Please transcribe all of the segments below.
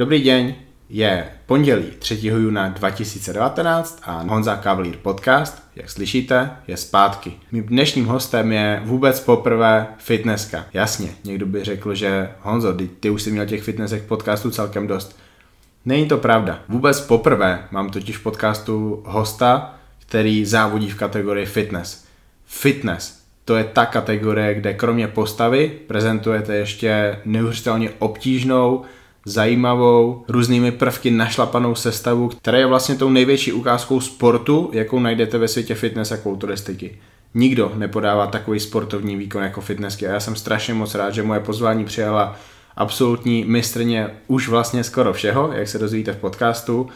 Dobrý den, je pondělí 3. júna 2019 a Honza Cavalier podcast, jak slyšíte, je zpátky. Mým dnešním hostem je vůbec poprvé fitnesska. Jasně, někdo by řekl, že Honzo, ty, ty už si měl těch fitnessek podcastů celkem dost. Není to pravda. Vůbec poprvé mám totiž v podcastu hosta, který závodí v kategorii fitness. Fitness. To je ta kategorie, kde kromě postavy prezentujete ještě neuvěřitelně obtížnou, zajímavou, různými prvky našlapanou sestavu, která je vlastně tou největší ukázkou sportu, jakou najdete ve světě fitness a kulturistiky. Nikdo nepodává takový sportovní výkon jako fitnessky a já jsem strašně moc rád, že moje pozvání přijala absolutní mistrně už vlastně skoro všeho, jak se dozvíte v podcastu,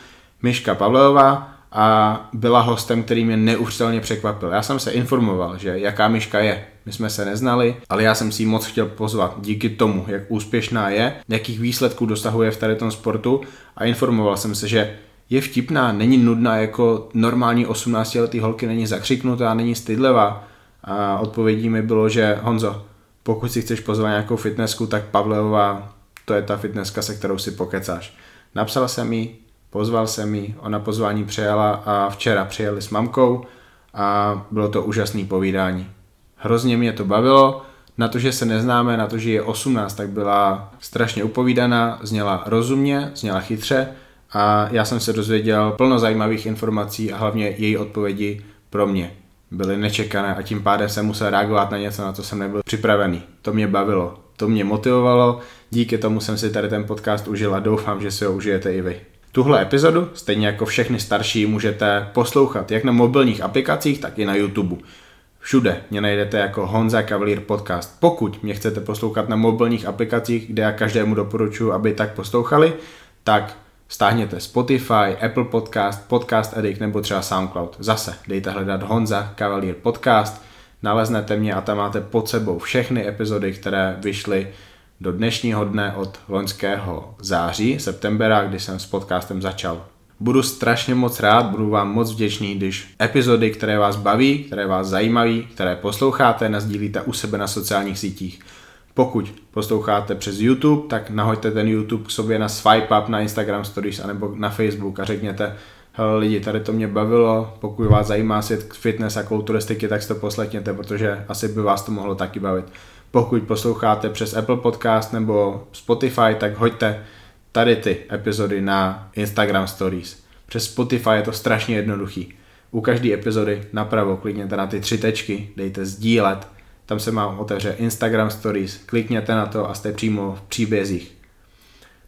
Miška Pavlová a byla hostem, který mě neuvěřitelně překvapil. Já jsem se informoval, že jaká Miška je, my jsme se neznali, ale já jsem si ji moc chtěl pozvat díky tomu, jak úspěšná je, jakých výsledků dosahuje v tady tom sportu a informoval jsem se, že je vtipná, není nudná jako normální 18 letý holky, není zakřiknutá, není stydlivá. A odpovědí mi bylo, že Honzo, pokud si chceš pozvat nějakou fitnessku, tak Pavleová, to je ta fitnesska, se kterou si pokecáš. Napsal jsem jí, pozval jsem ji, ona pozvání přijala a včera přijeli s mamkou a bylo to úžasné povídání. Hrozně mě to bavilo, na to, že se neznáme, na to, že je 18, tak byla strašně upovídaná, zněla rozumně, zněla chytře a já jsem se dozvěděl plno zajímavých informací a hlavně její odpovědi pro mě byly nečekané a tím pádem jsem musel reagovat na něco, na co jsem nebyl připravený. To mě bavilo, to mě motivovalo, díky tomu jsem si tady ten podcast užil a doufám, že si ho užijete i vy. Tuhle epizodu, stejně jako všechny starší, můžete poslouchat jak na mobilních aplikacích, tak i na YouTube. Všude mě najdete jako Honza Cavalier Podcast. Pokud mě chcete poslouchat na mobilních aplikacích, kde já každému doporučuji, aby tak poslouchali, tak stáhněte Spotify, Apple Podcast, Podcast Addict nebo třeba SoundCloud. Zase dejte hledat Honza Cavalier Podcast, naleznete mě a tam máte pod sebou všechny epizody, které vyšly do dnešního dne od loňského září, septembera, kdy jsem s podcastem začal. Budu strašně moc rád, budu vám moc vděčný, když epizody, které vás baví, které vás zajímaví, které posloucháte, nazdílíte u sebe na sociálních sítích. Pokud posloucháte přes YouTube, tak nahoďte ten YouTube k sobě na swipe up na Instagram Stories anebo na Facebook a řekněte, hele lidi, tady to mě bavilo, pokud vás zajímá svět fitness a kulturistiky, tak si to poslechněte, protože asi by vás to mohlo taky bavit. Pokud posloucháte přes Apple Podcast nebo Spotify, tak hoďte tady ty epizody na Instagram Stories. Přes Spotify je to strašně jednoduchý. U každé epizody napravo klikněte na ty tři tečky, dejte sdílet, tam se vám otevře Instagram Stories, klikněte na to a jste přímo v příbězích.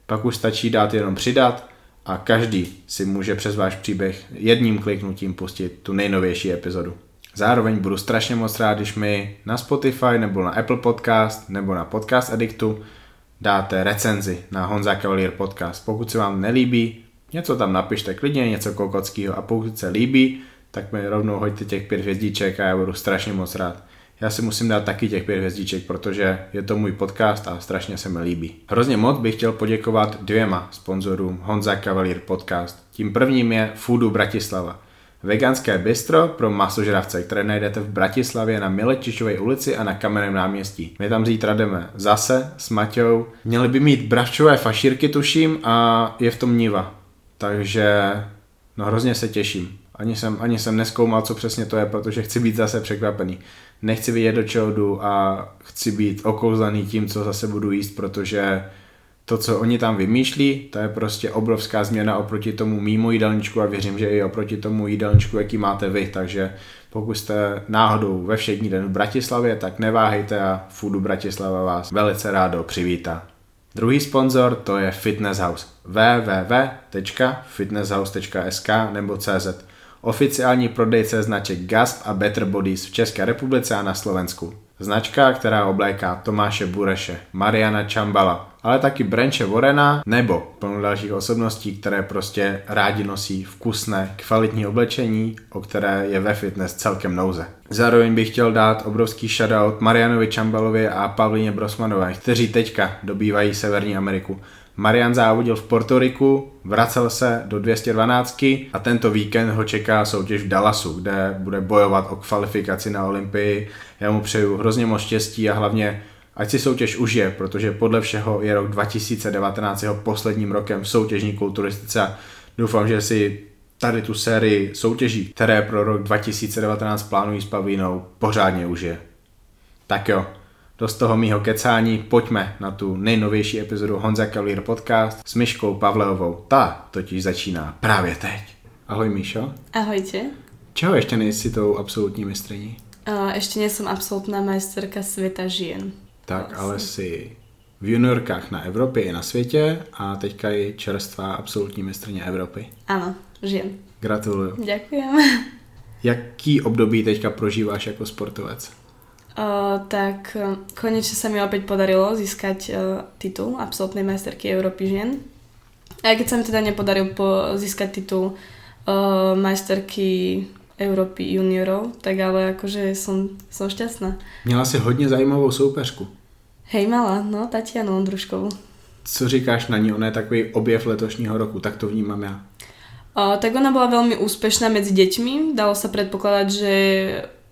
Pak už stačí dát jenom přidat a každý si může přes váš příběh jedním kliknutím pustit tu nejnovější epizodu. Zároveň budu strašně moc rád, když mi na Spotify nebo na Apple Podcast nebo na Podcast Addictu dáte recenzi na Honza Cavalier podcast. Pokud se vám nelíbí, něco tam napište klidně, něco kokockého a pokud se líbí, tak mi rovnou hoďte těch pět hvězdíček a já budu strašně moc rád. Já si musím dát taky těch pět hvězdíček, protože je to můj podcast a strašně se mi líbí. Hrozně moc bych chtěl poděkovat dvěma sponzorům Honza Cavalier podcast. Tím prvním je Foodu Bratislava. Veganské bistro pro masožravce, které najdete v Bratislavě na Miletičové ulici a na Kamenném náměstí. My tam zítra jdeme zase s Maťou. Měli by mít bravčové fašírky, tuším, a je v tom niva. Takže no hrozně se těším. Ani jsem, ani jsem neskoumal, co přesně to je, protože chci být zase překvapený. Nechci vidět, do čeho jdu a chci být okouzlený tím, co zase budu jíst, protože to, co oni tam vymýšlí, to je prostě obrovská změna oproti tomu mýmu jídelníčku a věřím, že i oproti tomu jídelníčku, jaký máte vy, takže pokud jste náhodou ve všední den v Bratislavě, tak neváhejte a Foodu Bratislava vás velice rádo přivítá. Druhý sponzor to je Fitness House www.fitnesshouse.sk nebo CZ oficiální prodejce značek Gasp a Better Bodies v České republice a na Slovensku. Značka, která obléká Tomáše Bureše, Mariana Čambala, ale taky Brenče Vorena nebo plno dalších osobností, které prostě rádi nosí vkusné, kvalitní oblečení, o které je ve fitness celkem nouze. Zároveň bych chtěl dát obrovský shoutout Marianovi Čambalovi a Pavlině Brosmanové, kteří teďka dobývají Severní Ameriku. Marian závodil v Portoriku, vracel se do 212 a tento víkend ho čeká soutěž v Dallasu, kde bude bojovat o kvalifikaci na Olympii. Já mu přeju hrozně moc štěstí a hlavně ať si soutěž užije, protože podle všeho je rok 2019 jeho posledním rokem v soutěžní kulturistice a doufám, že si tady tu sérii soutěží, které pro rok 2019 plánují s Pavínou, pořádně užije. Tak jo, dost toho mýho kecání, pojďme na tu nejnovější epizodu Honza Cavalier podcast s Myškou Pavleovou. Ta totiž začíná právě teď. Ahoj Míšo. Ahojte. Čeho ještě nejsi tou absolutní mistrní? Uh, ešte nie som absolútna majsterka sveta žien. Tak, vlastně. ale si v juniorkách na Evropě i na světě a teďka je čerstvá absolutní mistrně Evropy. Áno, žien. Gratuluju. Ďakujem. Jaký období teďka prožíváš jako sportovec? Uh, tak uh, konečne sa mi opäť podarilo získať uh, titul absolútnej majsterky Európy žien. Aj keď sa mi teda nepodaril po, získať titul uh, majsterky Európy juniorov, tak ale akože som, som šťastná. Měla si hodně zajímavou soupeřku. Hej, mala, no, Tatianu Ondruškovú. Co říkáš na ní? Ona je takový objev letošního roku, tak to vnímam ja. Uh, tak ona bola veľmi úspešná medzi deťmi. Dalo sa predpokladať, že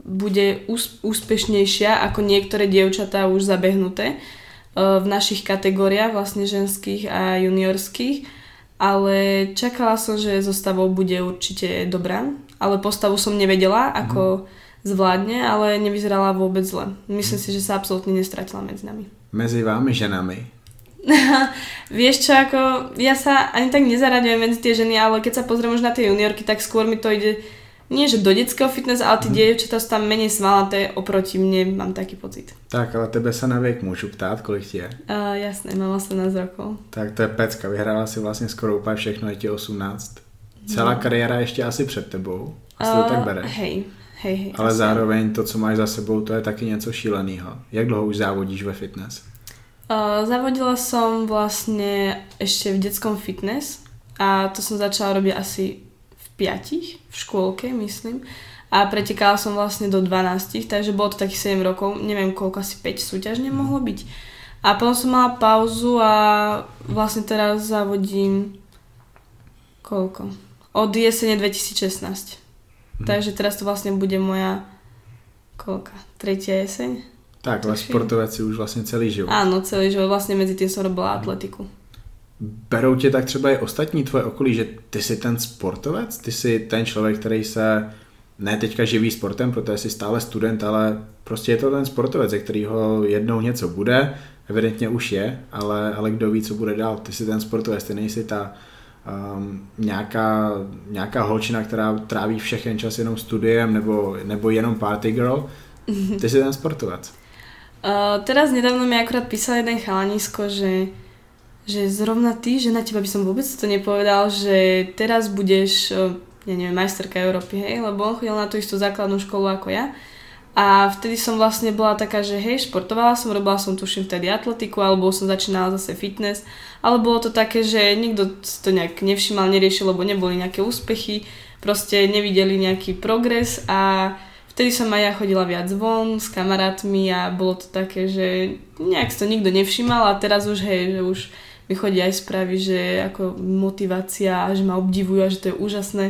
bude ús- úspešnejšia ako niektoré dievčatá už zabehnuté uh, v našich kategóriách, vlastne ženských a juniorských. Ale čakala som, že zostavou bude určite dobrá. Ale postavu som nevedela, ako zvládne, ale nevyzerala vôbec zle. Myslím si, že sa absolútne nestratila medzi nami. Mezi vámi ženami. Vieš čo, ako ja sa ani tak nezaraďujem medzi tie ženy, ale keď sa pozriem už na tie juniorky, tak skôr mi to ide nie že do detského fitness, ale tie mm. dievčatá sú tam menej smalaté oproti mne, mám taký pocit. Tak, ale tebe sa na věk můžu ptát, kolik ti je? Uh, jasné, mám 18 rokov. Tak to je pecka, vyhrála si vlastně skoro úplně všechno, je ti 18. Celá No. kariéra ještě asi před tebou, asi to tak bereš. Hej, hej, hej. Ale asi zároveň to, co máš za sebou, to je taky něco šíleného. Jak dlouho už závodíš ve fitness? Uh, zavodila som vlastne ešte v detskom fitness a to som začala robiť asi v piatich, v škôlke myslím. A pretekala som vlastne do 12, takže bolo to takých 7 rokov, neviem koľko, asi 5 súťažne mohlo byť. A potom som mala pauzu a vlastne teraz zavodím koľko? Od jesene 2016. Mhm. Takže teraz to vlastne bude moja koľka? Tretia jeseň? Tak, ale Tuším. sportovec si už vlastně celý život. Áno, celý život. Vlastne medzi tým som robila atletiku. Berou tě tak třeba i ostatní tvoje okolí, že ty jsi ten sportovec? Ty jsi ten člověk, který se ne teďka živí sportem, protože jsi stále student, ale prostě je to ten sportovec, ze kterého jednou něco bude, evidentně už je, ale, ale kdo ví, co bude dál. Ty jsi ten sportovec, ty nejsi ta um, nějaká, nějaká holčina, která tráví všechen čas jenom studiem nebo, nebo jenom party girl. Ty jsi ten sportovec. Uh, teraz nedávno mi akurát písal jeden chalanisko, že, že zrovna ty, že na teba by som vôbec to nepovedal, že teraz budeš, uh, ja neviem, majsterka Európy, hej, lebo on chodil na tú istú základnú školu ako ja. A vtedy som vlastne bola taká, že hej, športovala som, robila som tuším vtedy atletiku, alebo som začínala zase fitness, ale bolo to také, že nikto to nejak nevšimal, neriešil, lebo neboli nejaké úspechy, proste nevideli nejaký progres a vtedy som aj ja chodila viac von s kamarátmi a bolo to také, že nejak to nikto nevšimal a teraz už hej, že už mi chodí aj správy, že ako motivácia a že ma obdivujú a že to je úžasné.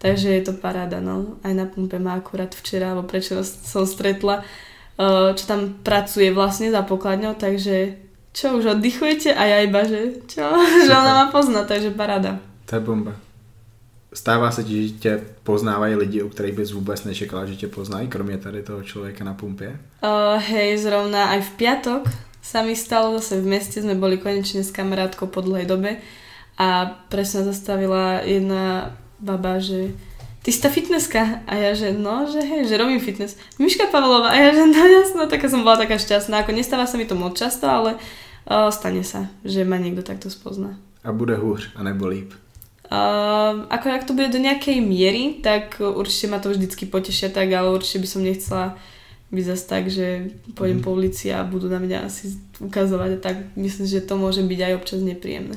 Takže je to paráda, no. Aj na pumpe ma akurát včera, alebo prečo som stretla, eh, čo tam pracuje vlastne za pokladňou, takže čo, už oddychujete? A ja iba, že čo? že ona ma pozná, takže paráda. To je bomba. Stává se ti, že tě poznávají lidi, u kterých bys vůbec nečekala, že tě poznají, kromě tady toho člověka na pumpě? Uh, hej, zrovna aj v piatok sa mi stalo, zase v meste sme boli konečne s kamarátkou po dlhej dobe a presne zastavila jedna baba, že ty si tá fitnesska a ja, že no, že hej, že robím fitness. Miška Pavlova a ja, že no jasno, taká som bola taká šťastná, ako nestáva sa mi to moc často, ale uh, stane sa, že ma niekto takto spozná. A bude hůř, anebo líp. Uh, ako ak to bude do nejakej miery, tak určite ma to vždycky potešia tak, ale určite by som nechcela byť zase tak, že pôjdem Mhm. po ulici a budú na mňa asi ukazovať a tak myslím, že to môže byť aj občas nepríjemné.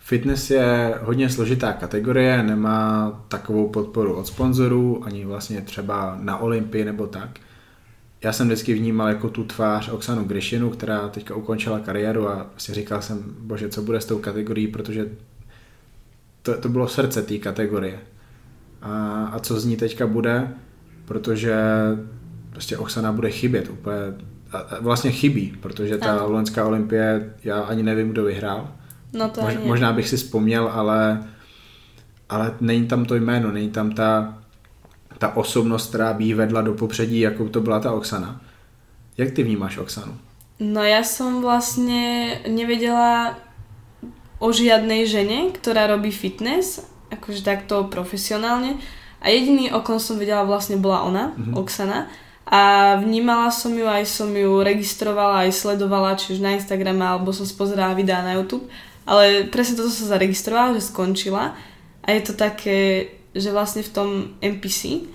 Fitness je hodně složitá kategorie, nemá takovou podporu od sponzorů, ani vlastně třeba na Olympii nebo tak. Já jsem vždycky vnímal jako tu tvář Oksanu Grishinu, která teďka ukončila kariéru a si říkal jsem, bože, co bude s tou kategorií, protože to, to bylo srdce té kategorie. A, a co z ní teďka bude, protože prostě Oksana bude chybět úplně a, a vlastně chybí, protože ta Ano. loňská olympie, já ani nevím, kdo vyhrál. No to Mož, možná bych si vzpomněl, ale, ale není tam to jméno, není tam ta, ta osobnost, která by vedla do popředí, jako to byla ta Oksana. Jak ty vnímáš Oksanu? No ja som vlastne nevedela o žiadnej žene, ktorá robí fitness, akože takto profesionálne. A jediný, o kom som vedela vlastne bola ona, Mhm. Oksana. A vnímala som ju, aj som ju registrovala, aj sledovala, či už na Instagrame, alebo som spozerala videá na YouTube. Ale presne toto som zaregistrovala, že skončila. A je to také, že vlastne v tom NPC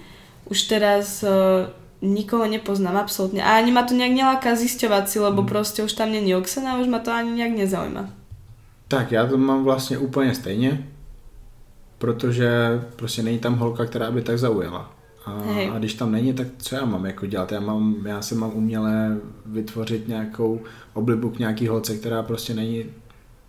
už teraz uh, nikoho nepoznám absolútne. A ani ma to nejak neláka zisťovať si, lebo proste už tam není Oksana a už ma to ani nejak nezaujíma. Tak já to mám vlastně úplně stejně, protože prostě není tam holka, která by tak zaujala. A, Hej. a když tam není, tak co já mám jako dělat? Já, mám, já si mám uměle vytvořit nějakou oblibu k nějaký holce, která prostě není,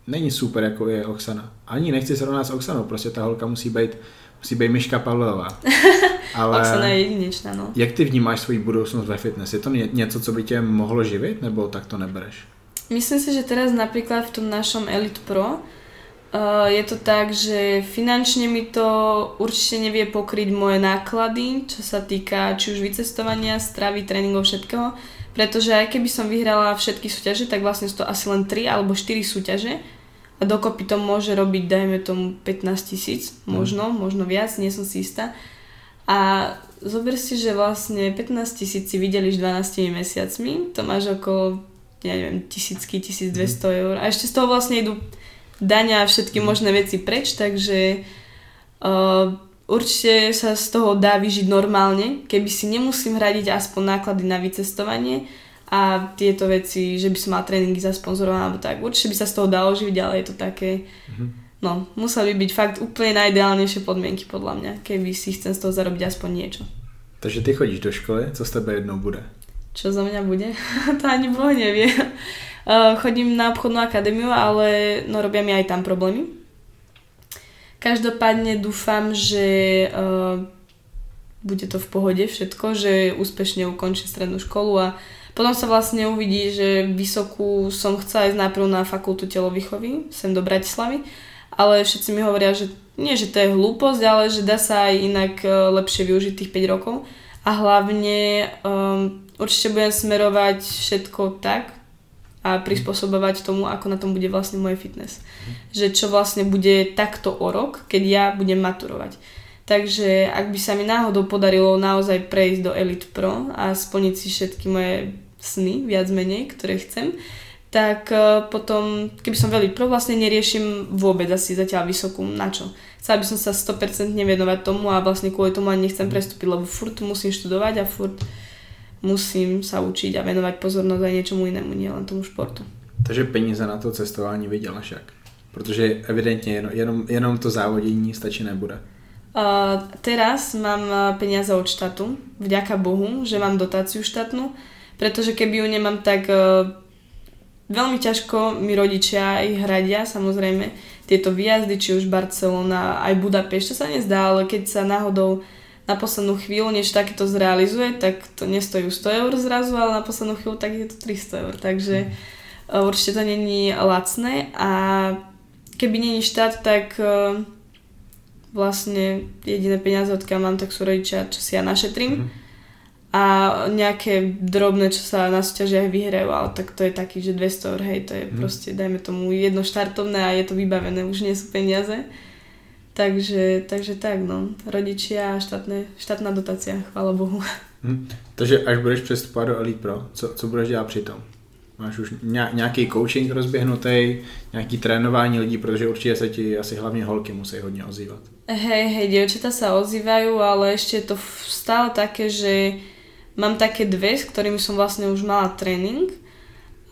není super, jako je Oksana. Ani nechci srovnat s Oksanou, prostě ta holka musí být, musí být Myška Pavlová. Ale Oksana je jedinečná, no. jak ty vnímáš svoji budoucnost ve fitness? Je to ně- něco, co by tě mohlo živit, nebo tak to nebereš? Myslím si, že teraz napríklad v tom našom Elite Pro uh, je to tak, že finančne mi to určite nevie pokryť moje náklady, čo sa týka či už vycestovania, stravy, tréningov, všetkého. Pretože aj keby som vyhrala všetky súťaže, tak vlastne sú to asi len 3 alebo 4 súťaže. A dokopy to môže robiť, dajme tomu 15 tisíc, možno, možno viac, nie som si istá. A zober si, že vlastne 15 tisíc si videliš 12 mesiacmi, to máš okolo, ja neviem, tisícky, 1200 eur. A ešte z toho vlastne idú dania a všetky možné veci preč, takže uh, určite sa z toho dá vyžiť normálne, keby si nemusím hradiť aspoň náklady na vycestovanie a tieto veci, že by som mal tréningy zasponzorované alebo tak. Určite by sa z toho dalo živiť, ale je to také... No, museli by byť fakt úplne najideálnejšie podmienky podľa mňa, keby si chcem z toho zarobiť aspoň niečo. Takže ty chodíš do školy, co z tebe jednou bude? Čo za mňa bude? to ani Boh nevie. Uh, chodím na obchodnú akadémiu, ale no, robia mi aj tam problémy. Každopádne dúfam, že uh, bude to v pohode všetko, že úspešne ukončím strednú školu a potom sa vlastne uvidí, že vysokú som chcela ísť najprv na fakultu telovýchovy, sem do Bratislavy, ale všetci mi hovoria, že nie, že to je hlúposť, ale že dá sa aj inak e, lepšie využiť tých 5 rokov a hlavne um, určite budem smerovať všetko tak a prispôsobovať tomu, ako na tom bude vlastne moje fitness. Že čo vlastne bude takto o rok, keď ja budem maturovať. Takže ak by sa mi náhodou podarilo naozaj prejsť do Elite Pro a splniť si všetky moje sny, viac menej, ktoré chcem, tak eh, potom, keby som veľmi pro, vlastne neriešim vôbec asi zatiaľ vysokú, na čo. Chcela by som sa 100% venovať tomu a vlastne kvôli tomu ani nechcem prestúpiť, lebo furt musím študovať a furt musím sa učiť a venovať pozornosť aj niečomu inému, nie len tomu športu. Takže peníze na to cestování viděla však. Protože evidentně jenom, jenom, jenom to závodění stačí nebude. Uh, teraz mám uh, peniaze od štátu, vďaka Bohu, že mám dotáciu štátnu, pretože keby ju nemám, tak uh, veľmi ťažko mi rodičia ich hradia, samozrejme, tieto výjazdy, či už Barcelona, aj Budapešť, to sa nezdá, ale keď sa náhodou na poslednú chvíľu niečo takéto zrealizuje, tak to nestojí 100 eur zrazu, ale na poslednú chvíľu tak je to 300 eur, takže uh, určite to není lacné a keby není štát, tak uh, vlastne jediné peniaze, odkiaľ mám, tak sú rodičia, čo si ja našetrím. Mhm. A nejaké drobné, čo sa na súťažiach vyhrajú, ale tak to je taký, že 200 eur, hej, to je Mhm. proste, dajme tomu jedno štartovné a je to vybavené, už nie sú peniaze. Takže, takže tak, no. Rodičia a štátne, štátna dotácia, chvála Bohu. Hm. Takže až budeš přestupovat do Elite Pro, co, co budeš dělat přitom? Máš už nějaký coaching rozběhnutý, nějaký trénování lidí, protože určitě se ti asi hlavně holky musí hodně ozývat. Hej, hej, dievčatá sa ozývajú, ale ešte je to stále také, že mám také dve, s ktorými som vlastne už mala tréning,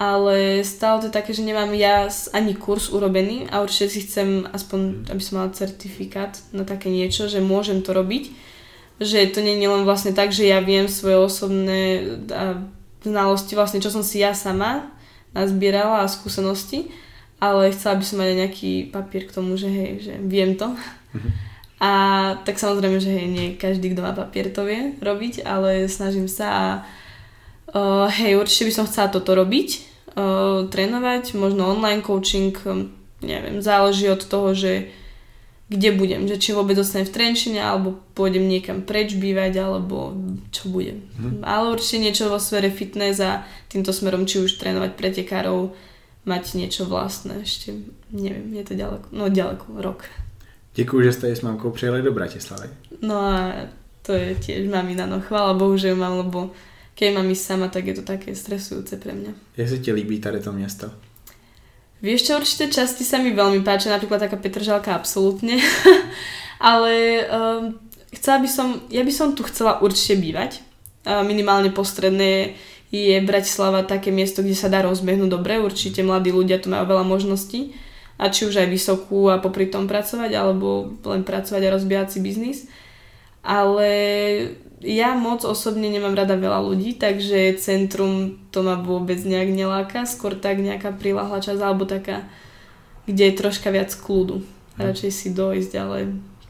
ale stále to je také, že nemám ja ani kurz urobený a určite si chcem aspoň, aby som mala certifikát na také niečo, že môžem to robiť. Že to nie je len vlastne tak, že ja viem svoje osobné a, znalosti, vlastne čo som si ja sama nazbierala a skúsenosti, ale chcela by som mať aj nejaký papier k tomu, že hej, že viem to. A tak samozrejme, že hej, nie každý, kto má papier, to vie robiť, ale snažím sa a Uh, hej, určite by som chcela toto robiť, uh, trénovať, možno online coaching, um, neviem, záleží od toho, že kde budem, že či vôbec zostanem v Trenčine, alebo pôjdem niekam preč bývať, alebo čo budem. Hmm. Ale určite niečo vo sfere fitness a týmto smerom, či už trénovať pretekárov, mať niečo vlastné ešte, neviem, je to ďaleko, no ďaleko, rok. Děkuji, že ste s mamkou přijeli do Bratislavy. No a to je tiež mamina, no chvála Bohu, že ju mám, lebo keď mám ísť sama, tak je to také stresujúce pre mňa. Jak sa ti líbí tady to miesto? Vieš čo, určité časti sa mi veľmi páčia, napríklad taká Petržalka absolútne, ale um, chcela by som, ja by som tu chcela určite bývať, uh, minimálne postredné je Bratislava také miesto, kde sa dá rozbehnúť dobre, určite mladí ľudia tu majú veľa možností. A či už aj vysokú a popri tom pracovať, alebo len pracovať a rozbiehať si biznis. Ale ja moc osobne nemám rada veľa ľudí, takže centrum to ma vôbec nejak neláka, skôr tak nejaká prilahla časť alebo taká, kde je troška viac kľudu. Hm. Radšej si dojsť, ale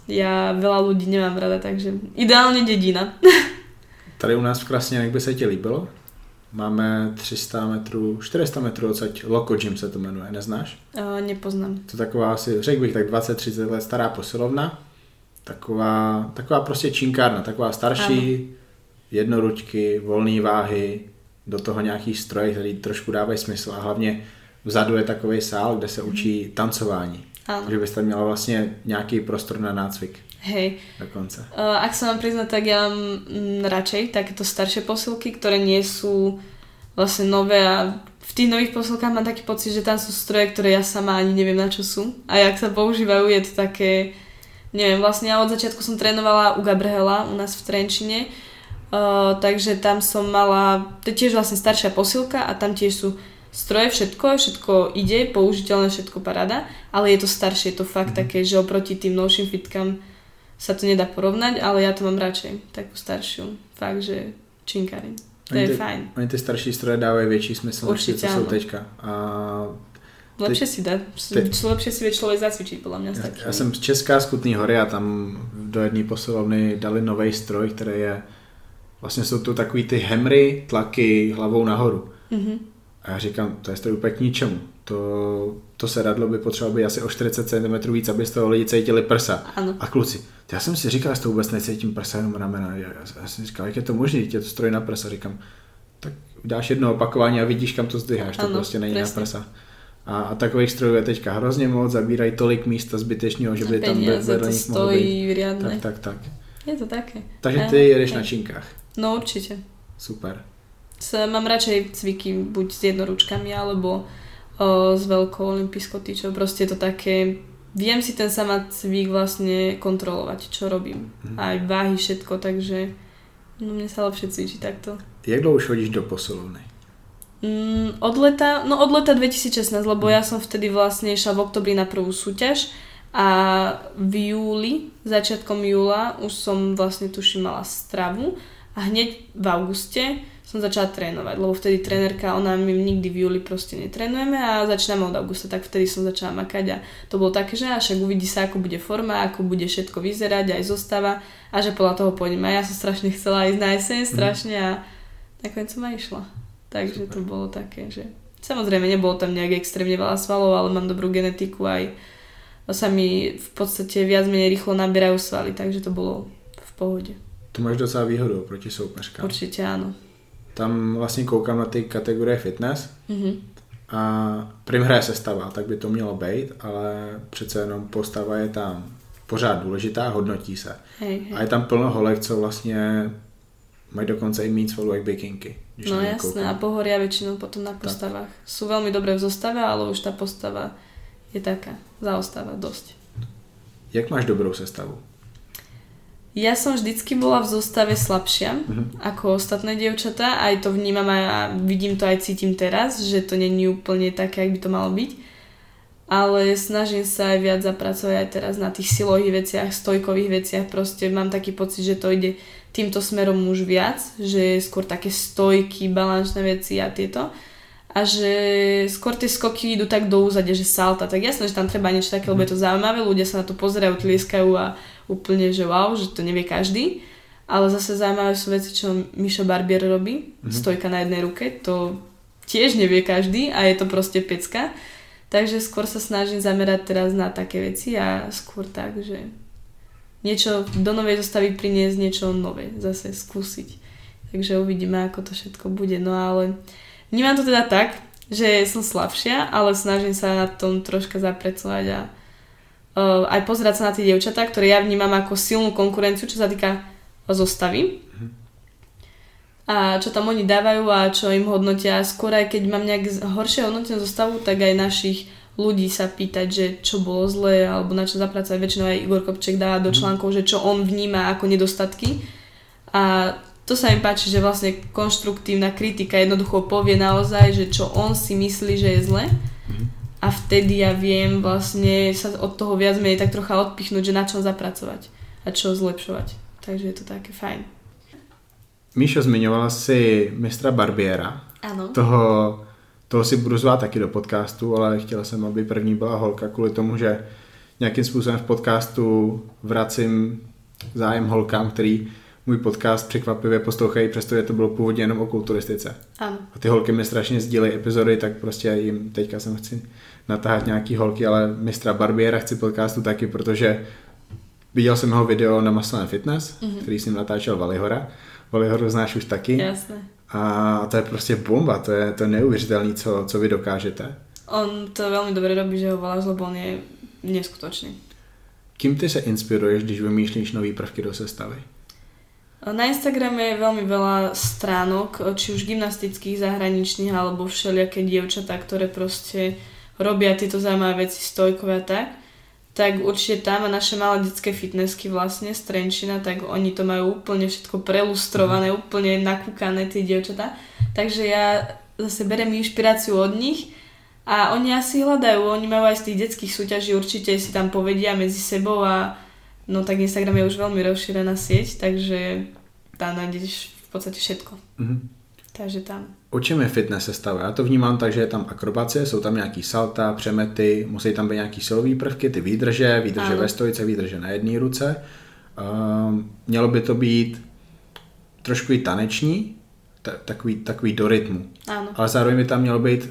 ja veľa ľudí nemám rada, takže ideálne dedina. Tady u nás v Krasně, by se ti líbilo? Máme 300 metrů, 400 metrů odsaď Loco Gym se to jmenuje, neznáš? Uh, nepoznám. To taková asi, řekl bych tak 20-30 let stará posilovna Taková, taková prostě činkárna, taková starší, ano. jednoručky, volné váhy, do toho nějaký stroje, který trošku dávají smysl a hlavně vzadu je takový sál, kde se učí mhm. tancování. Ano. Takže byste měla vlastně nějaký prostor na nácvik. Hej. Dokonce. Uh, ak sa mám priznať, tak ja mám mm, radšej takéto staršie posilky, ktoré nie sú vlastne nové a v tých nových posilkách mám taký pocit, že tam sú stroje, ktoré ja sama ani neviem na čo sú. A jak sa používajú, je to také neviem, vlastne ja od začiatku som trénovala u Gabrhela u nás v Trenčine, uh, takže tam som mala, to je tiež vlastne staršia posilka a tam tiež sú stroje, všetko, všetko ide, použiteľné, všetko parada, ale je to staršie, je to fakt mm-hmm. také, že oproti tým novším fitkám sa to nedá porovnať, ale ja to mám radšej, takú staršiu, fakt, že činkári. To oni je te, fajn. Oni tie starší stroje dávajú väčší smysl, než to sú teďka. A Lepšie si teď, lepšie si vie človek zacvičiť, podľa mňa. Ja, ja jsem z Česká z Kutný hory a tam do jedné posilovny dali nový stroj, který je, vlastně jsou to takový ty hemry, tlaky hlavou nahoru. Mm-hmm. A já říkám, to je stroj úplně k ničemu. To, to sedadlo by potřebovalo být asi o 40 cm víc, aby z toho lidi cítili prsa. Ano. A kluci, já jsem si říkal, že to vůbec necítím prsa, jenom ramena. Já, já jsem říkal, jak je to možné, je to stroj na prsa. Říkám, tak dáš jedno opakování a vidíš, kam to zdviháš, to prostě není presne. na prsa. A, a takových strojů je teďka hrozně moc, zabírají tolik místa zbytečného, že by tam vedle nich mohlo být. Riadne. Tak, tak, tak. Je to také. Takže ty jedeš na činkách. No určite. Super. S, mám radšej cviky buď s jednoručkami, alebo o, s veľkou olympijskou tyčou. Proste je to také, viem si ten sama cvik vlastne kontrolovať, čo robím. Hmm. Aj váhy, všetko, takže no, mne sa lepšie cvičí takto. Jak dlouho už chodíš do posilovny? Mm, od leta, no od leta 2016, lebo ja som vtedy vlastne išla v oktobri na prvú súťaž a v júli, začiatkom júla už som vlastne tuším mala stravu a hneď v auguste som začala trénovať, lebo vtedy trénerka, ona mi nikdy v júli proste netrénujeme a začíname od augusta, tak vtedy som začala makať a to bolo také, že však uvidí sa, ako bude forma, ako bude všetko vyzerať, aj zostava a že podľa toho pôjdem. A ja som strašne chcela ísť na jeseň, strašne a nakoniec som aj išla. Takže Super. to bolo také, že samozrejme nebolo tam nejak extrémne veľa svalov, ale mám dobrú genetiku aj sa mi v podstate viac menej rýchlo naberajú svaly, takže to bolo v pohode. Tu máš docela výhodu proti soupeřkám. Určite áno. Tam vlastně koukám na ty kategorie fitness mm-hmm. a prim hraje sestava, tak by to mělo být, ale přece jenom postava je tam pořád důležitá, hodnotí se. Hej, hej. A je tam plno holek, co vlastně mají dokonce i svalů jak bikinky. No jasné, a pohoria väčšinou potom na postavách. Tak. Sú veľmi dobré v zostave, ale už tá postava je taká, zaostáva dosť. Jak máš dobrou sestavu? Ja som vždycky bola v zostave slabšia uh-huh. ako ostatné dievčatá, aj to vnímam a vidím to aj cítim teraz, že to není úplne také, ak by to malo byť. Ale snažím sa aj viac zapracovať aj teraz na tých silových veciach, stojkových veciach, proste mám taký pocit, že to ide týmto smerom už viac, že skôr také stojky, balančné veci a tieto. A že skôr tie skoky idú tak do úzade, že salta. Tak jasné, že tam treba niečo také, lebo je to zaujímavé, ľudia sa na to pozerajú, tlieskajú a úplne, že wow, že to nevie každý. ale zase zaujímavé sú veci, čo Mišo Barbier robí, mm-hmm. stojka na jednej ruke, to tiež nevie každý a je to proste pecka. Takže skôr sa snažím zamerať teraz na také veci a skôr tak, že niečo do novej zostavy priniesť, niečo nové zase skúsiť. Takže uvidíme, ako to všetko bude. No ale vnímam to teda tak, že som slabšia, ale snažím sa na tom troška zaprecovať a uh, aj pozerať sa na tie dievčatá, ktoré ja vnímam ako silnú konkurenciu, čo sa týka zostavy. Mm-hmm a čo tam oni dávajú a čo im hodnotia. Skôr aj keď mám nejak horšie hodnotenú zostavu, tak aj našich ľudí sa pýtať, že čo bolo zlé alebo na čo zapracovať. Väčšinou aj Igor Kopček dáva do mhm. článkov, že čo on vníma ako nedostatky. A to sa mi páči, že vlastne konštruktívna kritika jednoducho povie naozaj, že čo on si myslí, že je zle. Mhm. A vtedy ja viem vlastne sa od toho viac menej tak trocha odpichnúť, že na čo zapracovať a čo zlepšovať. Takže je to také fajn. Míšo, zmiňovala si mistra Barbiera. Ano. Toho, toho si budu zvát taky do podcastu, ale chtěla jsem, aby první byla holka kvůli tomu, že nějakým způsobem v podcastu vracím zájem holkám, který můj podcast překvapivě poslouchají, přestože to bylo původně jenom o kulturistice. Ano. A ty holky mi strašně sdílejí epizody, tak prostě jim teďka jsem chci natáhat nějaký holky, ale mistra Barbiera chci podcastu taky, protože viděl jsem jeho video na Muscle Fitness, mm-hmm. který jsem natáčel Valihora Volihoru znáš už taky. Jasné. A to je prostě bomba, to je, to je neuvěřitelné, co, co vy dokážete. On to velmi dobře robí, že ho voláš, lebo on je neskutočný. Kým ty se inspiruješ, když vymýšlíš nové prvky do sestavy? Na Instagrame je veľmi veľa stránok, či už gymnastických, zahraničných, alebo všelijaké dievčatá, ktoré proste robia tieto zaujímavé veci stojkové a tak tak určite tam a naše malé detské fitnessky vlastne z Trenčina, tak oni to majú úplne všetko prelustrované, mm. úplne nakúkané tie dievčatá. Takže ja zase berem inšpiráciu od nich a oni asi hľadajú, oni majú aj z tých detských súťaží, určite si tam povedia medzi sebou a no tak Instagram je už veľmi rozšírená sieť, takže tam nájdeš v podstate všetko. Mm-hmm. Takže tam. O čem je fitness sestava? Já to vnímám tak, že je tam akrobace, jsou tam nějaký salta, přemety, musí tam být nějaký silový prvky, ty výdrže, výdrže ano. ve stojice, výdrže na jedné ruce. Uh, mělo by to být trošku i taneční, takový, takový do rytmu. Ano. Ale zároveň by tam mělo být,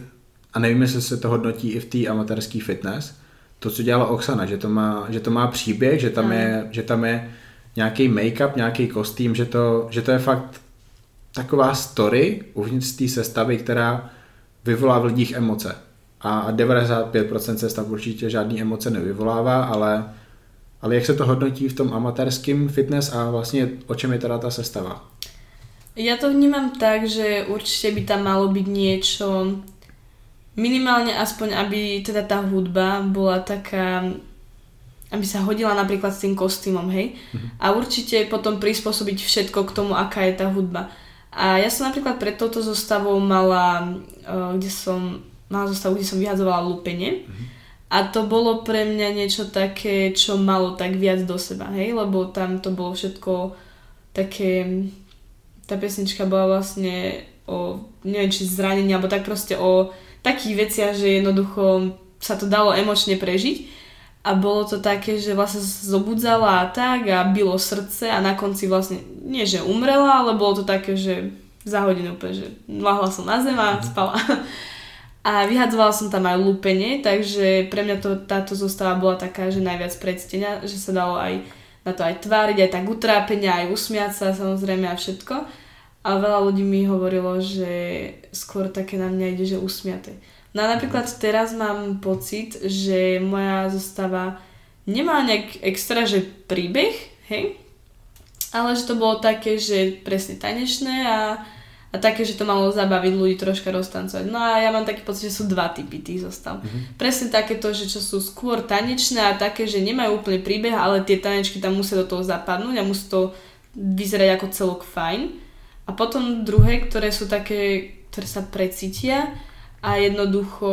a nevím, jestli se to hodnotí i v té amatérské fitness, to, co dělala Oksana, že to má, že to má příběh, že tam, je, že tam je nějaký make-up, nějaký kostým, že to, že to je fakt taková story uvnitř té sestavy, která vyvolá v lidích emoce. A 95% sestav určitě žádný emoce nevyvolává, ale, ale jak se to hodnotí v tom amatérském fitness a vlastně o čem je teda ta sestava? Ja to vnímam tak, že určite by tam malo byť niečo, minimálne aspoň, aby teda tá hudba bola taká, aby sa hodila napríklad s tým kostýmom, hej? Mm-hmm. A určite potom prispôsobiť všetko k tomu, aká je tá hudba. A ja som napríklad pred touto zostavou mala, uh, kde som mala zostavu, kde som vyhadzovala lúpenie. Mm-hmm. A to bolo pre mňa niečo také, čo malo tak viac do seba, hej? Lebo tam to bolo všetko také... Tá pesnička bola vlastne o, neviem, či zranení, alebo tak proste o takých veciach, že jednoducho sa to dalo emočne prežiť a bolo to také, že vlastne zobudzala a tak a bylo srdce a na konci vlastne, nie že umrela, ale bolo to také, že za hodinu úplne, že lahla som na zem a mhm. spala. A vyhadzovala som tam aj lúpenie, takže pre mňa to, táto zostava bola taká, že najviac predstenia, že sa dalo aj na to aj tváriť, aj tak utrápenia, aj usmiať sa samozrejme a všetko. A veľa ľudí mi hovorilo, že skôr také na mňa ide, že usmiate. No a napríklad teraz mám pocit, že moja zostava nemá nejak extra, že príbeh, hej? Ale že to bolo také, že presne tanečné a, a také, že to malo zabaviť ľudí troška roztancovať. No a ja mám taký pocit, že sú dva typy tých zostav. Mm-hmm. Presne takéto, že čo sú skôr tanečné a také, že nemajú úplne príbeh, ale tie tanečky tam musia do toho zapadnúť a musí to vyzerať ako celok fajn. A potom druhé, ktoré sú také, ktoré sa precítia a jednoducho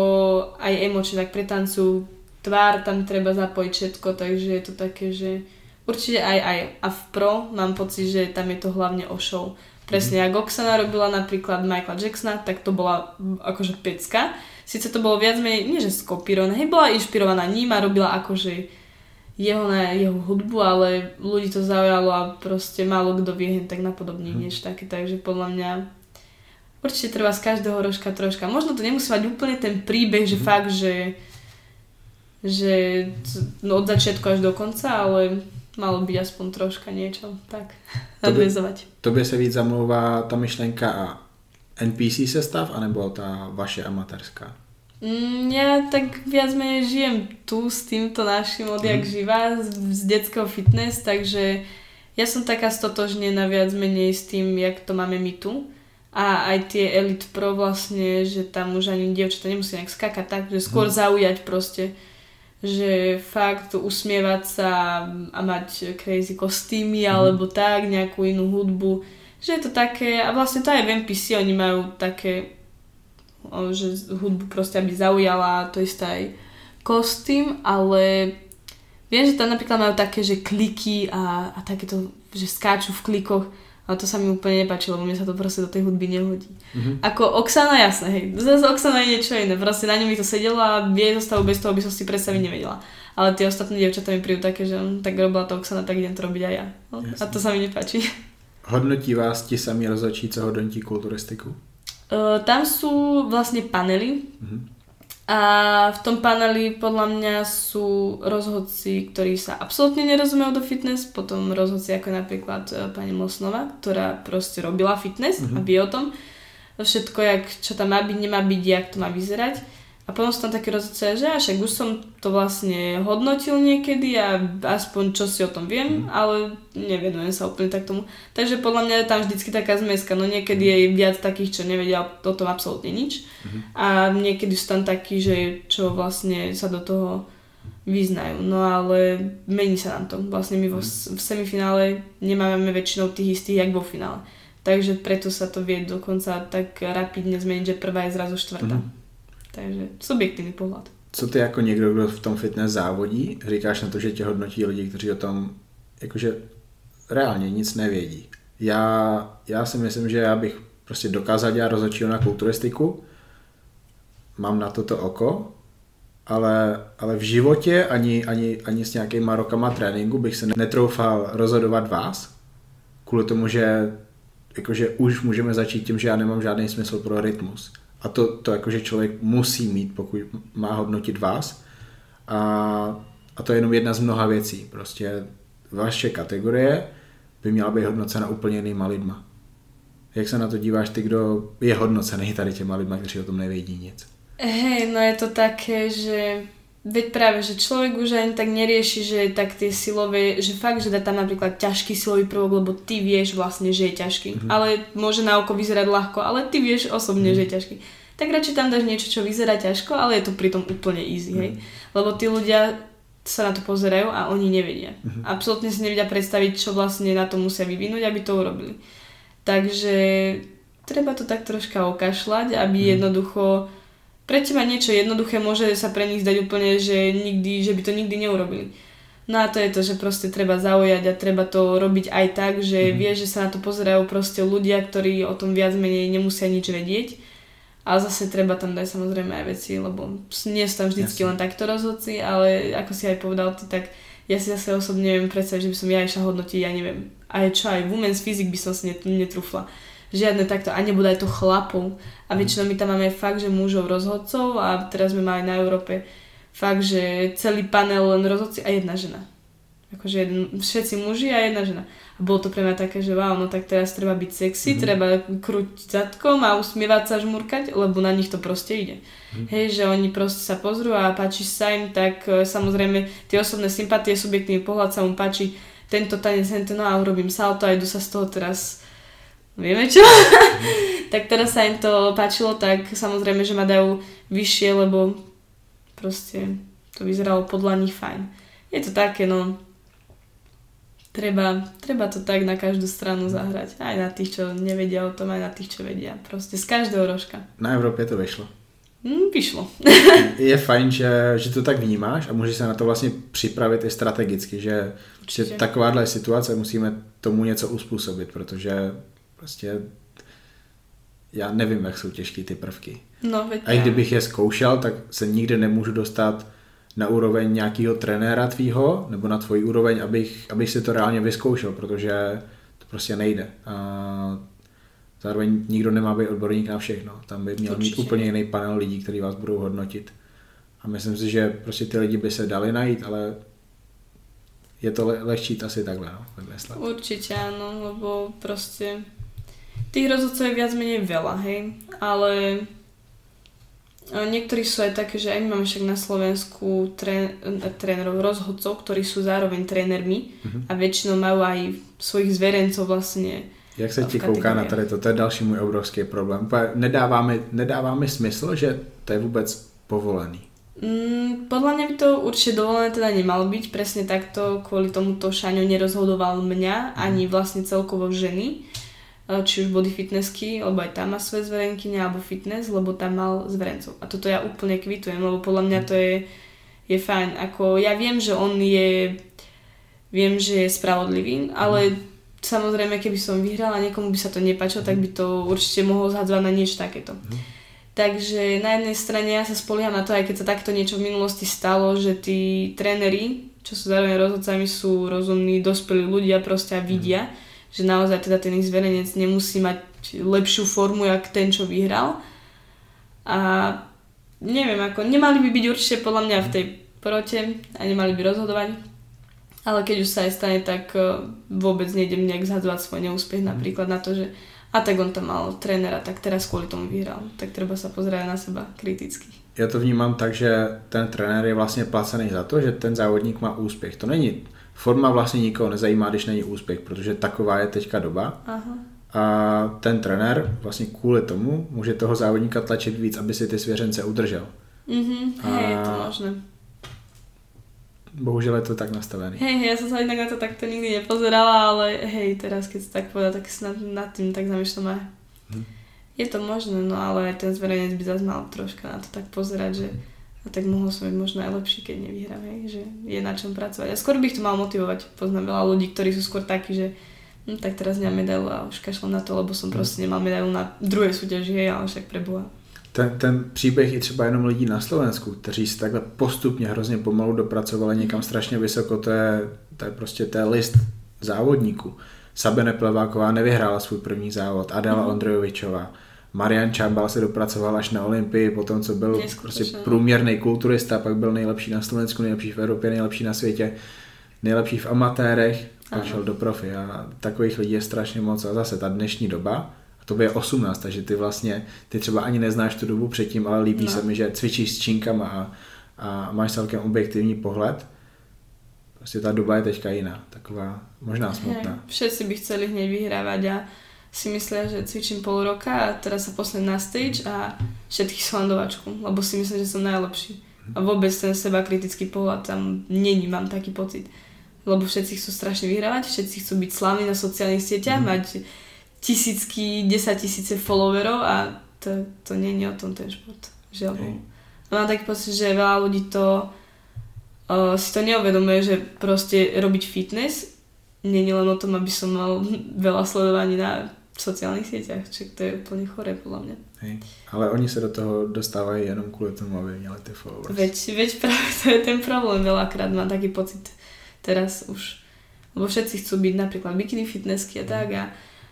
aj emočne tak pretancujú tvár, tam treba zapojiť všetko, takže je to také, že určite aj aj a v pro mám pocit, že tam je to hlavne o show. Presne, mm-hmm. ak Oksana robila napríklad Michaela Jacksona, tak to bola akože pecka. Sice to bolo viac menej, nie že skopírované, hej, bola inšpirovaná ním a robila akože jeho na jeho hudbu, ale ľudí to zaujalo a proste málo kto vie tak napodobne hmm. niečo také, takže podľa mňa určite treba z každého rožka troška. Možno to nemusí mať úplne ten príbeh, že hmm. fakt, že že no, od začiatku až do konca, ale malo byť aspoň troška niečo, tak nadvezovať. Tobě se víc zamlouvá ta myšlenka a NPC sestav, anebo tá vaše amatérská? Mm, ja tak viac menej žijem tu s týmto našim odjak mm. živa z, z detského fitness, takže ja som taká stotožnená viac menej s tým, jak to máme my tu. A aj tie Elite Pro vlastne, že tam už ani dievčatá nemusí nejak skakať tak, že skôr mm. zaujať proste že fakt usmievať sa a mať crazy kostýmy mm. alebo tak, nejakú inú hudbu. Že je to také, a vlastne to aj v NPC oni majú také, že hudbu proste aby zaujala, to isté aj kostým, ale viem, že tam napríklad majú také, že kliky a, a takéto, že skáču v klikoch ale to sa mi úplne nepáči, lebo mne sa to proste do tej hudby nehodí. Mm-hmm. Ako Oksana, jasné, hej. Zase Oksana je niečo iné. Proste na ňu mi to sedelo a jej zostavu bez toho by som si predstaviť nevedela. Ale tie ostatné dievčatá mi prídu také, že hm, tak robila to Oksana, tak idem to robiť aj ja. No, a to sa mi nepáči. Hodnotí vás ti sami rozhodčí, co hodnotí kulturistiku? Uh, tam sú vlastne panely. Mm-hmm a v tom paneli podľa mňa sú rozhodci, ktorí sa absolútne nerozumejú do fitness, potom rozhodci ako napríklad e, pani Mosnova, ktorá proste robila fitness mm-hmm. a vie o tom všetko, jak, čo tam má byť, nemá byť, jak to má vyzerať. A potom sú tam také rozhodce, že však už som to vlastne hodnotil niekedy a aspoň čo si o tom viem, mm. ale nevenujem sa úplne tak tomu. Takže podľa mňa je tam vždycky taká zmeska, no niekedy je viac takých, čo nevedia o tom absolútne nič mm. a niekedy sú tam takí, že čo vlastne sa do toho vyznajú. No ale mení sa nám to. Vlastne my vo, mhm. v semifinále nemáme väčšinou tých istých, jak vo finále. Takže preto sa to vie dokonca tak rapidne zmeniť, že prvá je zrazu štvrtá. Mm. Takže subjektívny pohľad. Co ty jako někdo, kdo v tom fitness závodí, říkáš na to, že tě hodnotí lidi, kteří o tom jakože reálně nic nevědí. Já, já si myslím, že já bych prostě dokázal dělat rozhodčího na kulturistiku, mám na toto oko, ale, ale v životě ani, ani, ani s nějakýma rokama tréninku bych se netroufal rozhodovat vás, kvůli tomu, že jakože už můžeme začít tím, že já nemám žádný smysl pro rytmus. A to, to jakože člověk musí mít, pokud má hodnotit vás. A, a to je jenom jedna z mnoha věcí. Prostě vaše kategorie by měla být hodnocena úplně jinýma lidma. Jak se na to díváš ty, kdo je hodnocený tady těma lidma, kteří o tom nevědí nic? Hej, no je to také, že Veď práve, že človek už ani tak nerieši, že tak tie silové, že fakt, že dá tam napríklad ťažký silový prvok, lebo ty vieš vlastne, že je ťažký. Mm-hmm. Ale môže na oko vyzerať ľahko, ale ty vieš osobne, mm-hmm. že je ťažký. Tak radšej tam dáš niečo, čo vyzerá ťažko, ale je to pritom úplne easy, mm-hmm. hej. Mhm. Lebo tí ľudia sa na to pozerajú a oni nevedia. Mm-hmm. Absolútne si nevedia predstaviť, čo vlastne na to musia vyvinúť, aby to urobili. Takže treba to tak troška okašľať, aby mm-hmm. jednoducho pre teba niečo jednoduché môže sa pre nich zdať úplne, že, nikdy, že by to nikdy neurobili. No a to je to, že proste treba zaujať a treba to robiť aj tak, že mm-hmm. vieš, že sa na to pozerajú proste ľudia, ktorí o tom viac menej nemusia nič vedieť. A zase treba tam dať samozrejme aj veci, lebo nie sú tam vždycky Jasne. len takto rozhodci, ale ako si aj povedal ty, tak ja si zase osobne neviem predstaviť, že by som ja išla hodnotiť, ja neviem, aj čo, aj women's physics by som si netrúfla žiadne takto, a nebude aj to chlapov. A mhm. väčšinou my tam máme fakt, že mužov rozhodcov a teraz sme mali na Európe fakt, že celý panel len rozhodci a jedna žena. Akože jeden, všetci muži a jedna žena. A bolo to pre mňa také, že wow, no tak teraz treba byť sexy, mm-hmm. treba krútiť zadkom a usmievať sa, žmurkať, lebo na nich to proste ide. Mm-hmm. Hej, že oni proste sa pozrú a páči sa im, tak e, samozrejme tie osobné sympatie, subjektívny pohľad sa mu páči tento tanec, hento, no a urobím salto a idú sa z toho teraz vieme čo. tak teraz sa im to páčilo, tak samozrejme, že ma dajú vyššie, lebo proste to vyzeralo podľa nich fajn. Je to také, no, treba, treba to tak na každú stranu zahrať. Aj na tých, čo nevedia o tom, aj na tých, čo vedia. Proste z každého rožka. Na Európe to vyšlo. Mm, vyšlo. je fajn, že, že to tak vnímáš a můžeš se na to vlastně připravit i strategicky, že, že takováhle situace musíme tomu něco uspůsobit, protože Prostě já nevím, jak jsou těžké ty prvky. No, a i kdybych je zkoušel, tak se nikdy nemůžu dostat na úroveň nějakého trenéra tvýho, nebo na tvoji úroveň, abych, abych si to reálně vyzkoušel, protože to prostě nejde. A zároveň nikdo nemá být odborník na všechno. Tam by měl Určitě. mít úplně jiný panel lidí, kteří vás budou hodnotit. A myslím si, že prostě ty lidi by se dali najít, ale je to le- lehčí asi takhle, no, vymyslet. Určite áno, lebo proste tých rozhodcov je viac menej veľa, hej, ale niektorí sú aj také, že aj my máme však na Slovensku trén, trénerov, rozhodcov, ktorí sú zároveň trénermi uh-huh. a väčšinou majú aj svojich zverencov vlastne Jak se ti kouká na tady to? To je další můj obrovský problém. Nedáváme, nedáváme smysl, že to je vůbec povolený. Mm, podľa mňa by to určite dovolené teda nemalo byť. Presne takto kvôli tomuto Šaňo nerozhodoval mňa ani vlastne celkovo ženy e, či už body fitnessky, lebo aj tam má svoje zverenkyne, alebo fitness, lebo tam mal zverencov. A toto ja úplne kvitujem, lebo podľa mňa to je, je fajn. Ako ja viem, že on je viem, že je spravodlivý, ale samozrejme, keby som vyhrala a niekomu by sa to nepáčilo, tak by to určite mohol zhadzovať na niečo takéto. Mm. Takže na jednej strane ja sa spolieham na to, aj keď sa takto niečo v minulosti stalo, že tí tréneri, čo sú zároveň rozhodcami, sú rozumní, dospelí ľudia proste a vidia, mm. Že naozaj teda ten ich zverejnec nemusí mať lepšiu formu, jak ten, čo vyhral. A neviem, ako nemali by byť určite podľa mňa v tej porote a nemali by rozhodovať. Ale keď už sa aj stane, tak eh, vôbec nejdem nejak zhadzovať svoj neúspech napríklad na to, že a tak on tam mal trénera, tak teraz kvôli tomu vyhral. Tak treba sa pozrieť na seba kriticky. Já to vnímám tak, že ten trenér je vlastně placený za to, že ten závodník má úspěch. To není, forma vlastně nikoho nezajímá, když není úspěch, protože taková je teďka doba. Aha. A ten trenér vlastně kvůli tomu může toho závodníka tlačit víc, aby si ty svěřence udržel. Mhm, hej, je to možné bohužiaľ je to tak nastavené. Hej, hej, ja som sa inak na to takto nikdy nepozerala, ale hej, teraz keď si tak povedal, tak si nad, nad tým tak zamýšľam aj. Hm. Je to možné, no ale aj ten zverejnec by zase mal troška na to tak pozerať, že a tak mohol som byť možno aj lepší, keď nevyhrám, hej, že je na čom pracovať. A skôr by ich to mal motivovať. Poznám veľa ľudí, ktorí sú skôr takí, že hm, tak teraz nemám medailu a už kašlem na to, lebo som hm. proste nemal medailu na druhej súťaži, hej, ale však preboha ten, ten příběh je třeba jenom lidí na Slovensku, kteří se takhle postupně hrozně pomalu dopracovali někam strašně vysoko, to je, to je prostě to je list závodníků. Sabine Pleváková nevyhrála svůj první závod, Adela mm. Ondrejovičová, Marian Čambal se dopracoval až na Olympii, potom co byl prostě průměrný kulturista, pak byl nejlepší na Slovensku, nejlepší v Evropě, nejlepší na světě, nejlepší v amatérech, pak šel do profi a takových lidí je strašně moc a zase ta dnešní doba, to je 18, takže ty vlastně, ty třeba ani neznáš tu dobu předtím, ale líbí no. se mi, že cvičíš s činkama a, a máš celkem objektivní pohled. Prostě ta doba je teďka jiná, taková možná smutná. Hej, všetci by chceli hneď vyhrávať a si myslia, že cvičím pol roka a teraz sa poslem na stage a všetkých slandovačku, lebo si myslím, že som najlepší. A vôbec ten seba kritický pohľad tam není, mám taký pocit. Lebo všetci chcú strašne vyhrávať, všetci chcú byť slavní na sociálnych sieťach, mm. mať tisícky, desať tisíce followerov a to, to nie je o tom ten šport. Žiaľ Bohu. Mám taký pocit, že veľa ľudí to uh, si to neuvedomuje, že proste robiť fitness nie je len o tom, aby som mal veľa sledovaní na sociálnych sieťach, čiže to je úplne chore podľa mňa. Hej. Ale oni sa do toho dostávajú jenom kvôli tomu, aby měli tie followers. Veď, veď práve to je ten problém, veľakrát mám taký pocit teraz už. Lebo všetci chcú byť napríklad bikini fitnessky a tak a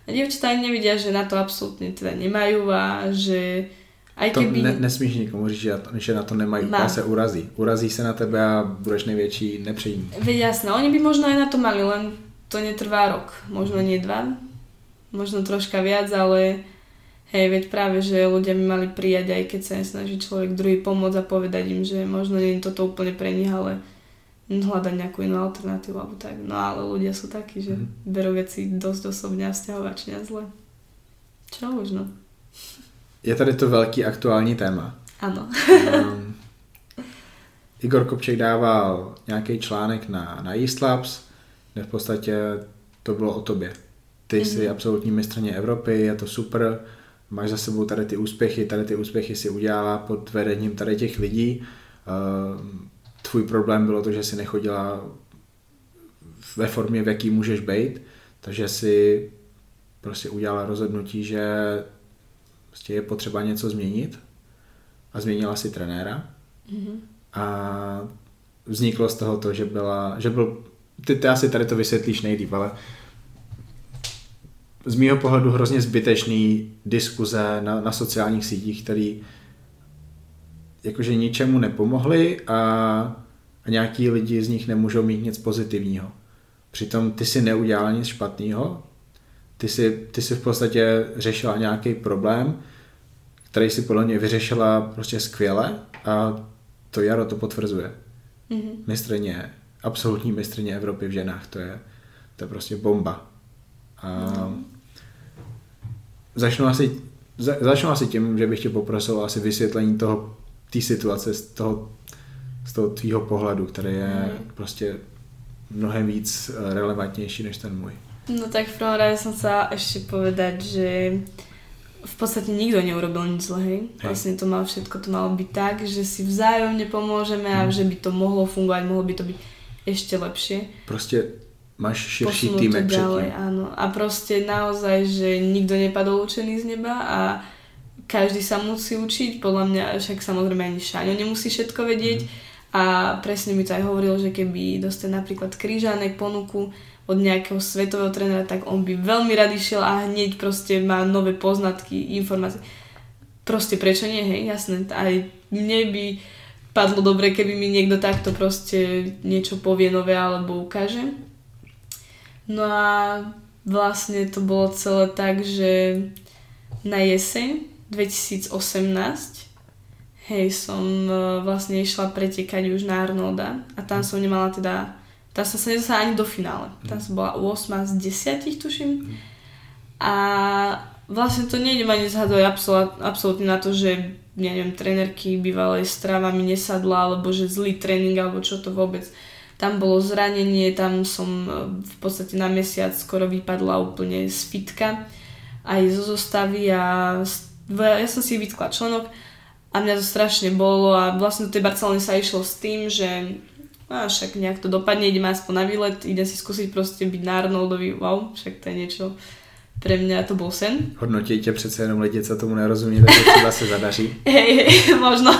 a dievčatá ani nevidia, že na to absolútne teda nemajú a že aj keby... To ne, nesmíš nikomu říct, že na to nemají, má. se urazí. Urazí se na tebe a budeš největší nepřejím. Veď jasné, oni by možno aj na to mali, len to netrvá rok, možno nie dva, možno troška viac, ale hej, veď práve, že ľudia by mali prijať, aj keď sa nesnaží človek druhý pomôcť a povedať im, že možno nie je toto úplne pre nich, ale hľadať nejakú inú alternatívu alebo tak. No ale ľudia sú takí, že mm. berú veci dosť osobne a vzťahovačne a zle. Čo už no. Je tady to velký aktuální téma. Ano. um, Igor Kopček dával nějaký článek na, na East Labs, kde v podstatě to bylo o tobě. Ty mm-hmm. jsi absolutní mistrně Evropy, je to super, máš za sebou tady ty úspěchy, tady ty úspěchy si udělala pod vedením tady těch lidí. Uh, tvůj problém bylo to, že si nechodila ve formě, v jaký můžeš být, takže si prostě udělala rozhodnutí, že prostě je potřeba něco změnit a změnila si trenéra. Mm-hmm. A vzniklo z toho to, že byla, že byl, ty, ty asi tady to vysvětlíš nejdýp, ale z mýho pohledu hrozně zbytečný diskuze na, na sociálních sítích, který jakože ničemu nepomohly a, a nějaký lidi z nich nemůžou mít nic pozitivního. Přitom ty si neudělala nic špatného, ty si, ty si v podstatě řešila nějaký problém, který si podle mě vyřešila prostě skvěle a to Jaro to potvrzuje. Mm-hmm. Mistrně, absolutní mistrně Evropy v ženách, to je, to je prostě bomba. A mm. Začnu, asi, za, začnu asi tím, že bych tě poprosil asi vysvětlení toho, té situace z toho, z toho tvýho pohledu, který je mm. prostě mnohem víc eh, relevantnější než ten můj. No tak v prvom rade som sa ešte povedať, že v podstate nikto neurobil nič zle, hej. Vlastne to malo všetko to malo byť tak, že si vzájomne pomôžeme a mhm. že by to mohlo fungovať, mohlo by to byť ešte lepšie. Proste máš širší tým ďalej, áno. A proste naozaj, že nikto nepadol učený z neba a každý sa musí učiť, podľa mňa však samozrejme ani Šaňo nemusí všetko vedieť mm. a presne mi to aj hovoril, že keby dostal napríklad krížanek ponuku, od nejakého svetového trénera, tak on by veľmi rád išiel a hneď proste má nové poznatky, informácie. Proste prečo nie, hej, jasné. Aj mne by padlo dobre, keby mi niekto takto proste niečo povie nové alebo ukáže. No a vlastne to bolo celé tak, že na jeseň 2018 hej, som e, vlastne išla pretekať už na Arnolda a tam som nemala teda tam som sa nedostala ani do finále. Tam som bola 8 z 10, tuším. A vlastne to nejdem ani zhadovať absolútne na to, že neviem, trenerky bývalej strava mi nesadla, alebo že zlý tréning, alebo čo to vôbec. Tam bolo zranenie, tam som e, v podstate na mesiac skoro vypadla úplne z fitka aj zo zostavy a ja som si vytkla členok a mňa to strašne bolo a vlastne do tej Barcelony sa išlo s tým, že a však nejak to dopadne, idem aspoň na výlet, idem si skúsiť proste byť na Arnoldovi, wow, však to je niečo, pre mňa to bol sen. Hodnotí tě přece jenom lidi, co tomu nerozumí, takže třeba se zadaří. hej, hej, možno.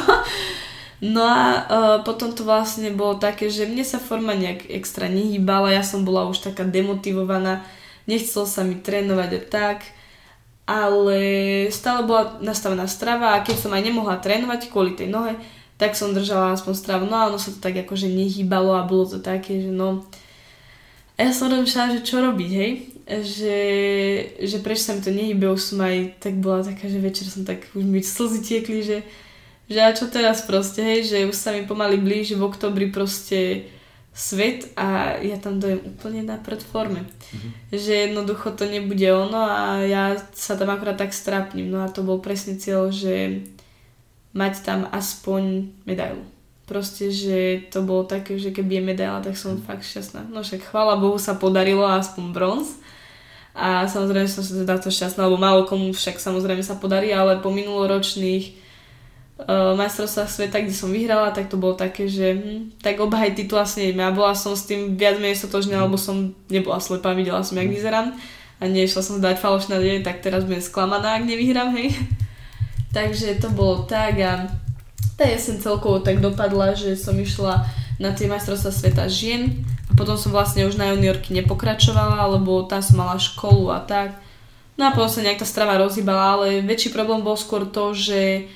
No a uh, potom to vlastne bolo také, že mne sa forma nejak extra nehýbala, ja som bola už taká demotivovaná, nechcel sa mi trénovať a tak, ale stále bola nastavená strava a keď som aj nemohla trénovať kvôli tej nohe, tak som držala aspoň stravu. No a ono sa to tak akože nehýbalo a bolo to také, že no... A ja som rozmýšľala, že čo robiť, hej? Že, že prečo sa mi to nehýbe, už som aj tak bola taká, že večer som tak, už mi slzy tiekli, že, že a čo teraz proste, hej? Že už sa mi pomaly blíži v oktobri proste svet a ja tam dojem úplne na predforme. Mm-hmm. Že jednoducho to nebude ono a ja sa tam akorát tak strápnim. No a to bol presne cieľ, že mať tam aspoň medailu. Proste, že to bolo také, že keby je medaila, tak som fakt šťastná. No však chvála Bohu sa podarilo aspoň bronz. A samozrejme som sa teda to šťastná, lebo málo komu však samozrejme sa podarí, ale po minuloročných uh, majstrovstvách sveta, kde som vyhrala, tak to bolo také, že hm, tak obhaj titul asi neviem. Ja bola som s tým viac menej sotožná, lebo som nebola slepá, videla som, jak vyzerám a nešla som dať falošná deň, tak teraz budem sklamaná, ak nevyhrám, hej. Takže to bolo tak a tá jesen celkovo tak dopadla, že som išla na tie majstrovstvá sveta žien a potom som vlastne už na juniorky nepokračovala, lebo tam som mala školu a tak. No a potom sa nejak tá strava rozhýbala, ale väčší problém bol skôr to, že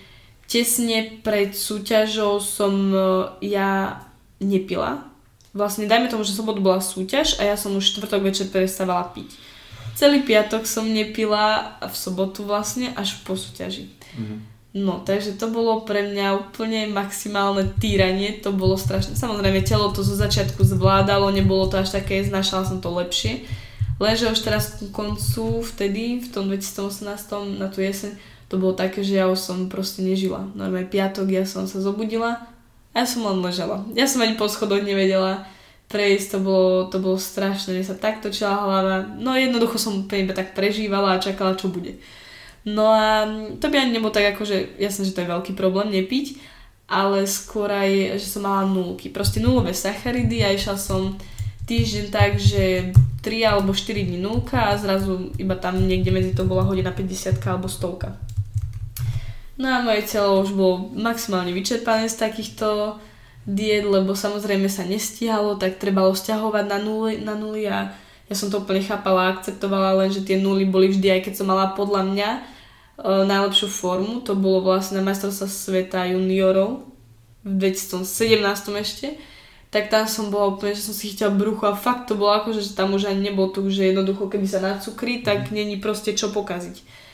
tesne pred súťažou som e, ja nepila. Vlastne dajme tomu, že sobotu bola súťaž a ja som už štvrtok večer prestávala piť. Celý piatok som nepila v sobotu vlastne až po súťaži. Mm-hmm. No, takže to bolo pre mňa úplne maximálne týranie, to bolo strašné. Samozrejme, telo to zo začiatku zvládalo, nebolo to až také, znašala som to lepšie. Lenže už teraz ku koncu, vtedy, v tom 2018, na tú jeseň, to bolo také, že ja už som proste nežila. Normálne piatok ja som sa zobudila a ja som len ležala. Ja som ani po schodoch nevedela prejsť, to bolo, to bolo strašné, mne sa tak točila hlava. No jednoducho som úplne iba tak prežívala a čakala, čo bude. No a to by ani nebolo tak ako, že jasné, že to je veľký problém nepiť, ale skôr aj, že som mala nulky. Proste nulové sacharidy a išla som týždeň tak, že 3 alebo 4 dní nulka a zrazu iba tam niekde medzi to bola hodina 50 alebo 100. No a moje telo už bolo maximálne vyčerpané z takýchto diet, lebo samozrejme sa nestíhalo, tak trebalo stiahovať na nuly, na nuly a ja som to úplne chápala a akceptovala, len že tie nuly boli vždy, aj keď som mala podľa mňa e, najlepšiu formu, to bolo vlastne na majstrovstva sveta juniorov v 2017 ešte, tak tam som bola úplne, že som si chytila brucho a fakt to bolo ako, že tam už ani nebol tu, že jednoducho keby sa nacukrí, tak mhm. není proste čo pokaziť.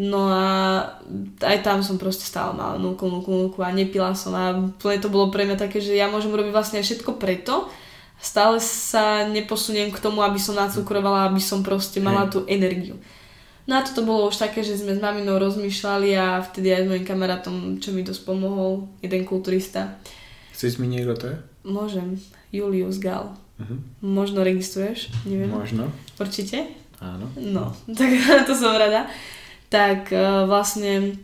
No a aj tam som proste stále mala nulku, nulku, nulku a nepila som a to bolo pre mňa také, že ja môžem robiť vlastne všetko preto, stále sa neposuniem k tomu, aby som nacukrovala, aby som proste mala tú energiu. No a toto bolo už také, že sme s maminou rozmýšľali a vtedy aj s mojim kamarátom, čo mi dosť pomohol, jeden kulturista. Chceš mi niekto to je? Môžem. Julius Gal. Uh-huh. Možno registruješ? Neviem. Možno. Určite? Áno. No, tak to som rada. Tak uh, vlastne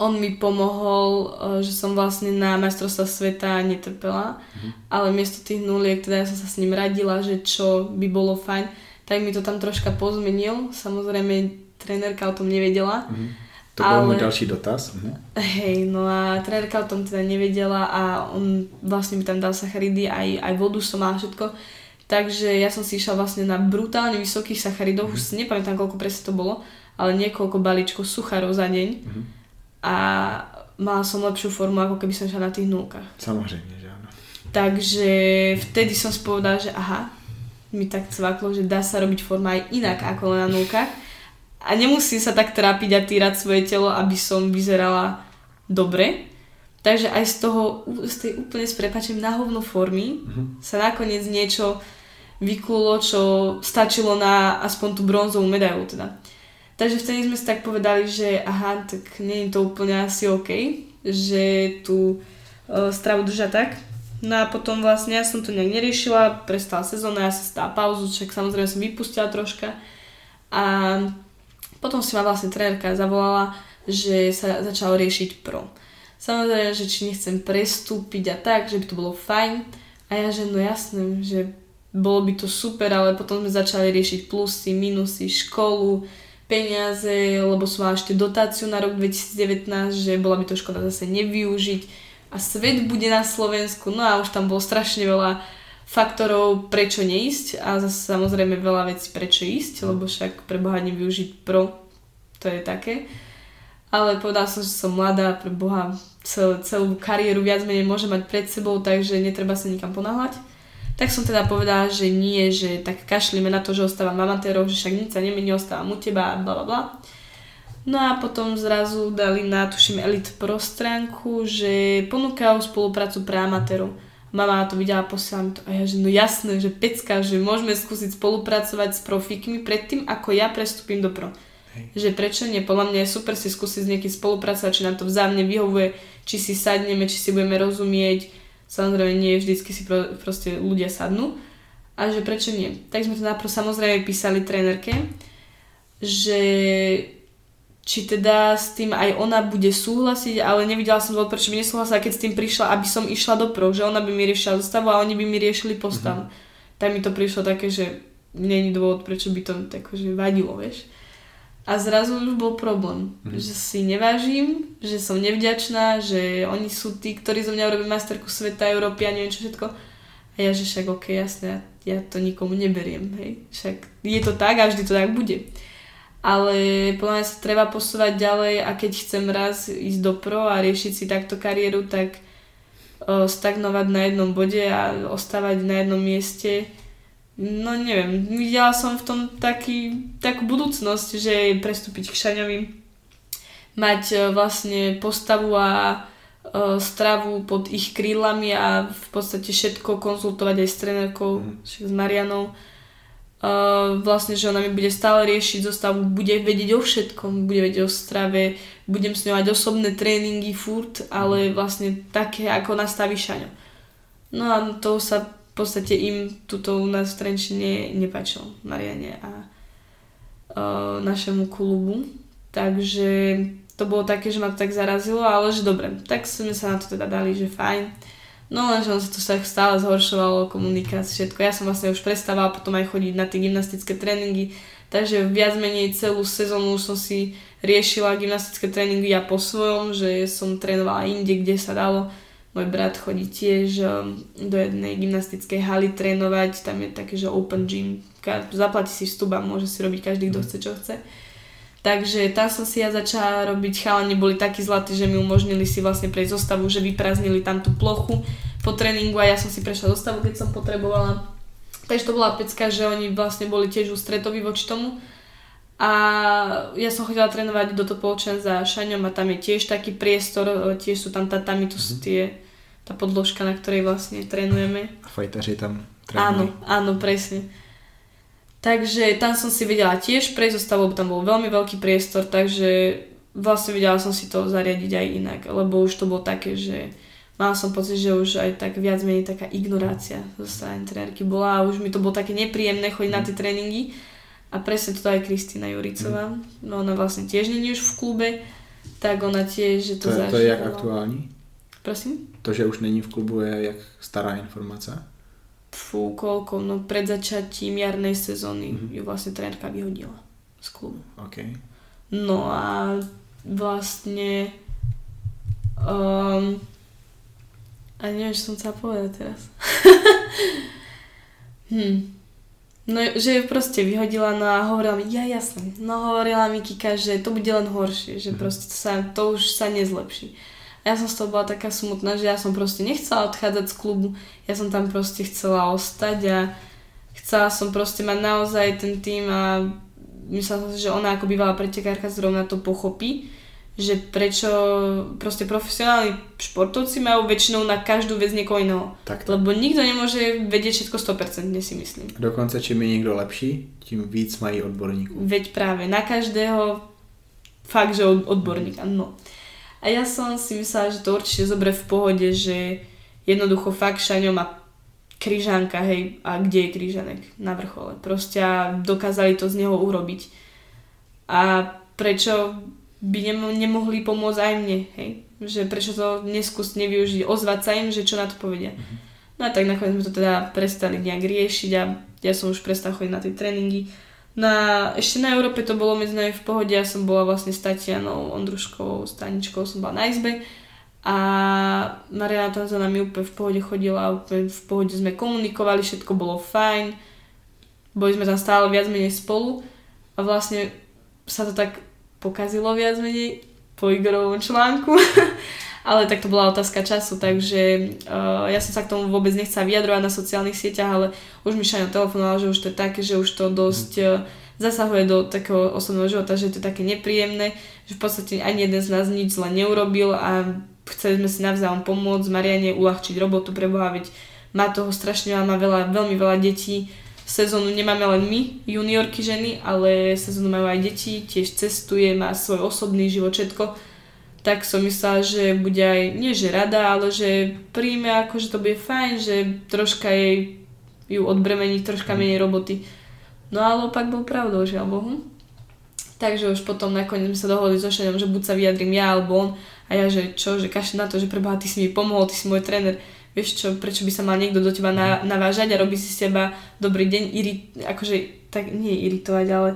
on mi pomohol, e, že som vlastne na majstrovstva sveta netrpela, mm-hmm. ale miesto tých nuliek, teda ja som sa s ním radila, že čo by bolo fajn, tak mi to tam troška pozmenil. Samozrejme, trénerka o tom nevedela. Mm-hmm. To bol ale... môj ďalší dotaz. Mhm. Hej, no a trénerka o tom teda nevedela a on vlastne mi tam dal sacharidy, aj, aj vodu som mala všetko. Takže ja som si išla vlastne na brutálne vysokých sacharidoch, mm-hmm. už si nepamätám, koľko presne to bolo, ale niekoľko balíčkov suchárov za deň. Mm-hmm a mala som lepšiu formu, ako keby som šla na tých nulkách. Samozrejme, že áno. Takže vtedy som si povedala, že aha, mi tak cvaklo, že dá sa robiť forma aj inak ako len na nulkách a nemusím sa tak trápiť a týrať svoje telo, aby som vyzerala dobre. Takže aj z toho, z tej úplne s prepačím na hovno formy uh-huh. sa nakoniec niečo vykulo, čo stačilo na aspoň tú bronzovú medailu teda. Takže vtedy sme si tak povedali, že aha, tak nie je to úplne asi OK, že tú uh, stravu drža tak. No a potom vlastne ja som to nejak neriešila, prestala sezóna, ja sa stala pauzu, však samozrejme som vypustila troška. A potom si ma vlastne trenérka zavolala, že sa začalo riešiť pro. Samozrejme, že či nechcem prestúpiť a tak, že by to bolo fajn. A ja, že no jasné, že bolo by to super, ale potom sme začali riešiť plusy, minusy, školu, peniaze, lebo som mala ešte dotáciu na rok 2019, že bola by to škoda zase nevyužiť a svet bude na Slovensku, no a už tam bolo strašne veľa faktorov, prečo neísť a zase samozrejme veľa vecí, prečo ísť, lebo však pre Boha nevyužiť pro, to je také. Ale povedala som, že som mladá, pre Boha cel, celú kariéru viac menej môže mať pred sebou, takže netreba sa nikam ponáhľať. Tak som teda povedala, že nie, že tak kašlíme na to, že ostávam amatérov, že však nič sa nemení, ostávam u teba a bla bla. No a potom zrazu dali na, tuším, Elite Pro stránku, že ponúkajú spoluprácu pre amatérov. Mama to videla, posiela mi to a ja, že no jasné, že pecka, že môžeme skúsiť spolupracovať s profíkmi predtým, ako ja prestúpim do pro. Hej. Že prečo nie? Podľa mňa je super si skúsiť s niekým spolupracovať, či nám to vzájomne vyhovuje, či si sadneme, či si budeme rozumieť, Samozrejme nie vždycky si pro, proste ľudia sadnú. A že prečo nie? Tak sme to najprv samozrejme písali trénerke, že či teda s tým aj ona bude súhlasiť, ale nevidela som dôvod, prečo by nesúhlasila, keď s tým prišla, aby som išla do pro, že ona by mi riešila zostavu a oni by mi riešili postavu. Mm-hmm. Tak mi to prišlo také, že není dôvod, prečo by to tak, že vadilo, vieš. A zrazu už bol problém, mm. že si nevážim, že som nevďačná, že oni sú tí, ktorí zo mňa robili masterku sveta, Európy a neviem čo všetko. A ja, že však ok, jasné, ja to nikomu neberiem, hej. Však je to tak a vždy to tak bude. Ale podľa mňa sa treba posúvať ďalej a keď chcem raz ísť do pro a riešiť si takto kariéru, tak o, stagnovať na jednom bode a ostávať na jednom mieste no neviem, videla som v tom taký, takú budúcnosť, že prestúpiť k Šaňovi, mať e, vlastne postavu a e, stravu pod ich krídlami a v podstate všetko konzultovať aj s trenérkou, mm. s Marianou. Uh, vlastne, že ona mi bude stále riešiť zostavu, bude vedieť o všetkom, bude vedieť o strave, budem s ňou mať osobné tréningy furt, ale mhm. vlastne také, ako nastaví Šaňo. No a to sa podstate im tuto u nás v Trenčine nepáčilo, Mariane a uh, našemu klubu. Takže to bolo také, že ma to tak zarazilo, ale že dobre, tak sme sa na to teda dali, že fajn. No lenže on sa to stále zhoršovalo, komunikácia, všetko. Ja som vlastne už prestávala potom aj chodiť na tie gymnastické tréningy, takže viac menej celú sezónu som si riešila gymnastické tréningy ja po svojom, že som trénovala inde, kde sa dalo Môj brat chodí tiež um, do jednej gymnastickej haly trénovať, tam je také, že open gym, zaplatí si vstup a môže si robiť každý, kto chce, čo chce. Takže tam som si ja začala robiť, chalani boli takí zlatí, že mi umožnili si vlastne prejsť zostavu, že vyprázdnili tam tú plochu po tréningu a ja som si prešla zostavu, keď som potrebovala. Takže to bola pecka, že oni vlastne boli tiež ústretoví voči tomu. A ja som chodila trénovať do Topolčan za Šaňom a tam je tiež taký priestor, tiež sú tam tatami, to sú mhm. tie, tá podložka, na ktorej vlastne trénujeme. A fajtaři tam trénujú. Áno, áno, presne. Takže tam som si vedela tiež prejsť zostavu, tam bol veľmi veľký priestor, takže vlastne vedela som si to zariadiť aj inak, lebo už to bolo také, že mala som pocit, že už aj tak viac menej taká ignorácia zo strany trénerky bola a už mi to bolo také nepríjemné chodiť na tie tréningy a presne toto aj Kristýna Juricová, no ona vlastne tiež není už v klube, tak ona tiež, že to, to, to je jak aktuální? Prosím? To, že už není v klubu, je jak stará informácia? fú, koľko, no pred začatím jarnej sezóny mm-hmm. ju vlastne trénerka vyhodila z klubu. Okay. No a vlastne um, a neviem, čo som chcela povedať teraz. hm. No, že ju proste vyhodila, no a hovorila mi, ja jasne, no hovorila mi Kika, že to bude len horšie, že mm-hmm. proste to, sa, to už sa nezlepší. A ja som z toho bola taká smutná, že ja som proste nechcela odchádzať z klubu, ja som tam proste chcela ostať a chcela som proste mať naozaj ten tým a myslela som si, že ona ako bývalá pretekárka zrovna to pochopí, že prečo proste profesionálni športovci majú väčšinou na každú vec niekoho iného. Tak. Lebo nikto nemôže vedieť všetko 100%, si myslím. Dokonca čím je niekto lepší, tým víc mají odborníkov. Veď práve, na každého fakt, že odborníka, no. A ja som si myslela, že to určite zobre v pohode, že jednoducho fakt Šaňo má kryžanka, hej, a kde je kryžanek? Na vrchole. Proste dokázali to z neho urobiť. A prečo by nemo- nemohli pomôcť aj mne, hej? Že prečo to neskúsiť nevyužiť, ozvať sa im, že čo na to povedia. Mm-hmm. No a tak nakoniec sme to teda prestali nejak riešiť a ja som už prestal chodiť na tie tréningy na, ešte na Európe to bolo medzi nami v pohode, ja som bola vlastne s Tatianou Ondruškovou, s Taničkou som bola na izbe a Mariana tam za nami úplne v pohode chodila, úplne v pohode sme komunikovali, všetko bolo fajn, boli sme tam stále viac menej spolu a vlastne sa to tak pokazilo viac menej po Igorovom článku. Ale tak to bola otázka času, takže uh, ja som sa k tomu vôbec nechcela vyjadrovať na sociálnych sieťach, ale už mi Šaňo telefonoval, že už to je také, že už to dosť uh, zasahuje do takého osobného života, že to je také nepríjemné, že v podstate ani jeden z nás nič zle neurobil a chceli sme si navzájom pomôcť Mariane uľahčiť robotu pre Boha, veď má toho strašne má veľa, veľmi veľa detí, sezónu nemáme len my, juniorky ženy, ale sezónu majú aj deti, tiež cestuje, má svoj osobný život, všetko tak som myslela, že bude aj, nie že rada, ale že príjme ako, že to bude fajn, že troška jej ju odbremení, troška menej roboty. No ale opak bol pravdou, žiaľ Bohu. Takže už potom nakoniec sme sa dohodli so Šaňom, že buď sa vyjadrím ja alebo on a ja, že čo, že kaši na to, že preboha, ty si mi pomohol, ty si môj tréner, vieš čo, prečo by sa mal niekto do teba na, navážať a robiť si z teba dobrý deň, iri, akože, tak nie iritovať, ale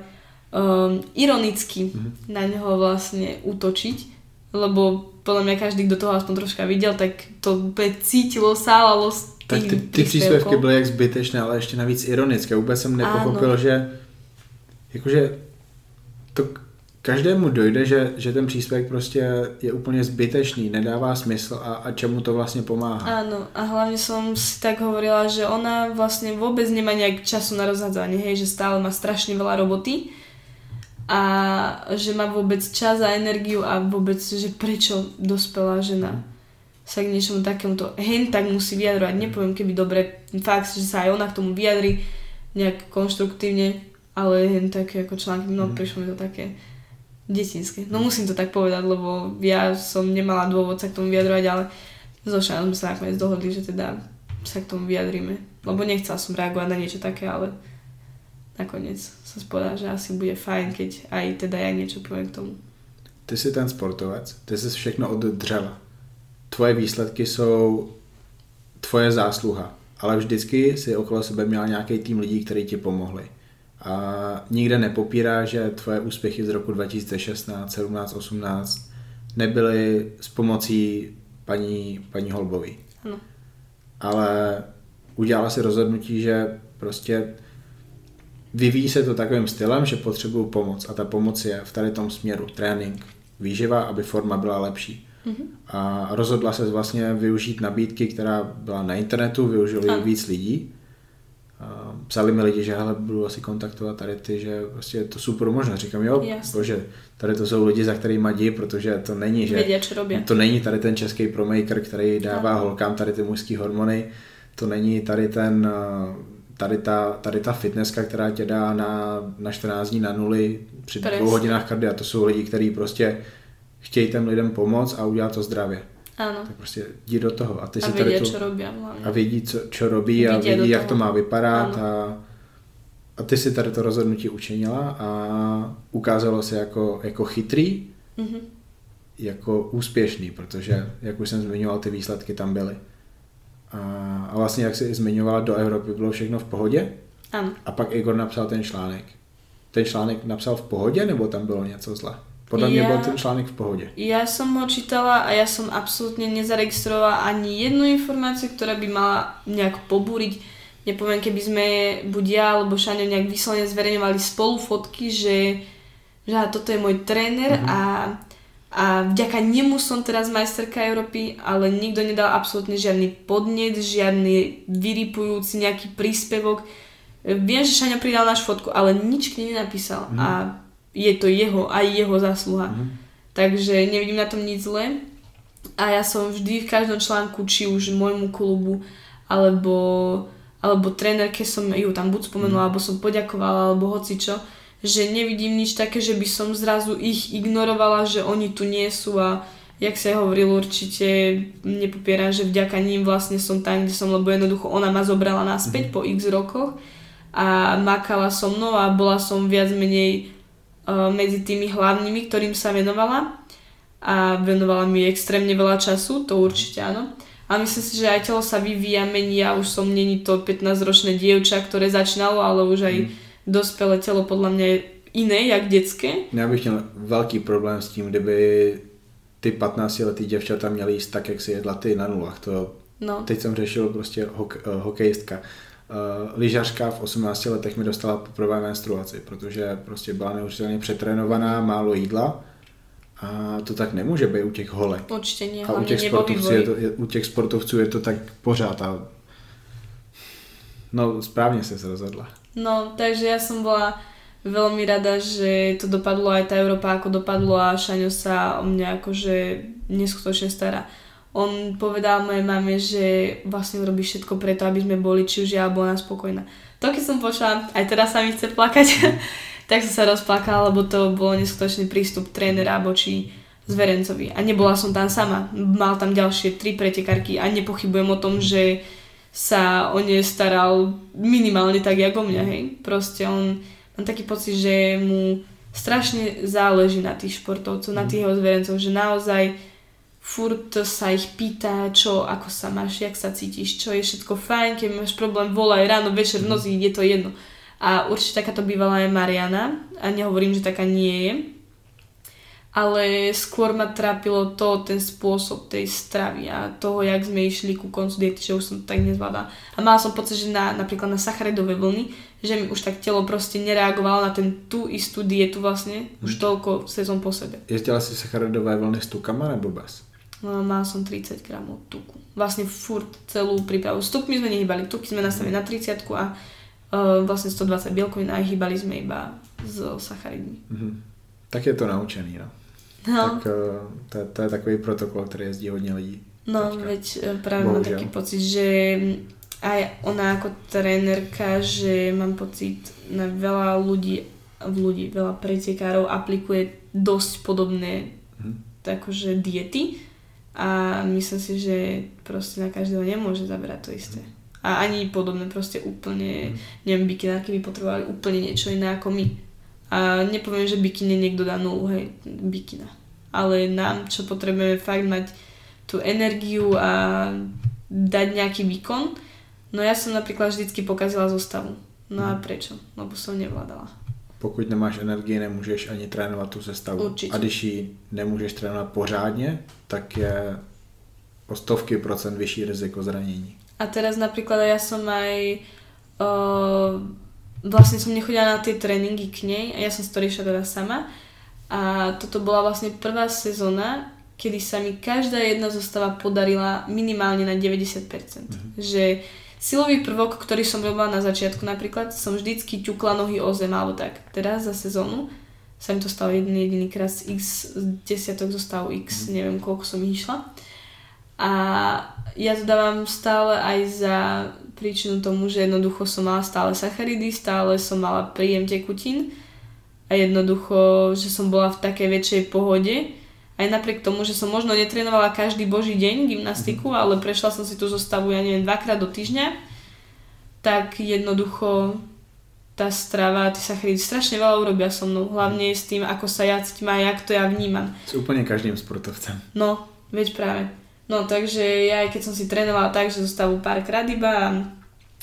um, ironicky mm-hmm. na neho vlastne útočiť lebo podľa mňa každý, kto toho aspoň troška videl, tak to cítilo, sálalo z Tak ty, ty příspěvky byly jak zbytečné, ale ještě navíc ironické. Vůbec jsem nepochopil, Áno. že jakože to každému dojde, že, že ten příspěvek prostě je úplně zbytečný, nedává smysl a, a čemu to vlastně pomáhá. Áno, a hlavne som si tak hovorila, že ona vlastne vôbec nemá nejak času na rozhádzanie, hej, že stále má strašne veľa roboty a že má vôbec čas a energiu a vôbec, že prečo dospelá žena sa k niečomu takémuto hen tak musí vyjadrovať. Nepoviem, keby dobre, fakt, že sa aj ona k tomu vyjadri nejak konštruktívne, ale hen také ako články, no mm. prišlo mi to také detinské. No musím to tak povedať, lebo ja som nemala dôvod sa k tomu vyjadrovať, ale so Šanom sme sa nakoniec dohodli, že teda sa k tomu vyjadríme. Lebo nechcela som reagovať na niečo také, ale nakoniec som spovedala, že asi bude fajn, keď aj teda ja niečo poviem k tomu. Ty jsi ten sportovec, ty jsi všechno oddřela. Tvoje výsledky jsou tvoje zásluha, ale vždycky si okolo sebe měla nějaký tým lidí, kteří ti pomohli. A nikde nepopírá, že tvoje úspěchy z roku 2016, 17, 18 nebyly s pomocí paní, paní Holbový. Ano. Ale udělala si rozhodnutí, že prostě vyvíjí se to takovým stylem, že potřebuju pomoc a ta pomoc je v tady tom směru trénink, výživa, aby forma byla lepší. Mm-hmm. A rozhodla se vlastně využít nabídky, která byla na internetu, využili ji víc lidí. Psali mi lidi, že hele, budu asi kontaktovat tady ty, že prostě je to super možná. Říkám, jo, Jasne. bože, tady to jsou lidi, za kterými madí, protože to není, že robia. to není tady ten český promaker, který dává Ano. holkám tady ty mužské hormony, to není tady ten eh, tady ta, tady ta fitnesska, která tě dá na, na 14 dní na nuly při dvou hodinách kardia. To jsou lidi, kteří prostě chtějí těm lidem pomoct a udělat to zdravě. Áno. Tak prostě jdi do toho. A ty A si vedia, to, čo robia hlavne. a vědí, co, čo robí a vědí, jak to má vypadat Ano. a, a ty si tady to rozhodnutí učinila a ukázalo se jako, jako chytrý, Mhm. jako úspěšný, protože, jak už jsem zmiňoval, ty výsledky tam byly. A, a vlastně, jak jsi zmiňovala, do Evropy bylo všechno v pohodě Áno. a pak Igor napsal ten článek. Ten článek napsal v pohodě, nebo tam bylo něco zle? Podle mě Ja- byl ten článek v pohodě. Ja som ho čítala a ja som absolútne nezaregistrovala ani jednu informáciu, ktorá by mala nejak pobúriť. Nepoviem, keby sme buď ja alebo Šaňo nejak vyslovene zverejňovali spolu fotky, že, že toto je môj tréner Mhm. a, a vďaka nemu som teraz majsterka Európy, ale nikto nedal absolútne žiadny podnet, žiadny vyrypujúci nejaký príspevok. Viem, že Šaňo pridal našu fotku, ale nič k nej nenapísal. Mhm. A je to jeho, aj jeho zásluha. Mhm. Takže nevidím na tom nič zlé. A ja som vždy v každom článku, či už môjmu klubu, alebo, alebo trénerke som ju tam buď spomenula, alebo som poďakovala, alebo hocičo, že nevidím nič také, že by som zrazu ich ignorovala, že oni tu nie sú a jak sa hovoril určite nepopieram, že vďaka ním vlastne som tam, kde som, lebo jednoducho ona ma zobrala naspäť po x rokoch a makala so mnou a bola som viac menej medzi tými hlavnými, ktorým sa venovala a venovala mi extrémne veľa času, to určite áno. A myslím si, že aj telo sa vyvíja, mení, ja už som není to 15-ročné dievča, ktoré začínalo, ale už aj dospelé telo podľa mňa je iné, jak detské. Já bych měl velký problém s tím, kdyby ty 15-letý děvčata měly jíst tak, jak si jedla ty na nulách. To No, Teď jsem řešil prostě hok, uh, hokejistka. Uh, lyžařka v 18 letech mi dostala poprvé menstruaci, protože prostě byla neuvěřitelně přetrénovaná, málo jídla a to tak nemůže být u těch holek. určite nie, A u těch, sportovců je to, je, u těch sportovců je to tak pořád a no správně se rozhodla. No, takže ja som bola veľmi rada, že to dopadlo aj tá Európa ako dopadlo a Šaňo sa o mňa akože neskutočne stará. On povedal mojej mame, že vlastne robí všetko preto, aby sme boli, či už ja alebo ona spokojná. To keď som počula, aj teraz sa mi chce plakať, tak som sa rozplakala, lebo to bol neskutočný prístup trénera voči zverencovi. A nebola som tam sama. Mal tam ďalšie tri pretekárky a nepochybujem o tom, že sa o ne staral minimálne tak, ako o mňa, hej. Proste on, mám taký pocit, že mu strašne záleží na tých športovcov, na tých jeho zverencov, že naozaj furt sa ich pýta, čo, ako sa máš, jak sa cítiš, čo je všetko fajn, keď máš problém, volaj ráno, večer, v noci, je to jedno. A určite takáto bývala aj Mariana, a nehovorím, že taká nie je, ale skôr ma trápilo to, ten spôsob tej stravy a toho, jak sme išli ku koncu diety, že už som to tak nezvládala. A mala som pocit, že na, napríklad na sacharidové vlny, že mi už tak telo proste nereagovalo na ten tú istú dietu vlastne, už toľko sezón po sebe. Jezdila si sacharidové vlny s tukama nebo bez? No, mala som 30 gramov tuku. Vlastne furt celú prípravu. S tukmi sme nehybali, tuky sme nastavili na 30 a uh, vlastne 120 bielkovín a hýbali sme iba s sacharidmi. Mhm. Tak je to naučený, no. No. Tak uh, to, to je takový protokol, který jezdí hodně lidí. No, Teďka. veď e, práve mám taký pocit, že aj ona ako trénerka, že mám pocit na veľa ľudí, ľudí veľa pretekárov aplikuje dosť podobné Mhm. akože diety a myslím si, že proste na každého nemôže zaberať to isté. A ani podobné, proste úplne, neviem, bikinárky by potrebovali úplne niečo iné ako my. A nepoviem, že bikine niekto dá nulu, hej, bikina. Ale nám, čo potrebujeme fakt mať tú energiu a dať nejaký výkon, no ja som napríklad vždycky pokazila zostavu. No a prečo? Lebo som nevládala. Pokud nemáš energii, nemůžeš ani trénovat tu sestavu. Určitě. A když ji nemůžeš trénovat pořádně, tak je o stovky procent vyšší riziko zranění. A teraz napríklad ja som aj uh, vlastne som nechodila na tie tréningy k nej a ja som si to riešila teda sama a toto bola vlastne prvá sezóna, kedy sa mi každá jedna zostava podarila minimálne na 90%. Mm-hmm. Že silový prvok, ktorý som robila na začiatku napríklad, som vždycky ťukla nohy o zem alebo tak. Teraz za sezónu sa mi to stalo jeden jediný krát z x desiatok zostavu x, neviem koľko som išla. A ja to dávam stále aj za príčinu tomu, že jednoducho som mala stále sacharidy, stále som mala príjem tekutín a jednoducho, že som bola v takej väčšej pohode. Aj napriek tomu, že som možno netrenovala každý boží deň gymnastiku, mm. ale prešla som si tú zostavu, ja neviem, dvakrát do týždňa, tak jednoducho tá strava, tie sacharidy strašne veľa urobia so mnou, hlavne s tým, ako sa ja cítim a jak to ja vnímam. S úplne každým sportovcem. No, veď práve. No takže ja aj keď som si trénovala tak, že zostavu párkrát iba a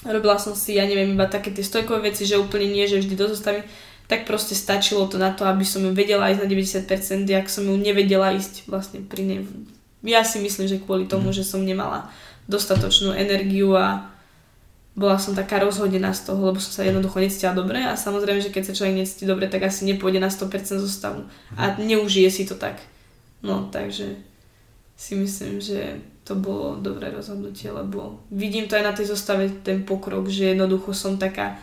robila som si, ja neviem, iba také tie stojkové veci, že úplne nie, že vždy do zostavy, tak proste stačilo to na to, aby som ju vedela ísť na 90%, jak som ju nevedela ísť vlastne pri nej. Ja si myslím, že kvôli tomu, mm. že som nemala dostatočnú energiu a bola som taká rozhodená z toho, lebo som sa jednoducho necítila dobre a samozrejme, že keď sa človek necíti dobre, tak asi nepôjde na 100% zostavu a mhm. neužije si to tak. No, takže si myslím, že to bolo dobré rozhodnutie, lebo vidím to aj na tej zostave ten pokrok, že jednoducho som taká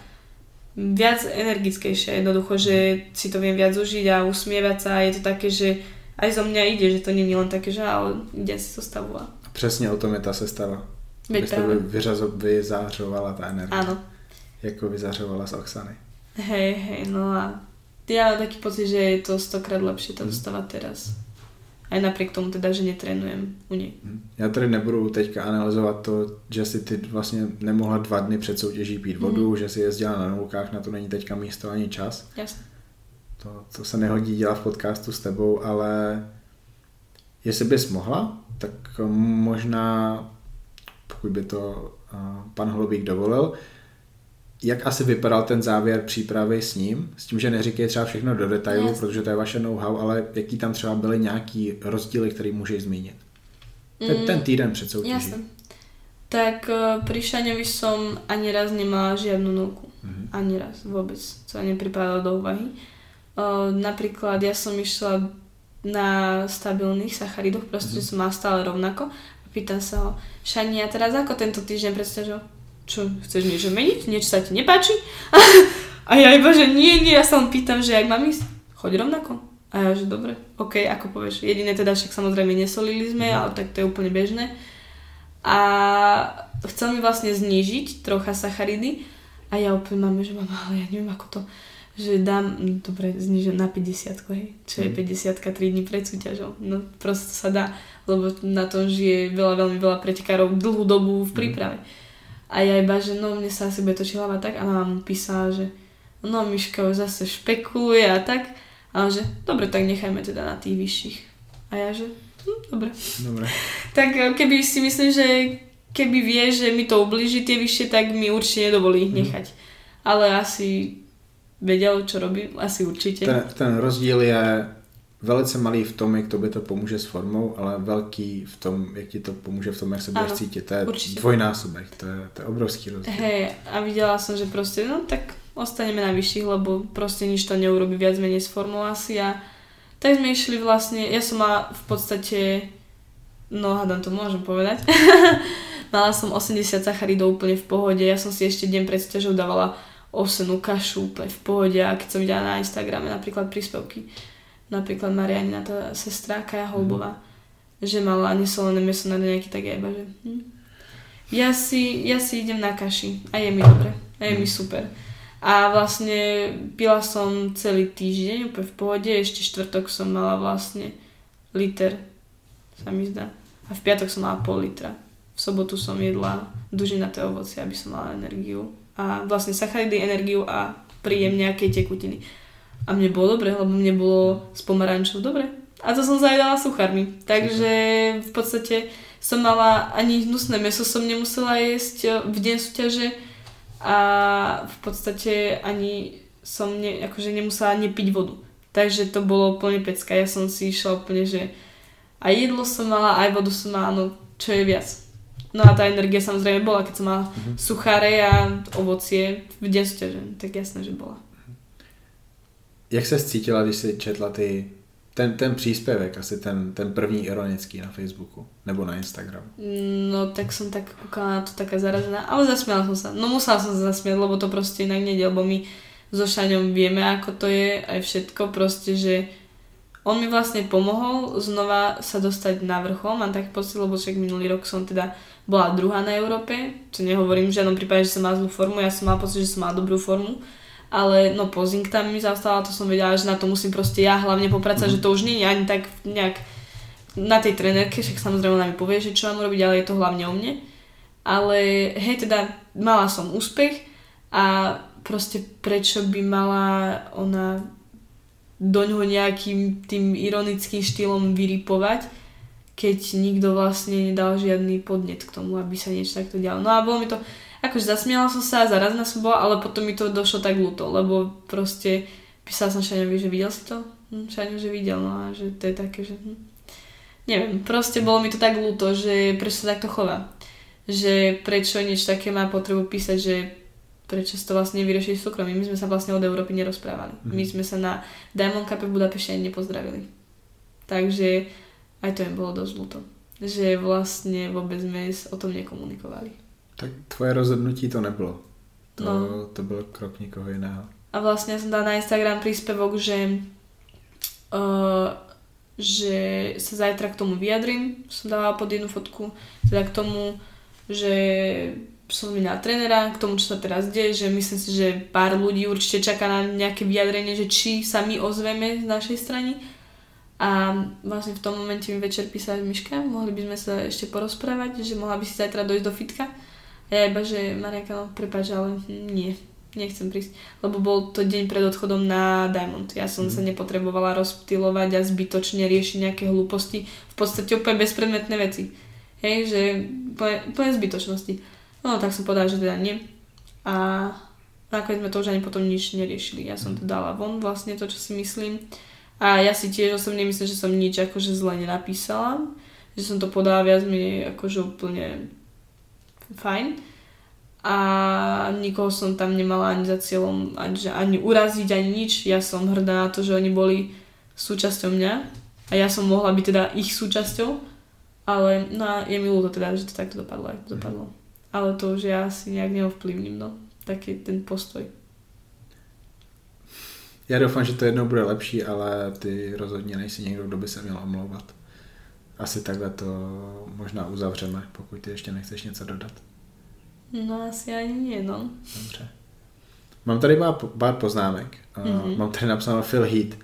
viac energickejšia, jednoducho, že si to viem viac užiť a usmievať sa a je to také, že aj zo mňa ide, že to je len také, že ale ide si zostavu. Přesně o tom je ta sestava. Veď Abyste vyřazo, vyzářovala tá energia. Áno. Jako vyzařovala z Oksany. Hej, hej, no a ja mám taký pocit, že je to stokrát lepšie tá zostava teraz. Aj napriek tomu teda, že netrénujem u nej. Mhm. Já tady nebudu teďka analyzovat to, že si ty vlastně nemohla dva dny před soutěží pít vodu, mm. že si jezdila na nulkách, na to není teďka místo ani čas. Jasne. To, to se nehodí dělat v podcastu s tebou, ale jestli bys mohla, tak možná, pokud by to pan Holubík dovolil, jak asi vypadal ten závěr přípravy s ním, s tím, že neříkej třeba všechno do detailu, yes. protože to je vaše know-how, ale jaký tam třeba byly nějaký rozdíly, který můžeš zmínit? Ten, mm, ten týden před soutěží. Jasne. Tak uh, pri Šaňovi som ani raz nemala žiadnu nulku. Mm-hmm. Ani raz, vôbec. To nepripadalo do úvahy. Uh, napríklad ja som išla na stabilných sacharidoch, proste mm-hmm. som mala stále rovnako. Pýtam sa ho, Šani, a teraz ako tento týždeň predstažil? Čo, chceš niečo meniť? Niečo sa ti nepáči? a ja iba, že nie, nie, ja sa len pýtam, že jak mám ísť? Choď rovnako. A ja, že dobre, OK, ako povieš. Jediné teda však samozrejme nesolili sme, mhm. ale tak to je úplne bežné. A chcel mi vlastne znížiť trocha sacharidy a ja úplne máme, že mám, ale ja neviem ako to, že dám, no, dobre, znižím na 50, hej, čo je 50 mhm. 3 dní pred súťažou. No proste sa dá, lebo na tom žije veľa, veľmi veľa pretekárov dlhú dobu v mhm. príprave. Mm. A ja iba, že no mne sa asi bude točiť hlava tak a mama mu písala, že no Miška už zase špekuluje a tak. A on že dobre, tak nechajme teda na tých vyšších. A ja že hm, dobre. Dobre. tak eh, keby si myslím, že keby vie, že mi to ubliží tie vyššie, tak mi určite nedovolí ich mhm. nechať. Mm. Ale asi vedel, čo robí, asi určite. Ten, ten rozdíl je velice malý v tom, jak by to pomůže s formou, ale velký v tom, jak ti to pomůže v tom, jak se budeš cítit. To je určite. dvojnásobek, to je, to je obrovský rozdíl. Hej, a videla som, že proste, no tak ostaneme na vyšších, lebo proste nič to neurobi viac menej s formou asi a tak sme išli vlastne, ja som mala v podstate, no hádam to môžem povedať, mala som 80 sacharidov úplne v pohode, ja som si ešte deň pred súťažou dávala osenú kašu úplne v pohode a keď som videla na Instagrame napríklad príspevky, napríklad Marianina, tá sestra Kaja Holbová, mm. že mala nesolené meso na nejaký tak iba, že hm. ja, si, ja si idem na kaši a je mi dobre, a je mi mhm. super. A vlastne pila som celý týždeň úplne v pohode, ešte štvrtok som mala vlastne liter, sa mi zdá. A v piatok som mala pol litra. V sobotu som jedla dužinaté ovoci, aby som mala energiu. A vlastne sacharidy, energiu a príjem nejakej tekutiny. A mne bolo dobre, lebo mne bolo s pomarančou dobre. A to som zajedala suchármi. Takže v podstate som mala ani hnusné meso som nemusela jesť eh, v deň súťaže a v podstate ani som ne, akože nemusela ani piť vodu. Takže to bolo úplne pecka. Ja som si išla úplne, že aj jedlo som mala, aj vodu som mala, no čo je viac. No a tá energia samozrejme bola, keď som mala mm-hmm. sucháre a ovocie v deň súťaže, tak jasné, že bola. Jak se cítila, když si četla ty, ten, ten příspěvek, asi ten, ten první ironický na Facebooku nebo na Instagramu? No tak som tak kúkala na to taká zarazená, ale zasmiala som sa. No musela som sa zasmiať, lebo to proste inak nedel, lebo my so Šaňom vieme, ako to je, aj všetko proste, že on mi vlastne pomohol znova sa dostať na vrchol, mám taký pocit, lebo však minulý rok som teda bola druhá na Európe, čo nehovorím v žiadnom prípade, že som mala zlú formu, ja som mala pocit, že som mala dobrú formu, ale no pozing tam mi zastala, to som vedela, že na to musím proste ja hlavne popracať, mm. že to už nie je ani tak nejak na tej trenerke, však samozrejme ona mi povie, že čo mám robiť, ale je to hlavne o mne. Ale hej, teda mala som úspech a proste prečo by mala ona do ňoho nejakým tým ironickým štýlom vyripovať, keď nikto vlastne nedal žiadny podnet k tomu, aby sa niečo takto dialo. No a bolo mi to, akože zasmiala som sa, zarazná som bola, ale potom mi to došlo tak ľúto, lebo proste písala som Šaňovi, že videl si to? Hm, Šaňo, že videl, no a že to je také, že hm. neviem, proste bolo mi to tak ľúto, že prečo sa takto chová. Že prečo niečo také má potrebu písať, že prečo to vlastne vyriešiť v súkromí. My sme sa vlastne od Európy nerozprávali. Mm. My sme sa na Diamond Cup v Budapešti ani nepozdravili. Takže aj to im bolo dosť ľúto. Že vlastne vôbec sme o tom nekomunikovali. Tak tvoje rozhodnutí to nebylo. To, no. to byl krok někoho jiného. A vlastne som dala na Instagram príspevok, že, uh, že sa zajtra k tomu vyjadrím. Som dala pod jednu fotku, teda k tomu, že som na trénera, k tomu, čo sa teraz deje, že myslím si, že pár ľudí určite čaká na nejaké vyjadrenie, že či sa my ozveme z našej strany a vlastne v tom momente mi večer písala Miška, mohli by sme sa ešte porozprávať, že mohla by si zajtra dojsť do fitka. Ja iba, že Mariaka, no prepáč, ale nie, nechcem prísť. Lebo bol to deň pred odchodom na Diamond. Ja som mm. sa nepotrebovala rozptilovať a zbytočne riešiť nejaké hlúposti. V podstate úplne bezpredmetné veci. Hej, že úplne, úplne zbytočnosti. No tak som povedala, že teda nie. A nakoniec sme to už ani potom nič neriešili. Ja som to dala von vlastne to, čo si myslím. A ja si tiež osobne myslím, že som nič akože zle nenapísala. Že som to podala viac mi akože úplne fajn. A nikoho som tam nemala ani za cieľom ani, ani uraziť, ani nič. Ja som hrdá na to, že oni boli súčasťou mňa. A ja som mohla byť teda ich súčasťou. Ale no a je mi ľúto teda, že to takto dopadlo, aj to dopadlo. Ale to už ja si nejak neovplyvním, no. Taký ten postoj. Já doufám, že to jednou bude lepší, ale ty rozhodně nejsi někdo, kdo by se měl omlouvat. Asi takhle to možná uzavřeme, pokud ty ještě nechceš něco dodat. No asi ani nie, no. Dobře. Mám tady pár, poznámek. Mm-hmm. Mám tady napsáno Phil Heath,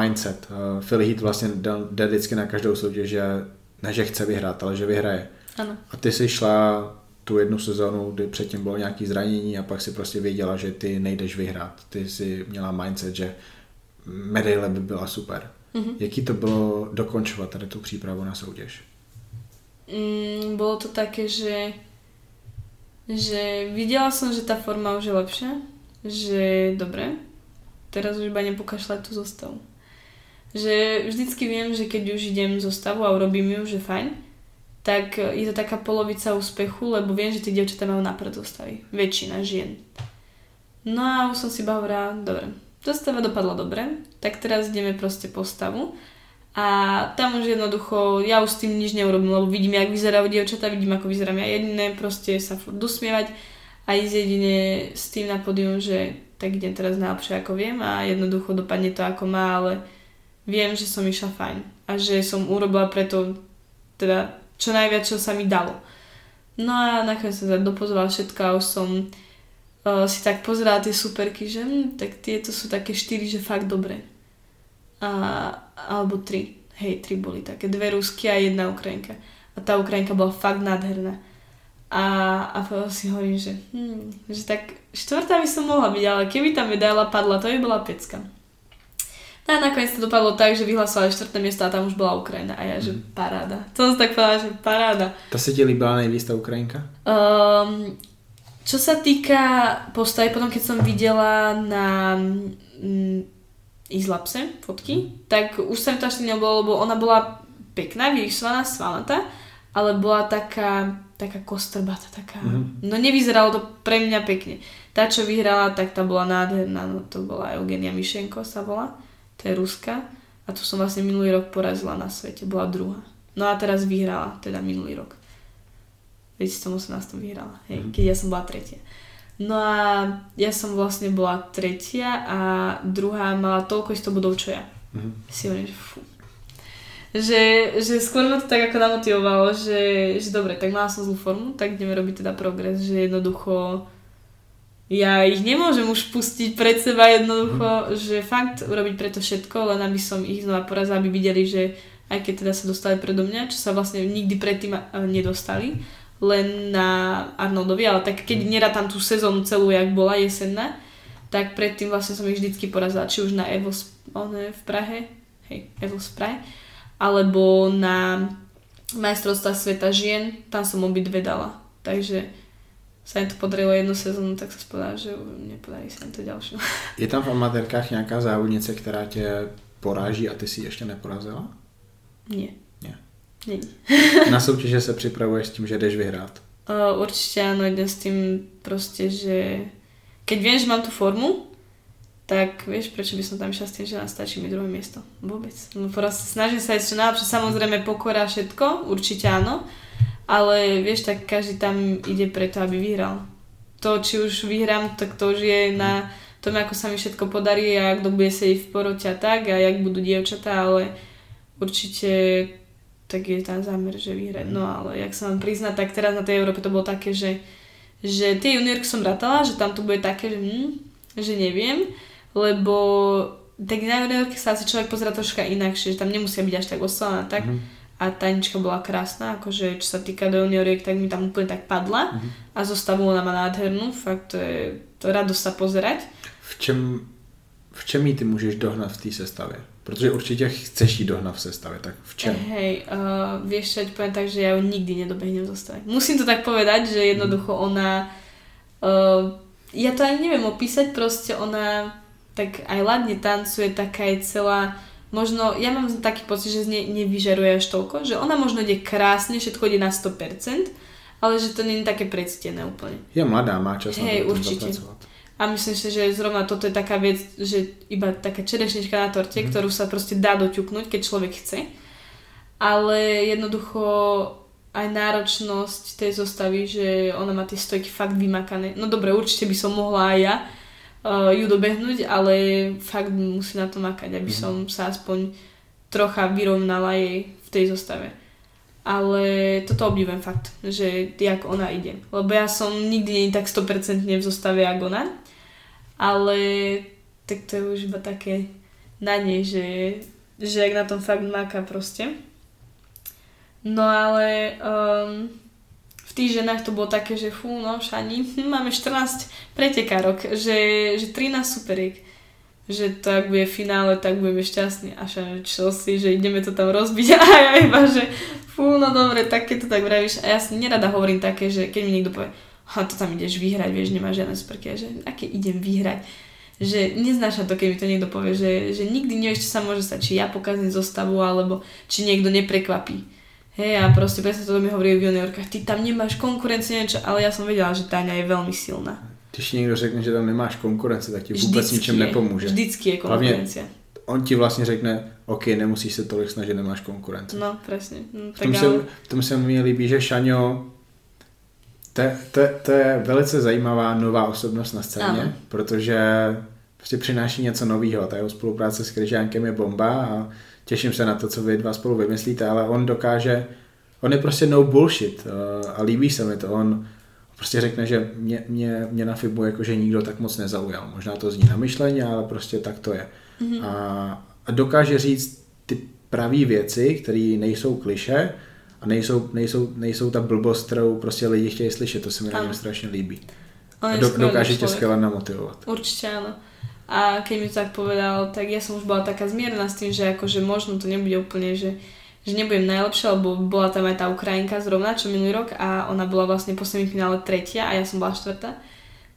mindset. Phil Heath vlastně jde vždycky na každou soutěž, že ne, že chce vyhrát, ale že vyhraje. Ano. A ty jsi šla tu jednu sezónu, kdy předtím bylo nějaké zranění a pak si prostě věděla, že ty nejdeš vyhrát. Ty si měla mindset, že medaile by byla super. Mm-hmm. Jaký to bylo dokončovat tady tu přípravu na soutěž? Mm, bolo to také, že že videla som, že tá forma už je lepšia, že dobre, teraz už iba nepokašľať tú zostavu. Že vždycky viem, že keď už idem zostavu a urobím ju, že fajn, tak je to taká polovica úspechu, lebo viem, že tie dievčatá majú napred zostavy. Väčšina žien. No a už som si iba hovorila, dobre, zostava dopadla dobre, tak teraz ideme proste po stavu. A tam už jednoducho, ja už s tým nič neurobím, lebo vidím, jak vyzerajú dievčatá, vidím, ako vyzerám ja jediné, proste sa furt dosmievať a ísť jedine s tým na podium, že tak idem teraz najlepšie ako viem a jednoducho dopadne to ako má, ale viem, že som išla fajn a že som urobila preto teda čo najviac, čo sa mi dalo. No a nakoniec som sa dopozovala všetko a už som uh, si tak pozerala tie superky, že hm, tak tieto sú také štyri, že fakt dobre. A, alebo tri. Hej, tri boli také. Dve rusky a jedna Ukrajinka. A tá Ukrajinka bola fakt nádherná. A, a si hovorím, že, hm, že tak štvrtá by som mohla byť, ale keby tá medaila padla, to by bola pecka. No a nakoniec to dopadlo tak, že vyhlasovali čtvrté miesto a tam už bola Ukrajina. A ja, že mm. paráda. To som tak povedala, že paráda. To si ti líbila najvíc tá Ukrajinka? Um, čo sa týka postavy, potom keď som videla na mm, Izlapse fotky, tak už sa mi to až tak nebolo, lebo ona bola pekná, vyrysovaná, svalnatá, ale bola taká, taká kostrbata, taká, Mhm. no nevyzeralo to pre mňa pekne. Tá, čo vyhrala, tak tá bola nádherná, no to bola Eugenia Mišenko sa volá, to je Ruska a tu som vlastne minulý rok porazila na svete, bola druhá. No a teraz vyhrala, teda minulý rok. V 2018 vyhrala, hej, Mhm. keď ja som bola tretia. No a ja som vlastne bola tretia a druhá mala toľko isto bodov, čo ja. Mhm. Si hovorím, že fú. Že, že skôr ma to tak ako namotivovalo, že, že dobre, tak mala som zlú formu, tak ideme robiť teda progres, že jednoducho ja ich nemôžem už pustiť pred seba jednoducho, že fakt urobiť preto všetko, len aby som ich znova porazila, aby videli, že aj keď teda sa dostali predo mňa, čo sa vlastne nikdy predtým a- nedostali, len na Arnoldovi, ale tak keď nerátam tú sezónu celú, jak bola jesenná, tak predtým vlastne som ich vždycky porazila, či už na Evos one, v Prahe, hej, Evos v Prahe, alebo na majstrovstvá sveta žien, tam som obidve dala. Takže sa im to podarilo jednu sezónu, tak sa spovedala, že nepodarí sa im to ďalšiu. Je tam v amatérkách nějaká závodnice, která tě poráží a ty si ještě neporazila? Nie. Na soutěže se připravuješ s tím, že jdeš vyhrát. Uh, určite áno, idem s tým proste, že keď viem, že mám tú formu, tak vieš, prečo by som tam išla s tým, že nám stačí mi druhé miesto. Vôbec. No proste snažím sa ísť čo najlepšie. Samozrejme pokora všetko, určite áno, ale vieš, tak každý tam ide preto, aby vyhral. To, či už vyhrám, tak to už je na tom, ako sa mi všetko podarí a kto bude sedieť v porote a tak a jak budú dievčatá, ale určite tak je tam zámer, že vyhrať. No ale jak sa mám priznať, tak teraz na tej Európe to bolo také, že, že tie juniorky som rátala, že tam to bude také, že, hm, že neviem, lebo tak na juniorky sa asi človek pozera troška inakšie, že tam nemusia byť až tak oslavená, tak Mhm. a Tanička bola krásna, akože čo sa týka do junioriek, tak mi tam úplne tak padla Mhm. a zostavu ona má nádhernú, fakt to je to radosť sa pozerať. V čem, v čem jí ty můžeš dohnat v té sestavě? Protože určitě chceš jí dohnat v sestavě, tak v čem? Hej, uh, vieš čo, poviem tak, že ja ju nikdy nedobehnem zostave. Musím to tak povedať, že jednoducho ona, uh, ja to ani neviem opísať, proste ona tak aj ladne tancuje, taká je celá, možno, ja mám taký pocit, že z nej nevyžaruje až toľko, že ona možno ide krásne, všetko ide na 100%, ale že to nie je také predstené úplne. Je mladá, má čas Hej, na to určite. zapracovat. A myslím si, že zrovna toto je taká vec, že iba taká čerešnička na torte, Mhm. ktorú sa proste dá doťuknúť, keď človek chce. Ale jednoducho aj náročnosť tej zostavy, že ona má tie stojky fakt vymakané. No dobre, určite by som mohla aj ja uh, ju dobehnúť, ale fakt musí na to makať, aby Mhm. som sa aspoň trocha vyrovnala jej v tej zostave. Ale toto obdivujem fakt, že jak ona ide. Lebo ja som nikdy nie tak 100% v zostave ako ona. Ale tak to je už iba také na nej, že, že jak na tom fakt máka proste. No ale um, v tých ženách to bolo také, že fú, no šani, hm, máme 14 pretekárok, že, že 13 superiek. Že to ak bude finále, tak budeme šťastní. A čo si, že ideme to tam rozbiť. A ja iba, že fú, no dobre, tak keď to tak vravíš. A ja si nerada hovorím také, že keď mi niekto povie, ha, to tam ideš vyhrať, vieš, nemáš žiadne superky. A že aké idem vyhrať? Že neznáša to, keď mi to niekto povie, že, že nikdy nevieš, čo sa môže stať, či ja pokazím zostavu, alebo či niekto neprekvapí. Hej, a proste presne to mi hovorí v juniorkách, ty tam nemáš konkurenciu, niečo, ale ja som vedela, že Táňa je veľmi silná. Když někdo řekne, že tam nemáš konkurenci, tak ti vůbec ničem je, nepomůže. Vždycky je konkurencia. On ti vlastně řekne, OK, nemusíš se tolik snažit, nemáš konkurenci. No, presne. No, v, tak tom se, ale... v tom se mi líbí, že Šaňo, to, to, to je velice zajímavá nová osobnost na scéně, Ano. protože prostě přináší něco nového. Ta jeho spolupráce s Kryžánkem je bomba a těším se na to, co vy dva spolu vymyslíte, ale on dokáže, on je prostě no bullshit eh, a líbí se mi to. On prostě řekne, že mě, mě, mě na FIBu jakože nikdo tak moc nezaujal. Možná to zní na myšlení, ale prostě tak to je. Mhm. A, a dokáže říct ty pravé věci, které nejsou kliše a nejsou, nejsou, nejsou ta blbost, kterou prostě lidi chtějí slyšet. To se mi na něm strašně líbí. On do, dokáže človek. skvěle namotivovat. Určite áno. A keď mi to tak povedal, tak ja som už bola taká zmierna s tým, že akože možno to nebude úplne, že, že nebudem najlepšia, lebo bola tam aj tá Ukrajinka zrovna, čo minulý rok a ona bola vlastne po semifinále tretia a ja som bola štvrtá.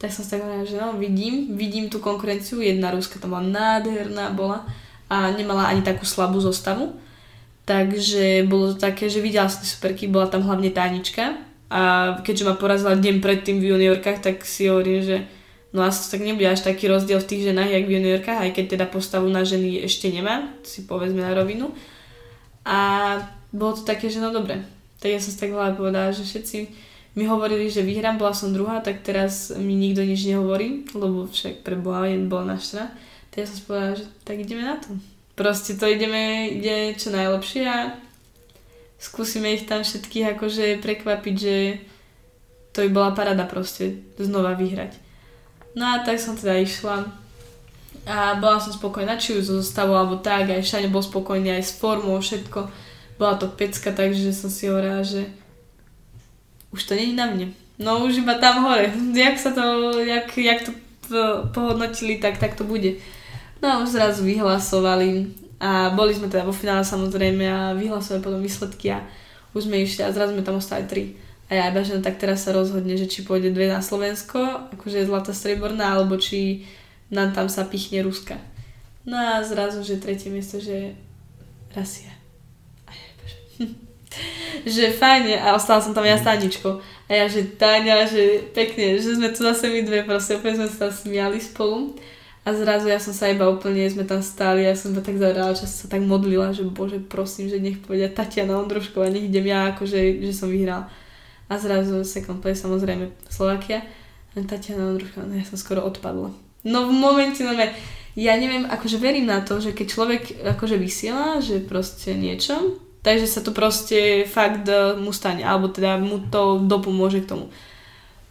Tak som si tak hovorila, že no vidím, vidím tú konkurenciu, jedna Ruska tam bola nádherná bola a nemala ani takú slabú zostavu. Takže bolo to také, že videla som superky, bola tam hlavne Tánička a keďže ma porazila deň predtým v juniorkách, tak si hovorím, že no asi tak nebude až taký rozdiel v tých ženách, jak v juniorkách, aj keď teda postavu na ženy ešte nemá, si povedzme na rovinu. A bolo to také, že no dobre. Tak ja som si tak hlavne povedala, že všetci mi hovorili, že vyhrám, bola som druhá, tak teraz mi nikto nič nehovorí, lebo však pre Boha jen bola naštvaná. Tak ja som si povedala, že tak ideme na to proste to ideme, ide čo najlepšie a skúsime ich tam všetkých akože prekvapiť, že to by bola parada proste znova vyhrať. No a tak som teda išla a bola som spokojná, či už zostavu alebo tak, aj Šaňo bol spokojný aj s formou, všetko. Bola to pecka, takže som si hovorila, že už to není na mne. No už iba tam hore. Jak sa to, jak, jak to pohodnotili, tak, tak to bude. No a už zrazu vyhlasovali a boli sme teda vo finále samozrejme a vyhlasovali potom výsledky a už sme išli a zrazu sme tam ostali tri. A ja iba, že no, tak teraz sa rozhodne, že či pôjde dve na Slovensko, akože je zlatá streborná, alebo či nám tam sa pichne Ruska. No a zrazu, že tretie miesto, že Rasia. A ja iba, že... že fajne a ostala som tam ja s Taničkou. A ja, že Táňa, že pekne, že sme tu zase my dve, proste úplne sme sa smiali spolu. A zrazu ja som sa iba úplne, sme tam stáli, ja som iba tak zahrala, že sa tak modlila, že bože prosím, že nech povedia Tatiana Ondrušková, nech idem ja, akože, že som vyhral. A zrazu second place samozrejme Slovakia. A Tatiana Ondrušková, no ja som skoro odpadla. No v momente, no ne, ja neviem, akože verím na to, že keď človek akože vysiela, že proste niečo, takže sa to proste fakt mu stane, alebo teda mu to dopomôže k tomu.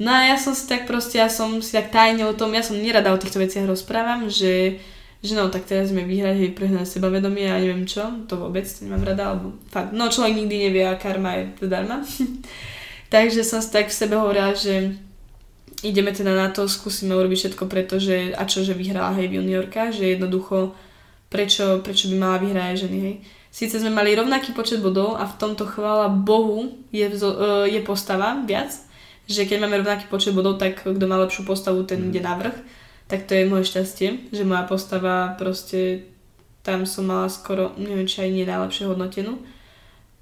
No a ja som si tak proste, ja som si tak tajne o tom, ja som nerada o týchto veciach rozprávam, že, že no tak teraz sme vyhrať, hej, prehnať sebavedomie a neviem čo, to vôbec to nemám rada, alebo fakt, no človek nikdy nevie a karma je zadarma. Takže som si tak v sebe hovorila, že ideme teda na to, skúsime urobiť všetko, pretože, a čo, že vyhrala hej juniorka, že jednoducho, prečo, prečo by mala vyhrať ženy, hej. Síce sme mali rovnaký počet bodov a v tomto chvála Bohu je, e, je postava viac, že keď máme rovnaký počet bodov, tak kto má lepšiu postavu, ten mm. ide na vrch. Tak to je moje šťastie, že moja postava proste, tam som mala skoro, neviem, či aj nie najlepšie hodnotenú.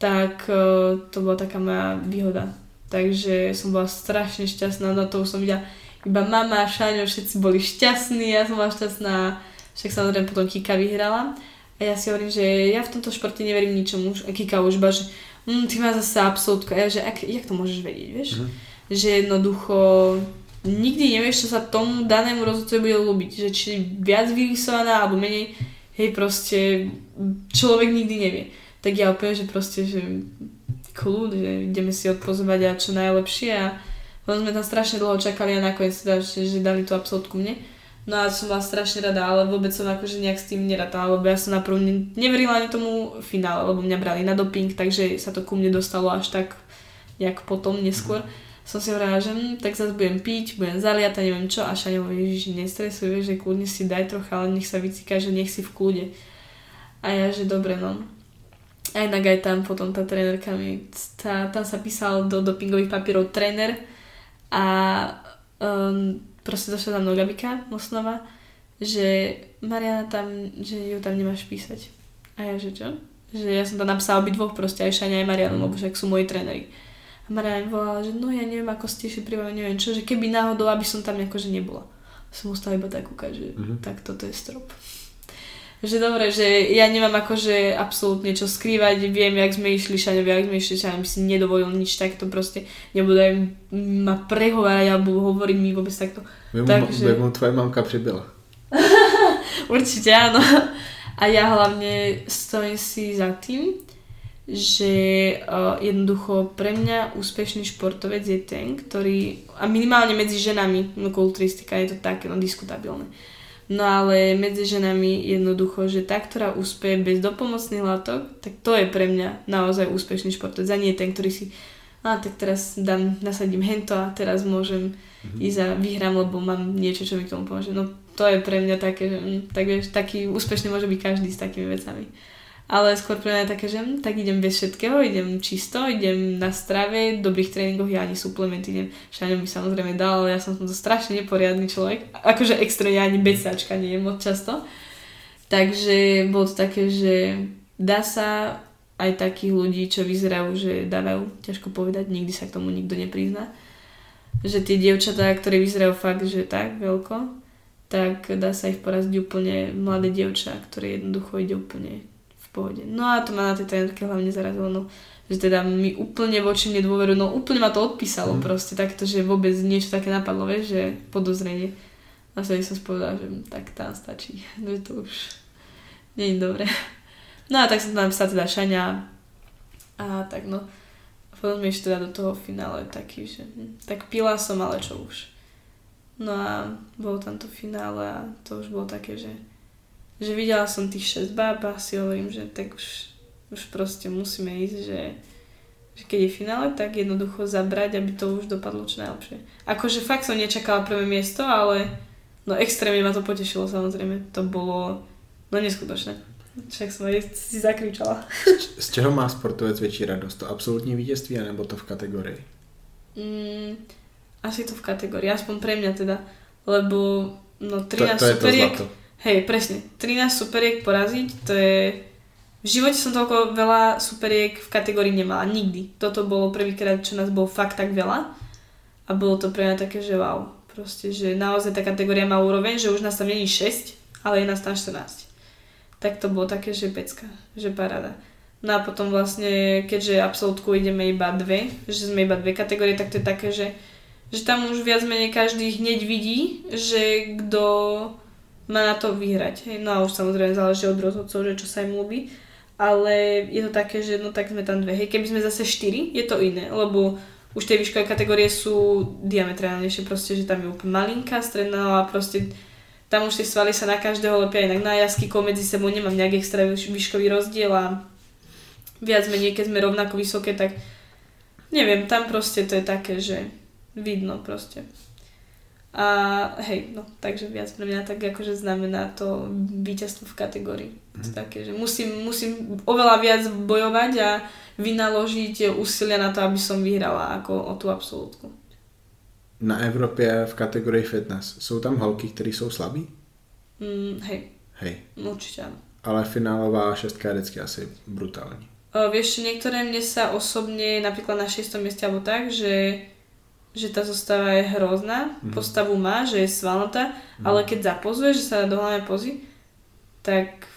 Tak uh, to bola taká moja výhoda. Takže som bola strašne šťastná, na to som videla iba mama, Šaňo, všetci boli šťastní, ja som bola šťastná, však samozrejme potom Kika vyhrala. A ja si hovorím, že ja v tomto športe neverím ničomu, a Kika už iba, že mm, ty máš zase absolútku. A ja, že ak, jak to môžeš vedieť, vieš? Mm-hmm že jednoducho nikdy nevieš, čo sa tomu danému rozhodcovi bude ľúbiť. Že či viac vyrysovaná alebo menej, hej proste človek nikdy nevie. Tak ja úplne, že proste, že kľud, že ideme si odpozovať a čo najlepšie a potom sme tam strašne dlho čakali a nakoniec teda, že, že dali tú absolútku mne. No a som bola strašne rada, ale vôbec som akože nejak s tým nerátala, lebo ja som naprv neverila ani tomu finále, lebo mňa brali na doping, takže sa to ku mne dostalo až tak, jak potom neskôr. Mm som si hovorila, že hm, tak zase budem piť, budem zaliať a neviem čo a Šaňa hovorí, že nestresuj, že kľudne si daj trocha, ale nech sa vycíka, že nech si v kľude. A ja, že dobre, no. A inak aj tam potom tá trénerka mi, tá, tam sa písal do dopingových papierov tréner a um, proste došla tam mnou Gabika Mosnova, že Mariana tam, že ju tam nemáš písať. A ja, že čo? Že ja som tam napísala obidvoch proste aj Šania aj Marianu, lebo však sú moji tréneri. Maria mi volala, že no ja neviem, ako ste pripravení, neviem čo, že keby náhodou, aby som tam akože nebola. Som musela iba tak kúkať, že mm-hmm. tak toto je strop. Že dobre, že ja nemám akože absolútne čo skrývať, viem, jak sme išli šaňovi, jak sme išli šaňovi, si nedovolil nič takto proste, nebude ma prehovárať alebo hovoriť mi vôbec takto. Viem, Takže... mu tvoja mamka pribyla. Určite áno. A ja hlavne stojím si za tým, že uh, jednoducho pre mňa úspešný športovec je ten, ktorý, a minimálne medzi ženami, no kulturistika je to také, no diskutabilné, no ale medzi ženami jednoducho, že tá, ktorá úspeje bez dopomocných látok, tak to je pre mňa naozaj úspešný športovec a nie ten, ktorý si a tak teraz dám, nasadím hento a teraz môžem mm-hmm. ísť a vyhrám, lebo mám niečo, čo mi k tomu pomôže. No to je pre mňa také, že hm, tak, vieš, taký úspešný môže byť každý s takými vecami ale skôr pre mňa také, že hm, tak idem bez všetkého, idem čisto, idem na strave, dobrých tréningoch, ja ani suplementy idem. Šaňo mi samozrejme dal, ale ja som to strašne neporiadny človek, akože extrémne ani besáčka nie je moc často. Takže bolo to také, že dá sa aj takých ľudí, čo vyzerajú, že dávajú, ťažko povedať, nikdy sa k tomu nikto neprizná, že tie dievčatá, ktoré vyzerajú fakt, že tak veľko, tak dá sa ich poraziť úplne mladé dievča, ktoré jednoducho ide úplne pohode. No a to ma na tej trénerke hlavne zarazilo, no, že teda mi úplne voči mne dôveru, no úplne ma to odpísalo mm. proste takto, že vôbec niečo také napadlo, vieš, že podozrenie. A sa som spovedala, že tak tam stačí, že to už nie je dobré. No a tak som tam sa teda šania a tak no. Potom ešte teda do toho finále taký, že hm, tak pila som, ale čo už. No a bolo tam to finále a to už bolo také, že, že videla som tých 6 báb a si hovorím, že tak už, už proste musíme ísť, že, že keď je finále, tak jednoducho zabrať, aby to už dopadlo čo najlepšie. Akože fakt som nečakala prvé miesto, ale no extrémne ma to potešilo samozrejme. To bolo no neskutočné. Však som aj si zakričala. Z čeho má sportovec väčší radosť? To absolútne vítězství, anebo to v kategórii? Mm, asi to v kategórii, aspoň pre mňa teda, lebo no 13 to, to superiek, hej, presne, 13 superiek poraziť, to je, v živote som toľko veľa superiek v kategórii nemala, nikdy. Toto bolo prvýkrát, čo nás bolo fakt tak veľa a bolo to pre mňa také, že wow, proste, že naozaj tá kategória má úroveň, že už nás tam není 6, ale je nás tam 14. Tak to bolo také, že pecka, že paráda. No a potom vlastne, keďže absolútku ideme iba dve, že sme iba dve kategórie, tak to je také, že že tam už viac menej každý hneď vidí, že kto má na to vyhrať. Hej. No a už samozrejme záleží od rozhodcov, že čo sa im ľúbi. Ale je to také, že no tak sme tam dve. Hej, keby sme zase štyri, je to iné, lebo už tie výškové kategórie sú diametrálnejšie, proste, že tam je úplne malinká, stredná a proste tam už tie svaly sa na každého lepia inak na jazyko medzi sebou nemám nejaký extra výškový rozdiel a viac menej, keď sme rovnako vysoké, tak neviem, tam proste to je také, že vidno proste. A hej, no, takže viac pre mňa tak akože znamená to víťazstvo v kategórii. Mm. Také, že musím, musím oveľa viac bojovať a vynaložiť úsilia na to, aby som vyhrala ako o tú absolútku. Na Evropě v kategorii fitness jsou tam holky, které jsou slabí? Mm, hej. Hej. Určite áno. Ale finálová šestka je vždycky asi brutální. O, vieš, niektoré mne sa osobne, napríklad na 6. mieste alebo tak, že že tá zostava je hrozná, mm. postavu má, že je svalnatá, mm. ale keď zapozuje, že sa do hlavnej pozy, tak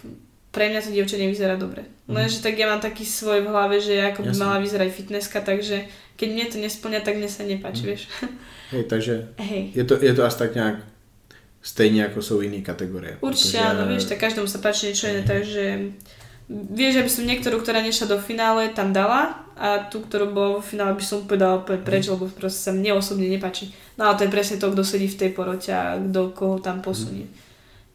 pre mňa to dievča nevyzerá dobre. Mm. Lenže tak ja mám taký svoj v hlave, že ako by mala vyzerať fitnesska, takže keď mne to nesplňa, tak mne sa nepáči, mm. vieš. Hej, takže Hej. Je, to, je to asi tak nejak stejne ako sú iné kategórie. Určite pretože... áno, vieš, tak každému sa páči niečo iné, takže vieš, aby som niektorú, ktorá nešla do finále, tam dala a tú, ktorú bola vo finále, by som povedala úplne preč, lebo proste sa mne osobne nepáči. No ale to je presne to, kto sedí v tej porote a kto koho tam posunie. Mm.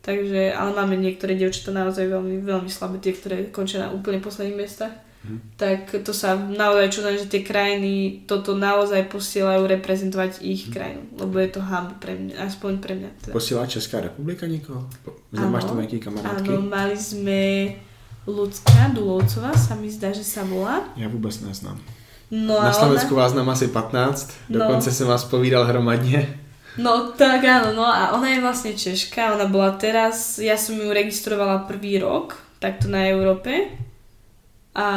Takže, ale máme niektoré dievčatá naozaj veľmi, veľmi slabé, tie, ktoré končia na úplne posledných miestach. Mm. Tak to sa naozaj čudám, že tie krajiny toto naozaj posielajú reprezentovať ich mm. krajinu, lebo je to hamba pre mňa, aspoň pre mňa. Teda. Posiela Česká republika niekoho? Máš tam nejaký kamarátky? Áno, mali sme Lucka Dulovcová sa mi zdá, že sa volá. Ja vôbec neznám. No Na Slovensku ona... vás nám asi 15, no. dokonce som vás povídal hromadne. No tak áno, no a ona je vlastne Češka, ona bola teraz, ja som ju registrovala prvý rok, takto na Európe a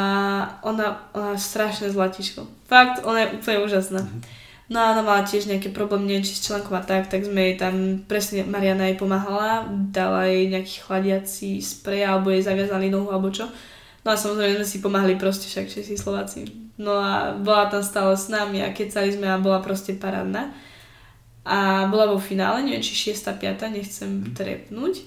ona, ona strašné zlatičko. Fakt, ona je úplne úžasná. Mm-hmm. No a ona mala tiež nejaké problémy, neviem, či s členkom a tak, tak sme jej tam, presne Mariana jej pomáhala, dala jej nejaký chladiaci sprej, alebo jej zaviazali nohu, alebo čo. No a samozrejme sme si pomáhali proste však Česi Slováci. No a bola tam stále s nami a kecali sme a bola proste parádna. A bola vo finále, neviem, či 6. 5. nechcem mhm. trepnúť.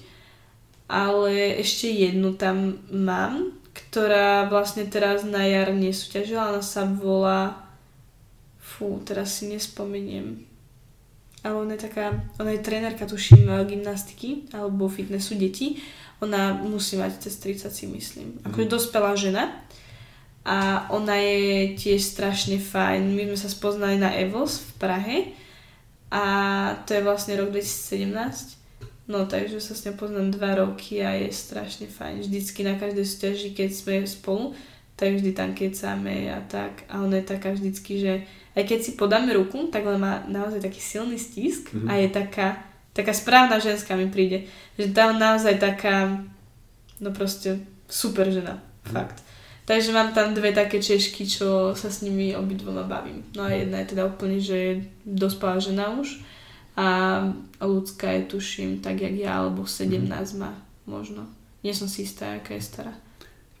Ale ešte jednu tam mám, ktorá vlastne teraz na jar nesúťažila, ona sa volá fú, teraz si nespomeniem. Ale ona je taká, ona je trénerka, tuším, gymnastiky alebo fitnessu detí. Ona musí mať cez 30 si myslím. Akože mm. dospelá žena. A ona je tiež strašne fajn. My sme sa spoznali na Evos v Prahe. A to je vlastne rok 2017. No takže sa s ňou poznám dva roky a je strašne fajn. Vždycky na každej súťaži, keď sme spolu, tak vždy tam kecáme a tak. A ona je taká vždycky, že aj keď si podáme ruku, tak ona má naozaj taký silný stisk mm-hmm. a je taká, taká správna ženská mi príde. Že tam naozaj taká, no proste super žena, mm-hmm. fakt. Takže mám tam dve také češky, čo sa s nimi obidvoma bavím. No a jedna je teda úplne, že je dospelá žena už a ľudská je tuším tak, jak ja, alebo 17 mm. má možno. Nie som si istá, aká je stará.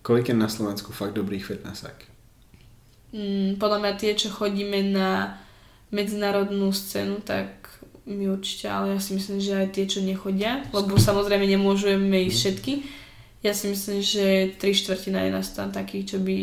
Kolik je na Slovensku fakt dobrých fitnessák? Mm, podľa mňa tie, čo chodíme na medzinárodnú scénu, tak my určite, ale ja si myslím, že aj tie, čo nechodia, lebo samozrejme nemôžeme ísť mhm. všetky, ja si myslím, že tri štvrtina je nás tam takých, čo by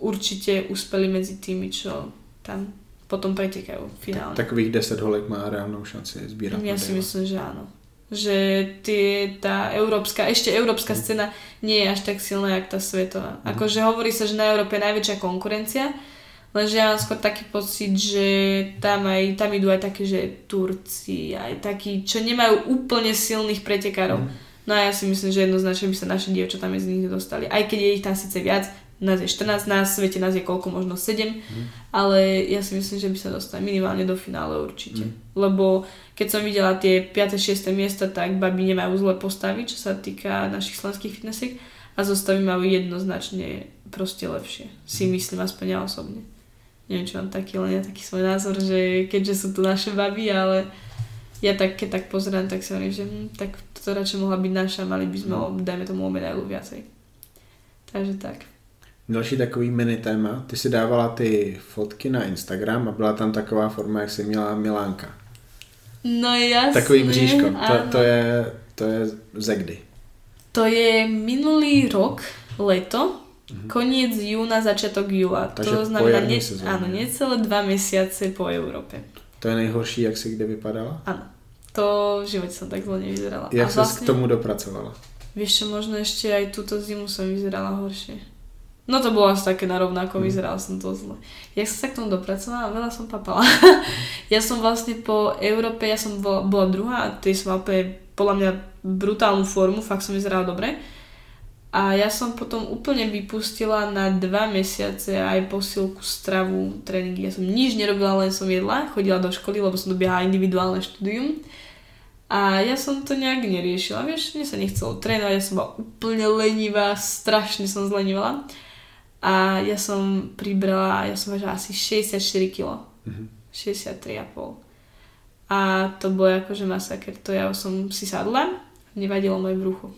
určite uspeli medzi tými, čo tam potom pretekajú finálne. Tak, takových 10 holek má reálnou šanci zbierať. Ja si myslím, že áno. Že tie, tá európska, ešte európska mm. scéna nie je až tak silná, jak tá svetová. Mm. Akože hovorí sa, že na Európe je najväčšia konkurencia, lenže ja mám skôr taký pocit, že tam, aj, tam idú aj také, že Turci, aj takí, čo nemajú úplne silných pretekárov. Mm No a ja si myslím, že jednoznačne by sa naše dievčatá medzi nich dostali. Aj keď je ich tam síce viac, nás je 14, nás svete nás je koľko, možno 7, mm. ale ja si myslím, že by sa dostali minimálne do finále určite. Mm. Lebo keď som videla tie 5. 6. miesta, tak baby nemajú zle postavy, čo sa týka našich slovenských fitnessiek a zostavy majú jednoznačne proste lepšie. Si mm. myslím aspoň ja osobne. Neviem, čo mám taký, len ja taký svoj názor, že keďže sú tu naše baby, ale ja tak, keď tak pozerám, tak si hovorím, že hm, tak to radšej mohla byť naša, mali by sme, no. dajme tomu o medailu viacej. Takže tak. Další takový mini téma, ty si dávala ty fotky na Instagram a byla tam taková forma, jak si měla Milánka. No jasne. Takový bříško, to, to, je, to je ze kdy? To je minulý rok, leto, mm-hmm. koniec júna, začiatok júla. Takže to znamená ne, áno, necelé dva mesiace po Európe. To je nejhorší, jak si kde vypadala? Áno. To v živote som tak zle nevyzerala. Jak sa vlastne, k tomu dopracovala? Vieš čo, možno ešte aj túto zimu som vyzerala horšie. No to bolo asi také narovnako, hmm. vyzerala som to zle. Jak som sa k tomu dopracovala, veľa som papala. ja som vlastne po Európe, ja som bola, bola druhá a tej som úplne podľa mňa brutálnu formu, fakt som vyzerala dobre. A ja som potom úplne vypustila na dva mesiace aj posilku, stravu, tréningy. Ja som nič nerobila, len som jedla, chodila do školy, lebo som dobiehala individuálne štúdium. A ja som to nejak neriešila, vieš, mne sa nechcelo trénovať, ja som bola úplne lenivá, strašne som zlenivala. A ja som pribrala, ja som vážila asi 64 kg. Mm-hmm. 63,5. A to bolo akože masaker, to ja som si sadla, nevadilo moje brucho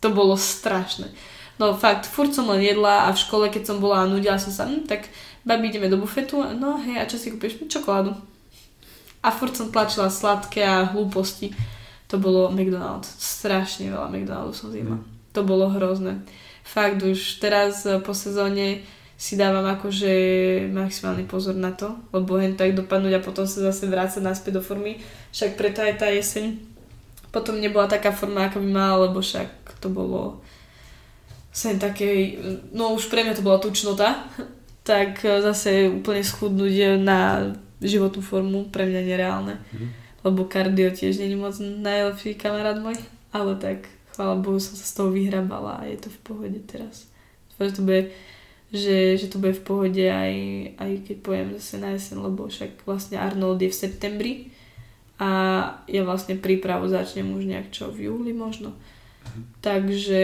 to bolo strašné. No fakt, furt som len jedla a v škole, keď som bola a nudila som sa, hm, tak babi, ideme do bufetu, no hej, a čo si kúpiš? Čokoládu. A furt som tlačila sladké a hlúposti. To bolo McDonald's. Strašne veľa McDonald's som zjedla. Mm. To bolo hrozné. Fakt už teraz eh, po sezóne si dávam akože maximálny pozor na to, lebo hen tak dopadnúť a potom sa zase vrácať naspäť do formy. Však preto aj tá jeseň potom nebola taká forma, ako by mala, lebo však to bolo sem také, no už pre mňa to bola tučnota, tak e, zase úplne schudnúť na životnú formu pre mňa nereálne. Mm-hmm. Lebo kardio tiež není moc najlepší kamarát môj, ale tak chvála Bohu som sa z toho vyhrabala a je to v pohode teraz. Dúfam, že to bude, že, že to bude v pohode aj, aj keď poviem zase na jesen, lebo však vlastne Arnold je v septembri a ja vlastne prípravu začnem už nejak čo v júli možno. Takže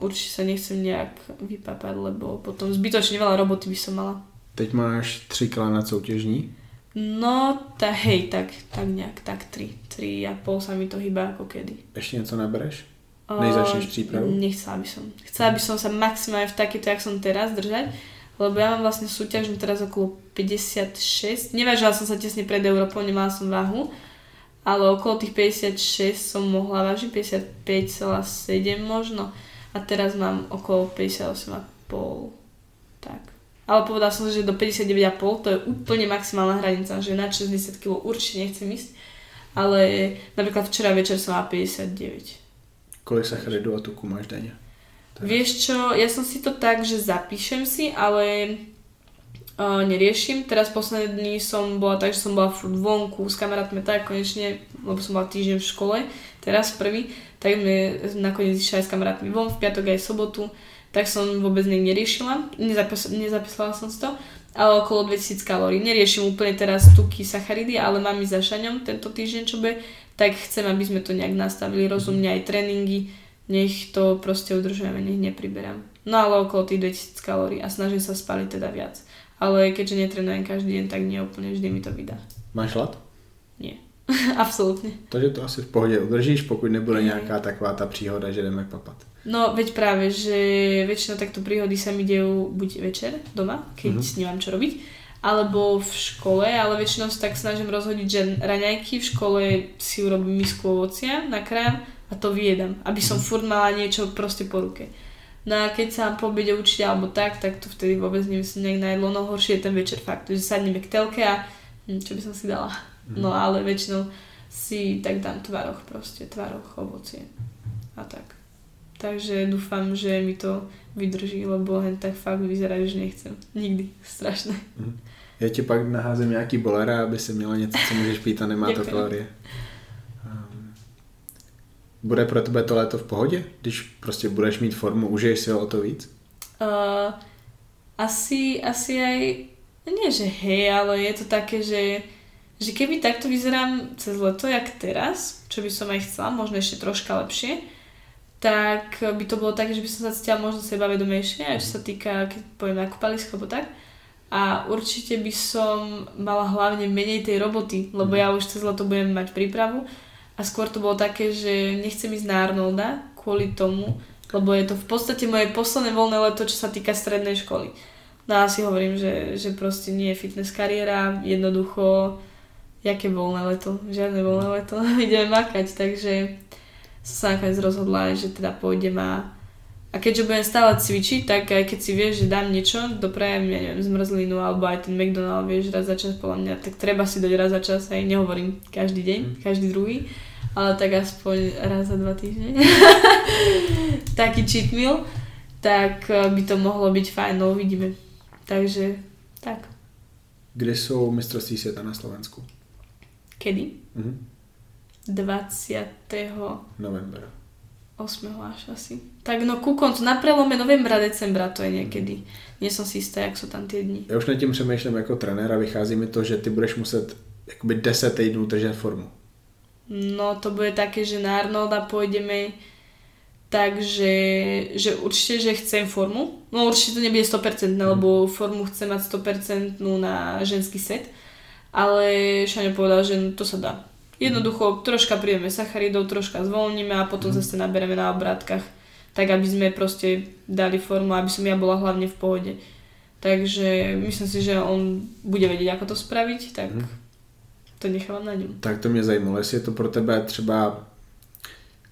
určite sa nechcem nejak vypapať, lebo potom zbytočne veľa roboty by som mala. Teď máš 3 kg na soutěžní? No, ta, hej, tak, tak nejak, tak 3. 3 a pol sa mi to hýba ako kedy. Ešte něco nabereš? Než začneš přípravu? Nechcela by som. Chcela by som sa maximálne v takéto, jak som teraz, držať, lebo ja mám vlastne súťaž teraz okolo 56. Nevážila som sa tesne pred Európou, nemala som váhu, ale okolo tých 56 som mohla vážiť, 55,7 možno a teraz mám okolo 58,5 tak. Ale povedala som, že do 59,5 to je úplne maximálna hranica, že na 60 kg určite nechcem ísť, ale napríklad včera večer som mala 59. Kolik sacharidov a tuku máš denne? Vieš čo, ja som si to tak, že zapíšem si, ale uh, neriešim. Teraz posledné dny som bola tak, že som bola furt vonku s kamarátmi tak konečne, lebo som bola týždeň v škole, teraz prvý, tak sme nakoniec išli aj s kamarátmi von, v piatok aj sobotu, tak som vôbec nej neriešila, nezapísala som si to, ale okolo 2000 kalórií. Neriešim úplne teraz tuky, sacharidy, ale mám ísť za šaňom tento týždeň, čo bude, tak chcem, aby sme to nejak nastavili rozumne, aj tréningy, nech to proste udržujeme, nech nepriberám. No ale okolo tých 2000 kalórií a snažím sa spaliť teda viac. Ale keďže netrenujem každý deň, tak nie úplne vždy mi to vydá. Máš hlad? Nie. Absolútne. Takže to asi v pohode udržíš, pokud nebude nejaká taková tá príhoda, že jdeme papat. No, veď práve, že väčšinou takto príhody sa mi dejú buď večer doma, keď mm-hmm. nemám čo robiť, alebo v škole, ale väčšinou sa tak snažím rozhodiť, že raňajky v škole si urobím misku ovocia, nakrám a to vyjedam, aby som furt mala niečo proste po ruke. No a keď sa po obede učiť alebo tak, tak to vtedy vôbec nemyslím nejak na jedlo, no horšie je ten večer fakt, že sadneme k telke a hm, čo by som si dala. Mm. No ale väčšinou si tak dám tvaroch proste, tvaroch, ovocie a tak. Takže dúfam, že mi to vydrží, lebo hen tak fakt vyzerá, že nechcem. Nikdy. Strašné. Mm. Ti pak naházím nějaký bolera, aby si měla něco, co můžeš pít a nemá to kalorie. Bude pro tebe to léto v pohodě, když prostě budeš mít formu, užiješ si ho o to víc? Uh, asi, asi aj, nie že hej, ale je to také, že, že keby takto vyzerám cez leto, jak teraz, čo by som aj chcela, možno ešte troška lepšie, tak by to bolo také, že by som sa cítila možno sebavedomejšie, čo sa týka, keď poviem na kúpalisko alebo tak. A určite by som mala hlavne menej tej roboty, lebo mhm. ja už cez leto budem mať prípravu a skôr to bolo také, že nechcem ísť na Arnolda kvôli tomu, lebo je to v podstate moje posledné voľné leto, čo sa týka strednej školy. No a si hovorím, že, že proste nie je fitness kariéra, jednoducho, jaké voľné leto, žiadne voľné leto, ideme makať, takže sa nakoniec rozhodla, že teda pôjdem a a keďže budem stále cvičiť, tak aj keď si vieš, že dám niečo, doprajem, ja neviem, zmrzlinu alebo aj ten McDonald, vieš, raz za čas podľa mňa, tak treba si dať raz za čas, aj nehovorím každý deň, mm. každý druhý, ale tak aspoň raz za dva týždne. Taký cheat meal, tak eh, by to mohlo byť fajn, no uvidíme. Takže, tak. Kde sú mistrovství sveta na Slovensku? Kedy? Mm-hmm. 20. novembra. 8. až asi. Tak no ku koncu, na prelome novembra, decembra to je někdy. Nie som si jistá, jak jsou tam ty dny. Já už nad tím přemýšlím jako trenér a vychází mi to, že ty budeš muset jakoby 10 týdnů držet formu. No to bude také, že na Arnolda pôjdeme takže že určite, že chcem formu. No určite to nebude 100%, mm. lebo formu chcem mať 100% na ženský set. Ale Šaňo povedal, že to sa dá. Jednoducho troška príjeme sacharidov, troška zvolníme a potom mm. zase nabereme na obrátkach. Tak aby sme proste dali formu, aby som ja bola hlavne v pohode. Takže myslím si, že on bude vedieť, ako to spraviť, tak mm. to nechávam na ňom. Tak to mě zajímalo, jestli je to pro tebe třeba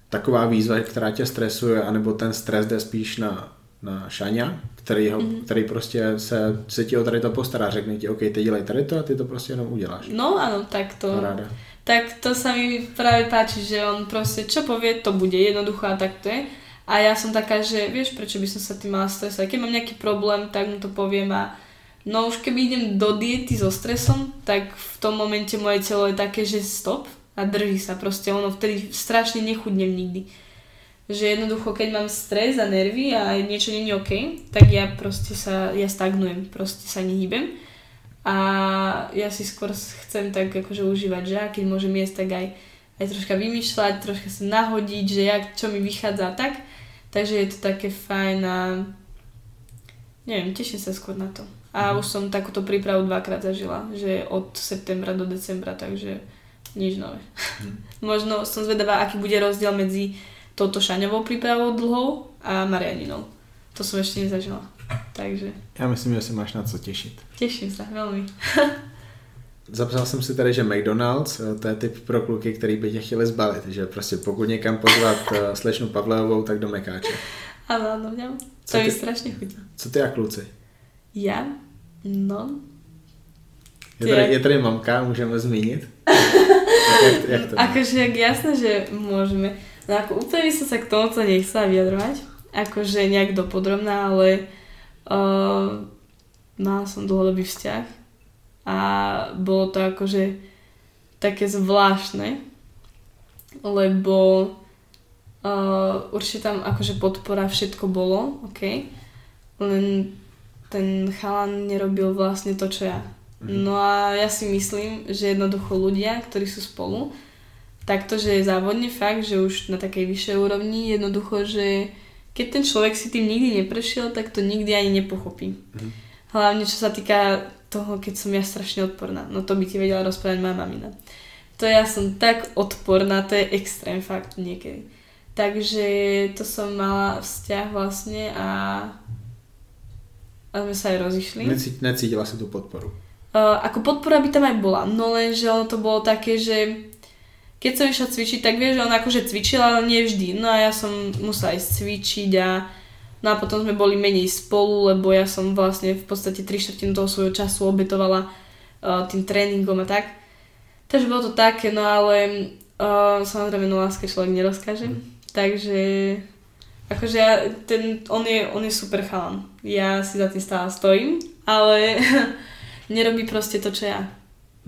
taková výzva, která tě stresuje, anebo ten stres jde spíš na, na Šaňa, který, ho, mm. který prostě se, se ti o tady to postará, řekne ti, OK, ty dělej tady to a ty to prostě jenom uděláš. No ano, tak to, Ráda tak to sa mi práve páči, že on proste čo povie, to bude jednoducho a tak to je. A ja som taká, že vieš, prečo by som sa tým mala stresovať. Keď mám nejaký problém, tak mu to poviem a no už keby idem do diety so stresom, tak v tom momente moje telo je také, že stop a drží sa proste. Ono vtedy strašne nechudnem nikdy. Že jednoducho, keď mám stres a nervy a niečo není OK, tak ja proste sa, ja stagnujem, proste sa nehýbem a ja si skôr chcem tak akože užívať, že keď môžem jesť, tak aj, aj troška vymýšľať, troška sa nahodiť, že jak, čo mi vychádza tak. Takže je to také fajn a neviem, teším sa skôr na to. A mm. už som takúto prípravu dvakrát zažila, že od septembra do decembra, takže nič nové. Mm. Možno som zvedavá, aký bude rozdiel medzi touto šaňovou prípravou dlhou a Marianinou. To som ešte nezažila. Takže. Já myslím, že se máš na co těšit. Těším se, velmi. Zapsal jsem si tady, že McDonald's, eh, to je typ pro kluky, který by tě chtěli zbalit, že prostě pokud někam pozvat eh, slečnu Pavleovou, tak do Mekáče. Ano, ano, mě to je strašně chutí. Co ty a kluci? Já? No. Je tady, je tady mamka, můžeme zmínit? jak, jak to akože jasné, že môžeme. No ako úplne by som sa k tomuto nechcela vyjadrovať, akože nejak dopodrobná, ale Uh, mala som dlhodobý vzťah a bolo to akože také zvláštne, lebo uh, určite tam akože podpora všetko bolo, ok, len ten chalan nerobil vlastne to, čo ja. Mhm. No a ja si myslím, že jednoducho ľudia, ktorí sú spolu, tak to, že je závodne fakt, že už na takej vyššej úrovni, jednoducho, že keď ten človek si tým nikdy neprešiel, tak to nikdy ani nepochopí. Mhm. Hlavne čo sa týka toho, keď som ja strašne odporná. No to by ti vedela rozprávať moja mamina. To ja som tak odporná, to je extrém fakt niekedy. Takže to som mala vzťah vlastne a, a sme sa aj rozišli. Necít, necítila si tú podporu. Uh, ako podpora by tam aj bola, no lenže ono to bolo také, že keď som išla cvičiť, tak vieš, že on akože cvičila, ale nie vždy. No a ja som musela ísť cvičiť a no a potom sme boli menej spolu, lebo ja som vlastne v podstate 3 štvrtinu toho svojho času obetovala uh, tým tréningom a tak. Takže bolo to také, no ale uh, samozrejme no láske človek nerozkáže. Mm. Takže akože ja, ten, on, je, on je super chalan. Ja si za tým stále stojím, ale nerobí proste to, čo ja.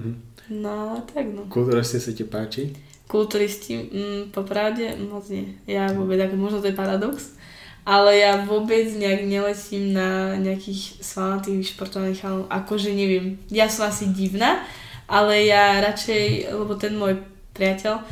Mhm. No tak no. Kulturisti sa ti páči? Kulturisti, mm, popravde moc nie. Ja vôbec, ako možno to je paradox, ale ja vôbec nejak neletím na nejakých svalnatých športových chalanov, akože neviem. Ja som asi divná, ale ja radšej, lebo ten môj priateľ,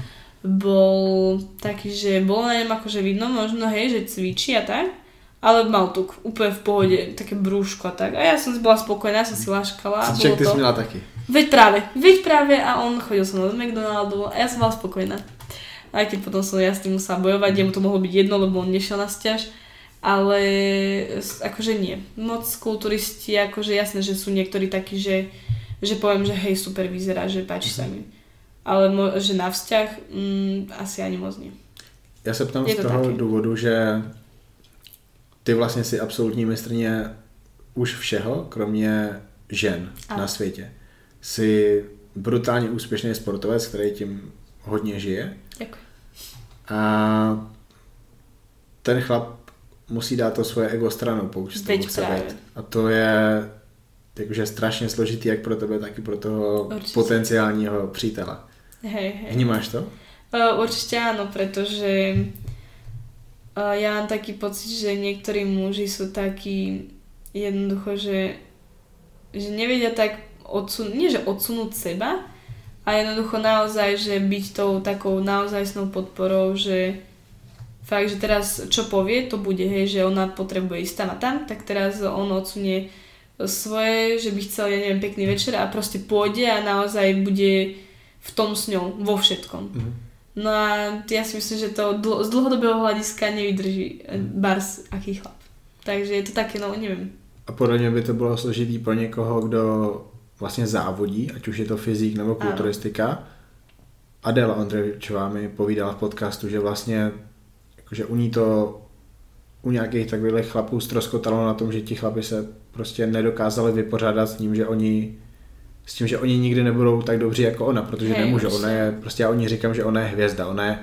bol taký, že bolo na ňom akože vidno možno, hej, že cvičí a tak, ale mal tu úplne v pohode, také brúško a tak. A ja som si bola spokojná, ja som si laškala. a Čak, ty to... si mala taký. Veď práve, veď práve a on chodil som do McDonaldu a ja som bola spokojná. Aj keď potom som ja s tým musela bojovať, jemu to mohlo byť jedno, lebo on nešiel na stiaž. Ale akože nie. Moc kulturisti, akože jasné, že sú niektorí takí, že, že poviem, že hej, super vyzerá, že páči sa mi. Ale mo- že na vzťah, mm, asi ani moc nie. Já se ptám Je z to toho taky. důvodu, že ty vlastně si absolutní mistrně už všeho, kromě žen Ano. na světě. Jsi brutálně úspěšný sportovec, který tím hodně žije Ďakujem. a ten chlap musí dát to svoje ego stranou, pokud s tebou Veď chce být. A to je takže strašně složitý jak pro tebe, tak i pro toho Určitě. potenciálního přítele. Hej, hej. Vnímáš to? Uh, určite áno, pretože uh, ja mám taký pocit, že niektorí muži sú takí jednoducho, že, že nevedia tak odsun- nie že odsunúť seba, a jednoducho naozaj, že byť tou takou naozajstnou podporou, že fakt, že teraz čo povie, to bude, hej, že ona potrebuje ísť tam a tam, tak teraz on odsunie svoje, že by chcel, ja neviem, pekný večer a proste pôjde a naozaj bude v tom s ňou, vo všetkom. Mhm. No a ja si myslím, že to dl- z dlhodobého hľadiska nevydrží eh, bars aký chlap. Takže je to také, no neviem. A podle mě by to bylo složitý pro někoho, kdo vlastně závodí, ať už je to fyzik nebo Ano. kulturistika. Adela Ondřejčová mi povídala v podcastu, že vlastně jakože u ní to u nějakých takových chlapů stroskotalo na tom, že ti chlapi se prostě nedokázali vypořádat s tím, že oni s tím, že oni nikdy nebudou tak dobří jako ona, protože Hej, nemůžou. Ona je, prostě já o ní říkám, že ona je hvězda. Ona je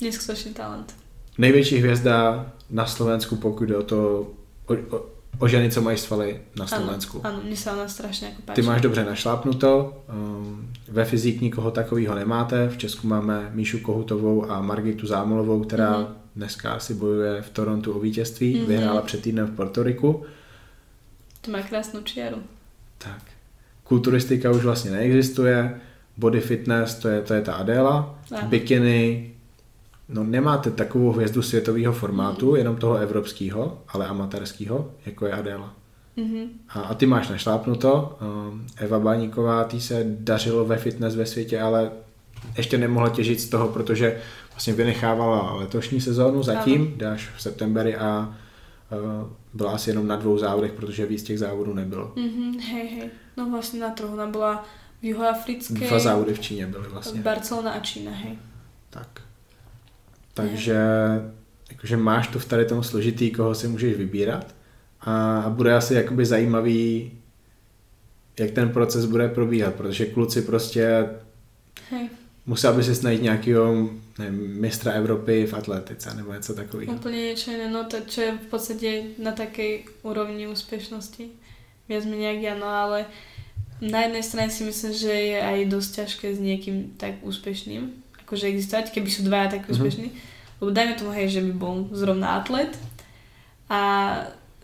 Neskutočný talent. největší hvězda na Slovensku, pokud jde o to, o, o, o ženy, co mají svaly na Slovensku. Áno, áno, mne sa ona strašne ako páči. Ty máš dobře našlápnuto, um, ve fyzik nikoho takového nemáte, v Česku máme Míšu Kohutovou a Margitu Zámolovou, která Mhm. dneska asi bojuje v Torontu o vítězství, Mhm. vyhrála před týdnem v Portoriku. To má krásnu čiaru. Tak. Kulturistika už vlastně neexistuje, body fitness, to je, to je ta Adéla, Áno. bikiny, no nemáte takovou hvězdu světového formátu, Mhm. jenom toho evropského, ale amatérského, jako je Adéla. Mhm. A, a ty máš našlápnuto. Um, Eva Baníková, ty se dařilo ve fitness ve světě, ale ještě nemohla těžit z toho, protože vlastně vynechávala letošní sezónu zatím, dáš v septemberi a uh, byla asi jenom na dvou závodech, protože víc těch závodů nebylo. Mhm, hej, hej. No vlastne na trochu. Ona bola v juhoafrickej, Dva závody v Číně byly vlastně. Barcelona a Čína, hej. Tak. Takže jakože máš to v tady tom složitý, koho si můžeš vybírat a bude asi jakoby zajímavý, jak ten proces bude probíhat, protože kluci prostě Hej, musel by si najít nějakého nevím, mistra Evropy v atletice nebo něco takového. úplne niečo iné. No to, čo je v podstate na takej úrovni úspešnosti. Viac menej jak ja, no ale na jednej strane si myslím, že je aj dosť ťažké s niekým tak úspešným, akože existovať, keby sú dvaja tak Mhm. úspešní. Lebo dajme tomu, hej, že by bol zrovna atlet a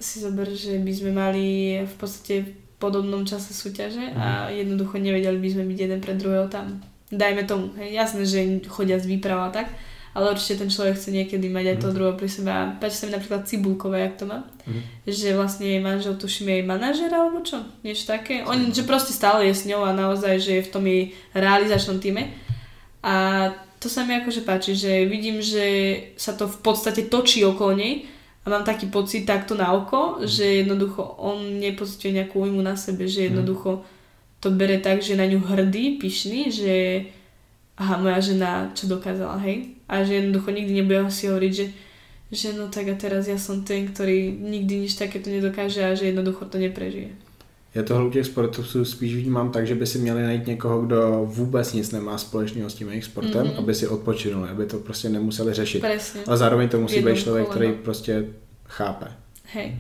si zober, že by sme mali v podstate v podobnom čase súťaže a jednoducho nevedeli by sme byť jeden pre druhého tam. Dajme tomu, hej, jasné, že chodia z výprava tak, ale určite ten človek chce niekedy mať aj to Mhm. druhé pri sebe. A páči sa mi napríklad Cibulková, jak to má, Mhm. že vlastne jej manžel, tuším, jej manažer alebo čo, niečo také. On, že proste stále je s ňou a naozaj, že je v tom jej realizačnom týme. A to sa mi akože páči, že vidím, že sa to v podstate točí okolo nej a mám taký pocit takto na oko, že jednoducho on nepocituje nejakú újmu na sebe, že jednoducho to bere tak, že na ňu hrdý, pyšný, že aha, moja žena čo dokázala, hej? A že jednoducho nikdy nebude si hovoriť, že, že no tak a teraz ja som ten, ktorý nikdy nič takéto nedokáže a že jednoducho to neprežije. Já tohle u těch sportovců spíš vnímám tak, že by si měli najít někoho, kdo vůbec nic nemá společného s tím jejich sportem, Mhm. aby si odpočinuli, aby to prostě nemuseli řešit. Presne. Ale zároveň to musí Jednou být člověk, koleno. který prostě chápe. Hej.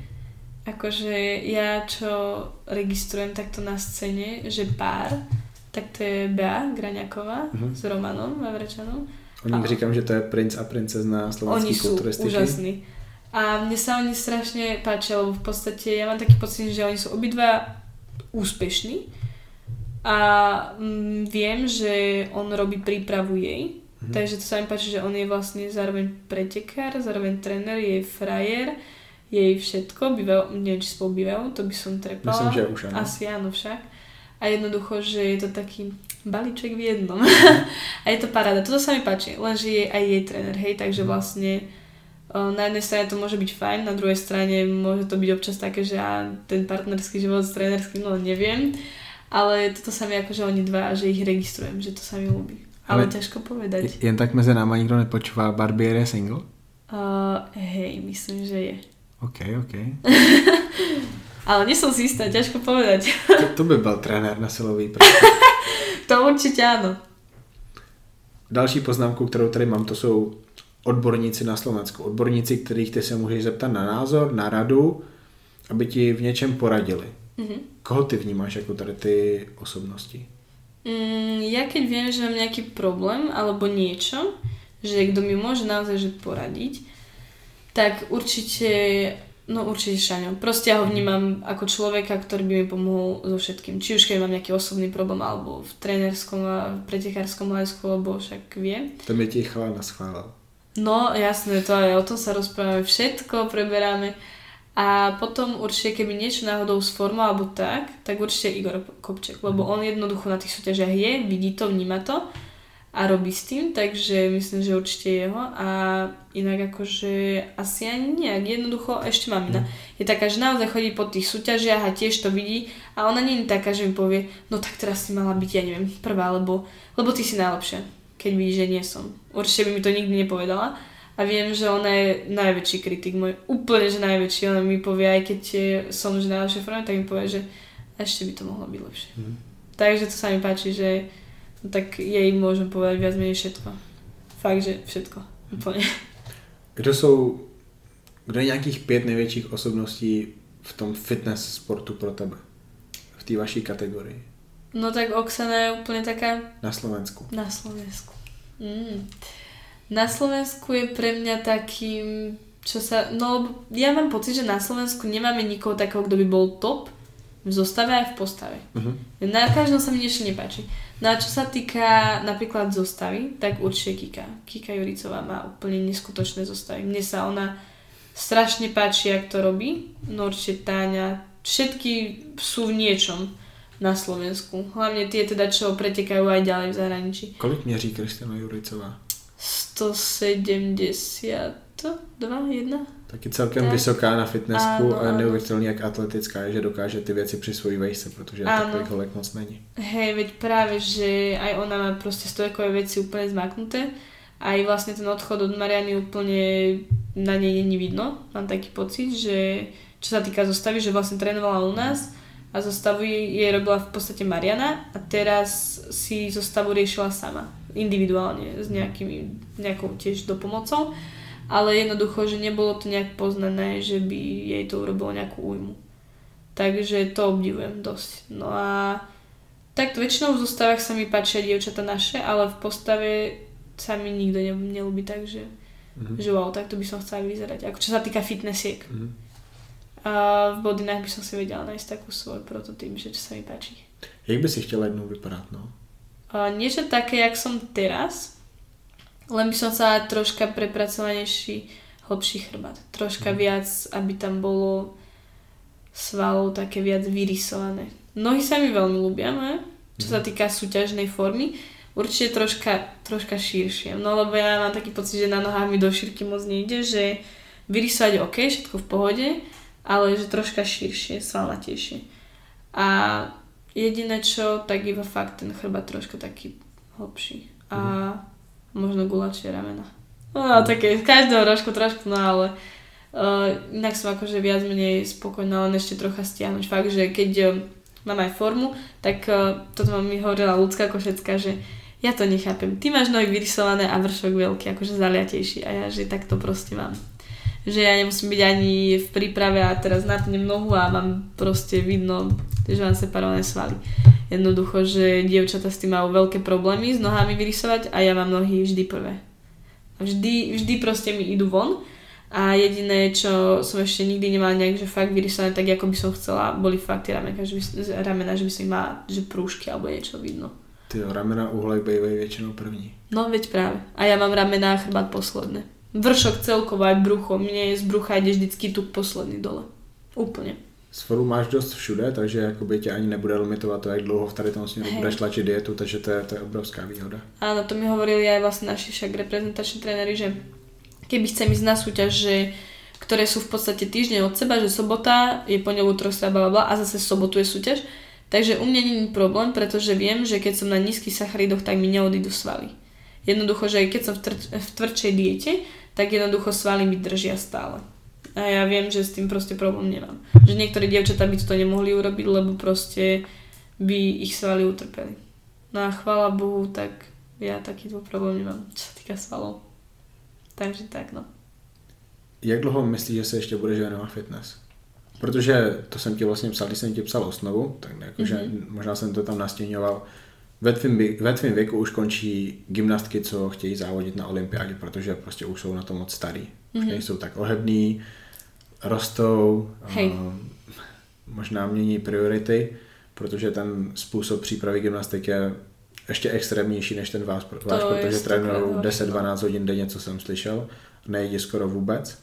Akože ja, čo registrujem takto na scéne, že pár, tak to je Bea Graňaková Mhm. s Romanom Vavrečanom. O nich říkám, že to je princ a princezna Oni slovenské sú kulturistiky. úžasní. A mne sa oni strašne páčia, lebo v podstate ja mám taký pocit, že oni sú obidva úspešní a mm, viem, že on robí prípravu jej, Mhm. takže to sa mi páči, že on je vlastne zároveň pretekár, zároveň tréner, je frajer, jej všetko, bývajú, neviem, či spolu bývajú, to by som trepala. Myslím, že už áno. Asi áno však. A jednoducho, že je to taký balíček v jednom. a je to paráda. Toto sa mi páči, lenže je aj jej tréner, hej, takže vlastne o, na jednej strane to môže byť fajn, na druhej strane môže to byť občas také, že ja ten partnerský život s trénerským, no neviem. Ale toto sa mi akože oni dva, že ich registrujem, že to sa mi ľúbi. Ale, Ale- ťažko povedať. Jen tak mezi náma nikdo nepočúva, Barbier je single? Uh, hej, myslím, že je. OK, OK. Ale nie som si istá, ťažko povedať. To, to by byl trenér na silový to určite áno. Další poznámku, kterou tady mám, to jsou odborníci na Slovensku. Odborníci, kterých ty se můžeš zeptat na názor, na radu, aby ti v něčem poradili. Mhm. Koho ty vnímáš jako tady ty osobnosti? Mm, ja keď viem, že mám nejaký problém alebo niečo, že kto mi môže naozaj že poradiť, tak určite, no určite Šaňo. Proste ja ho vnímam ako človeka, ktorý by mi pomohol so všetkým. Či už keď mám nejaký osobný problém, alebo v trénerskom a v pretekárskom hľadisku, lebo však vie. To mi ti chala naschválil. No jasné, to aj o tom sa rozprávame, všetko preberáme. A potom určite, keby niečo náhodou s formou alebo tak, tak určite Igor Kopček, lebo on jednoducho na tých súťažiach je, vidí to, vníma to a robí s tým, takže myslím, že určite jeho a inak akože asi ani nejak, jednoducho ešte mamina. Je taká, že naozaj chodí po tých súťažiach a tiež to vidí a ona nie je taká, že mi povie, no tak teraz si mala byť, ja neviem, prvá, lebo, lebo ty si najlepšia, keď vidí, že nie som. Určite by mi to nikdy nepovedala a viem, že ona je najväčší kritik môj, úplne, že najväčší, ona mi povie, aj keď som že najlepšia forme, tak mi povie, že ešte by to mohlo byť lepšie. Mhm. Takže to sa mi páči, že tak jej môžem povedať viac menej všetko. Fakt, že všetko. Úplne. Kdo jsou, kdo je nějakých pět největších osobností v tom fitness sportu pro tebe? V té vaší kategorii. No tak Oksana je úplne taká Na Slovensku. Na Slovensku. Mm. Na Slovensku je pre mňa takým, čo sa, no ja mám pocit, že na Slovensku nemáme nikoho takého, kto by bol top v zostave aj v postave. Mhm. Na každom sa mi niečo nepáči. No a čo sa týka napríklad zostavy, tak určite Kika. Kika Juricová má úplne neskutočné zostavy. Mne sa ona strašne páči, jak to robí. No určite Táňa. Všetky sú v niečom na Slovensku. Hlavne tie teda, čo pretekajú aj ďalej v zahraničí. Kolik měří Kristina Juricová? 172, 1? Taky celkem Tak. vysoká na fitnessku Áno, a áno. neuvěřitelně jak atletická je, že dokáže ty věci při svojí vejse, protože Áno. takových holek moc není. Hej, veď práve, že aj ona má proste stojkové veci úplne zmaknuté. Aj vlastne ten odchod od Mariany úplne na nej není vidno. Mám taký pocit, že čo sa týka zostavy, že vlastne trénovala u nás a zostavu jej robila v podstate Mariana a teraz si zostavu riešila sama. Individuálne, s nejakými, nejakou tiež dopomocou. Ale jednoducho, že nebolo to nejak poznané, že by jej to urobilo nejakú újmu. Takže to obdivujem dosť. No a tak väčšinou v zostavách sa mi páčia dievčata naše, ale v postave sa mi nikto ne, nelúbi, takže Mhm. že wow, takto by som chcela vyzerať. Ako čo sa týka fitnessiek. Mhm. A v bodinách by som si vedela nájsť takú svoj prototyp, že čo sa mi páči. Jak by si chtěla jednou vypadat, no? A niečo také, jak som teraz, Len by som chcela troška prepracovanejší, hlbší chrbát. Troška Mhm. viac, aby tam bolo svalov také viac vyrysované. Nohy sa mi veľmi ľúbia, ne? čo Mhm. sa týka súťažnej formy. Určite troška, troška širšie. No lebo ja mám taký pocit, že na nohách mi do šírky moc nejde, že vyrysovať OK, všetko v pohode, ale že troška širšie, svalnatejšie. A jediné čo, tak iba fakt ten chrbát troška taký hlbší. A možno gulačie ramena. No, také, každého rožku trošku, no ale uh, inak som akože viac menej spokojná, len ešte trocha stiahnuť. Fakt, že keď uh, mám aj formu, tak uh, toto mi hovorila ľudská košecká, že ja to nechápem. Ty máš nohy vyrysované a vršok veľký, akože zaliatejší. A ja, že tak to proste mám. Že ja nemusím byť ani v príprave a teraz napnem nohu a mám proste vidno, že mám separované svaly. Jednoducho, že dievčata s tým majú veľké problémy s nohami vyrysovať a ja mám nohy vždy prvé. Vždy, vždy proste mi idú von a jediné, čo som ešte nikdy nemala nejak, že fakt vyrysované tak, ako by som chcela, boli fakt tie ramena, že by, ramena, že by som mala, že prúžky alebo niečo vidno. Ty ramena uhlej bývají většinou první. No veď práve. A ja mám ramená a chrbát posledné. Vršok celkovo aj brucho. Mne z brucha ide vždycky tu posledný dole. Úplne. Svalů máš dost všude, takže jakoby tě ani nebude limitovat to, jak dlouho v tady tom směru Hej. budeš tlačit dietu, takže to je, to je obrovská výhoda. Áno, to mi hovorili aj vlastne naši však reprezentační tréneri, že keby chcem ísť na súťaž, že ktoré sú v podstate týždne od seba, že sobota je pondelú trojstra bla bla a zase sobotu je súťaž. Takže u mňa není problém, pretože viem, že keď som na nízkych sacharidoch, tak mi neodídu svaly. Jednoducho, že keď som v, tr- v tvrdšej diete, tak jednoducho svaly mi držia stále. A ja viem, že s tým proste problém nemám. Že niektoré dievčatá by to nemohli urobiť, lebo proste by ich svaly utrpeli. No a chvála Bohu, tak ja takýto problém nemám, čo sa týka svalov. Takže tak, no. Jak dlouho myslíš, že se ještě budeš věnovat fitness? Protože to jsem ti vlastně psal, když jsem ti psal osnovu, tak jakože mm-hmm. možná jsem to tam nastěňoval. Ve tvým věku už končí gymnastky, co chtějí závodit na olympiádě, protože prostě už jsou na to moc starý. Už Mhm. nejsou tak ohební, rostou, Hej. um, možná mění priority, protože ten způsob přípravy gymnastik je ještě extrémnější než ten váš, váš protože trénují horší, 10-12 hodin denně, co jsem slyšel, nejedí skoro vůbec.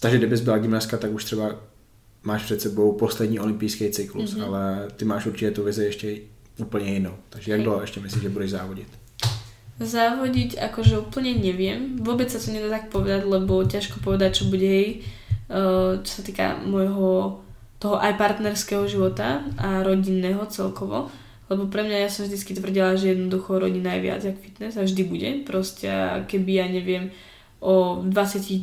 Takže kdybys byla gymnastka, tak už třeba máš před sebou poslední olympijský cyklus, Mhm. mm-hmm. ale ty máš určitě tu vizi ještě úplně jinou. Takže jak dlouho ještě myslíš, že budeš závodit? Závodiť akože úplne neviem. Vôbec sa to nedá tak povedať, lebo ťažko povedať, čo bude jej, eh, čo sa týka môjho toho aj partnerského života a rodinného celkovo. Lebo pre mňa ja som vždy tvrdila, že jednoducho rodina je viac jak fitness a vždy bude. Proste keby ja neviem o 22,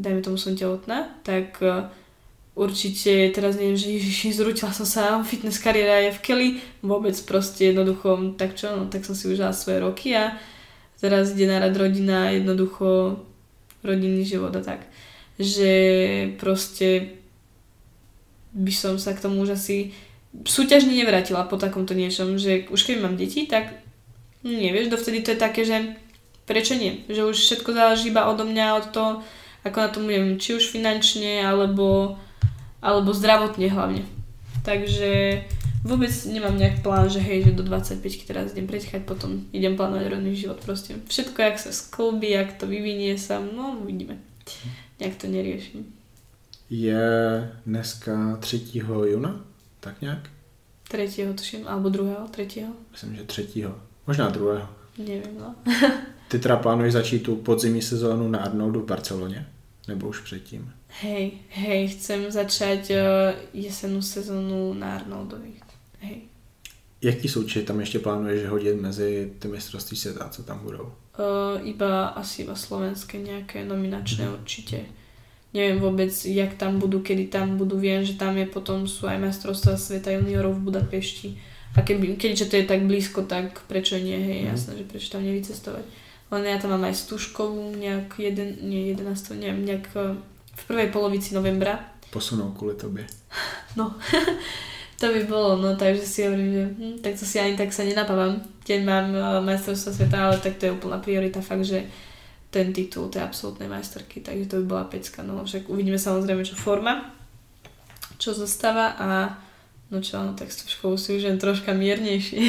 dajme tomu som tehotná, tak eh, určite teraz neviem, že ježiši, zrútila som sa, fitness kariéra je v keli, vôbec proste jednoducho, tak čo, no tak som si užila svoje roky a teraz ide na rad rodina, jednoducho rodinný život a tak. Že proste by som sa k tomu už asi súťažne nevrátila po takomto niečom, že už keď mám deti, tak nevieš, dovtedy to je také, že prečo nie? Že už všetko záleží iba odo mňa, od toho, ako na tom budem, či už finančne, alebo, alebo zdravotne hlavne. Takže vôbec nemám nejak plán, že hej, že do 25 teraz idem prečkať, potom idem plánovať rodný život proste. Všetko, jak sa sklbí, jak to vyvinie sa, no uvidíme. Nejak to neriešim. Je dneska 3. juna, tak nějak? Tretieho tuším, alebo druhého, tretieho, Myslím, že 3. Možná 2. neviem no. Ty teda plánuješ začít tu podzimní sezónu na Arnoldu v Barceloně? Nebo už předtím? Hej, hej, chcem začať uh, jesenú sezónu na Arnoldovi. Hej. Jaký součet tam ještě plánuješ hodit mezi ty mistrovství světa, co tam budou? Uh, iba asi iba slovenské nejaké nominačné určite. Neviem vôbec, jak tam budú, kedy tam budú. Viem, že tam je potom sú aj majstrovstvá sveta juniorov v Budapešti. A keby, keďže to je tak blízko, tak prečo nie, hej, Mhm. jasné, že prečo tam nevycestovať. Len ja tam mám aj Stužkovú, nejak jeden, nie 11, neviem, nejak eh, v prvej polovici novembra. Posunou kvůli tobě. No, to by bolo, no takže si hovorím, že hm, tak to si ani tak sa nenapávam, keď mám uh, majstrovstvo sveta, ale tak to je úplná priorita, fakt, že ten titul tej absolútnej majsterky, takže to by bola pecka, no však uvidíme samozrejme, čo forma, čo zostáva a no čo, no tak s Tuškou si už troška miernejšie.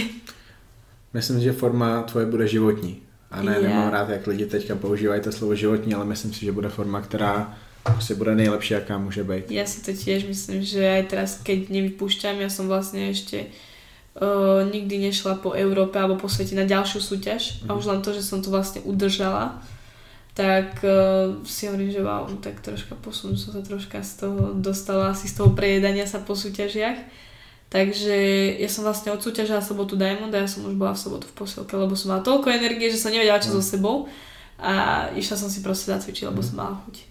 Myslím, že forma tvoje bude životní. A ne, Já. nemám rád, jak lidi teďka používají to slovo životní, ale myslím si, že bude forma, která prostě bude nejlepší, jaká může být. Ja si to tiež myslím, že aj teraz, keď nevypúšťam, ja som vlastne ešte uh, nikdy nešla po Európe alebo po svete na ďalšiu súťaž a Mhm. už len to, že som to vlastne udržala, tak uh, si hovorím, že wow, tak troška posun som sa troška z toho dostala asi z toho prejedania sa po súťažiach. Takže ja som vlastne odsúťažila sobotu Diamond a ja som už bola v sobotu v posilke, lebo som mala toľko energie, že som nevedela čo so sebou a išla som si proste zacvičiť, lebo som mala chuť.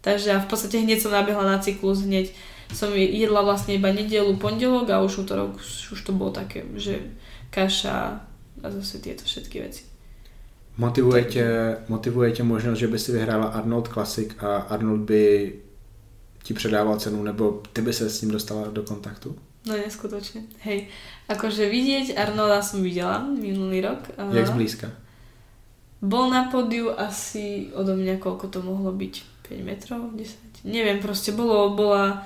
Takže ja v podstate hneď som nabehla na cyklus, hneď som jedla vlastne iba nedelu, pondelok a už útorok už, to bolo také, že kaša a zase tieto všetky veci. Motivuje tě, motivuje tě možnost, že by si vyhrála Arnold Classic a Arnold by ti předával cenu, nebo ty by se s ním dostala do kontaktu? No neskutočne. Hej, akože vidieť Arnolda som videla minulý rok. Jak zblízka? Bol na pódiu asi odo mňa, koľko to mohlo byť? 5 metrov? 10? Neviem, proste bolo, bola,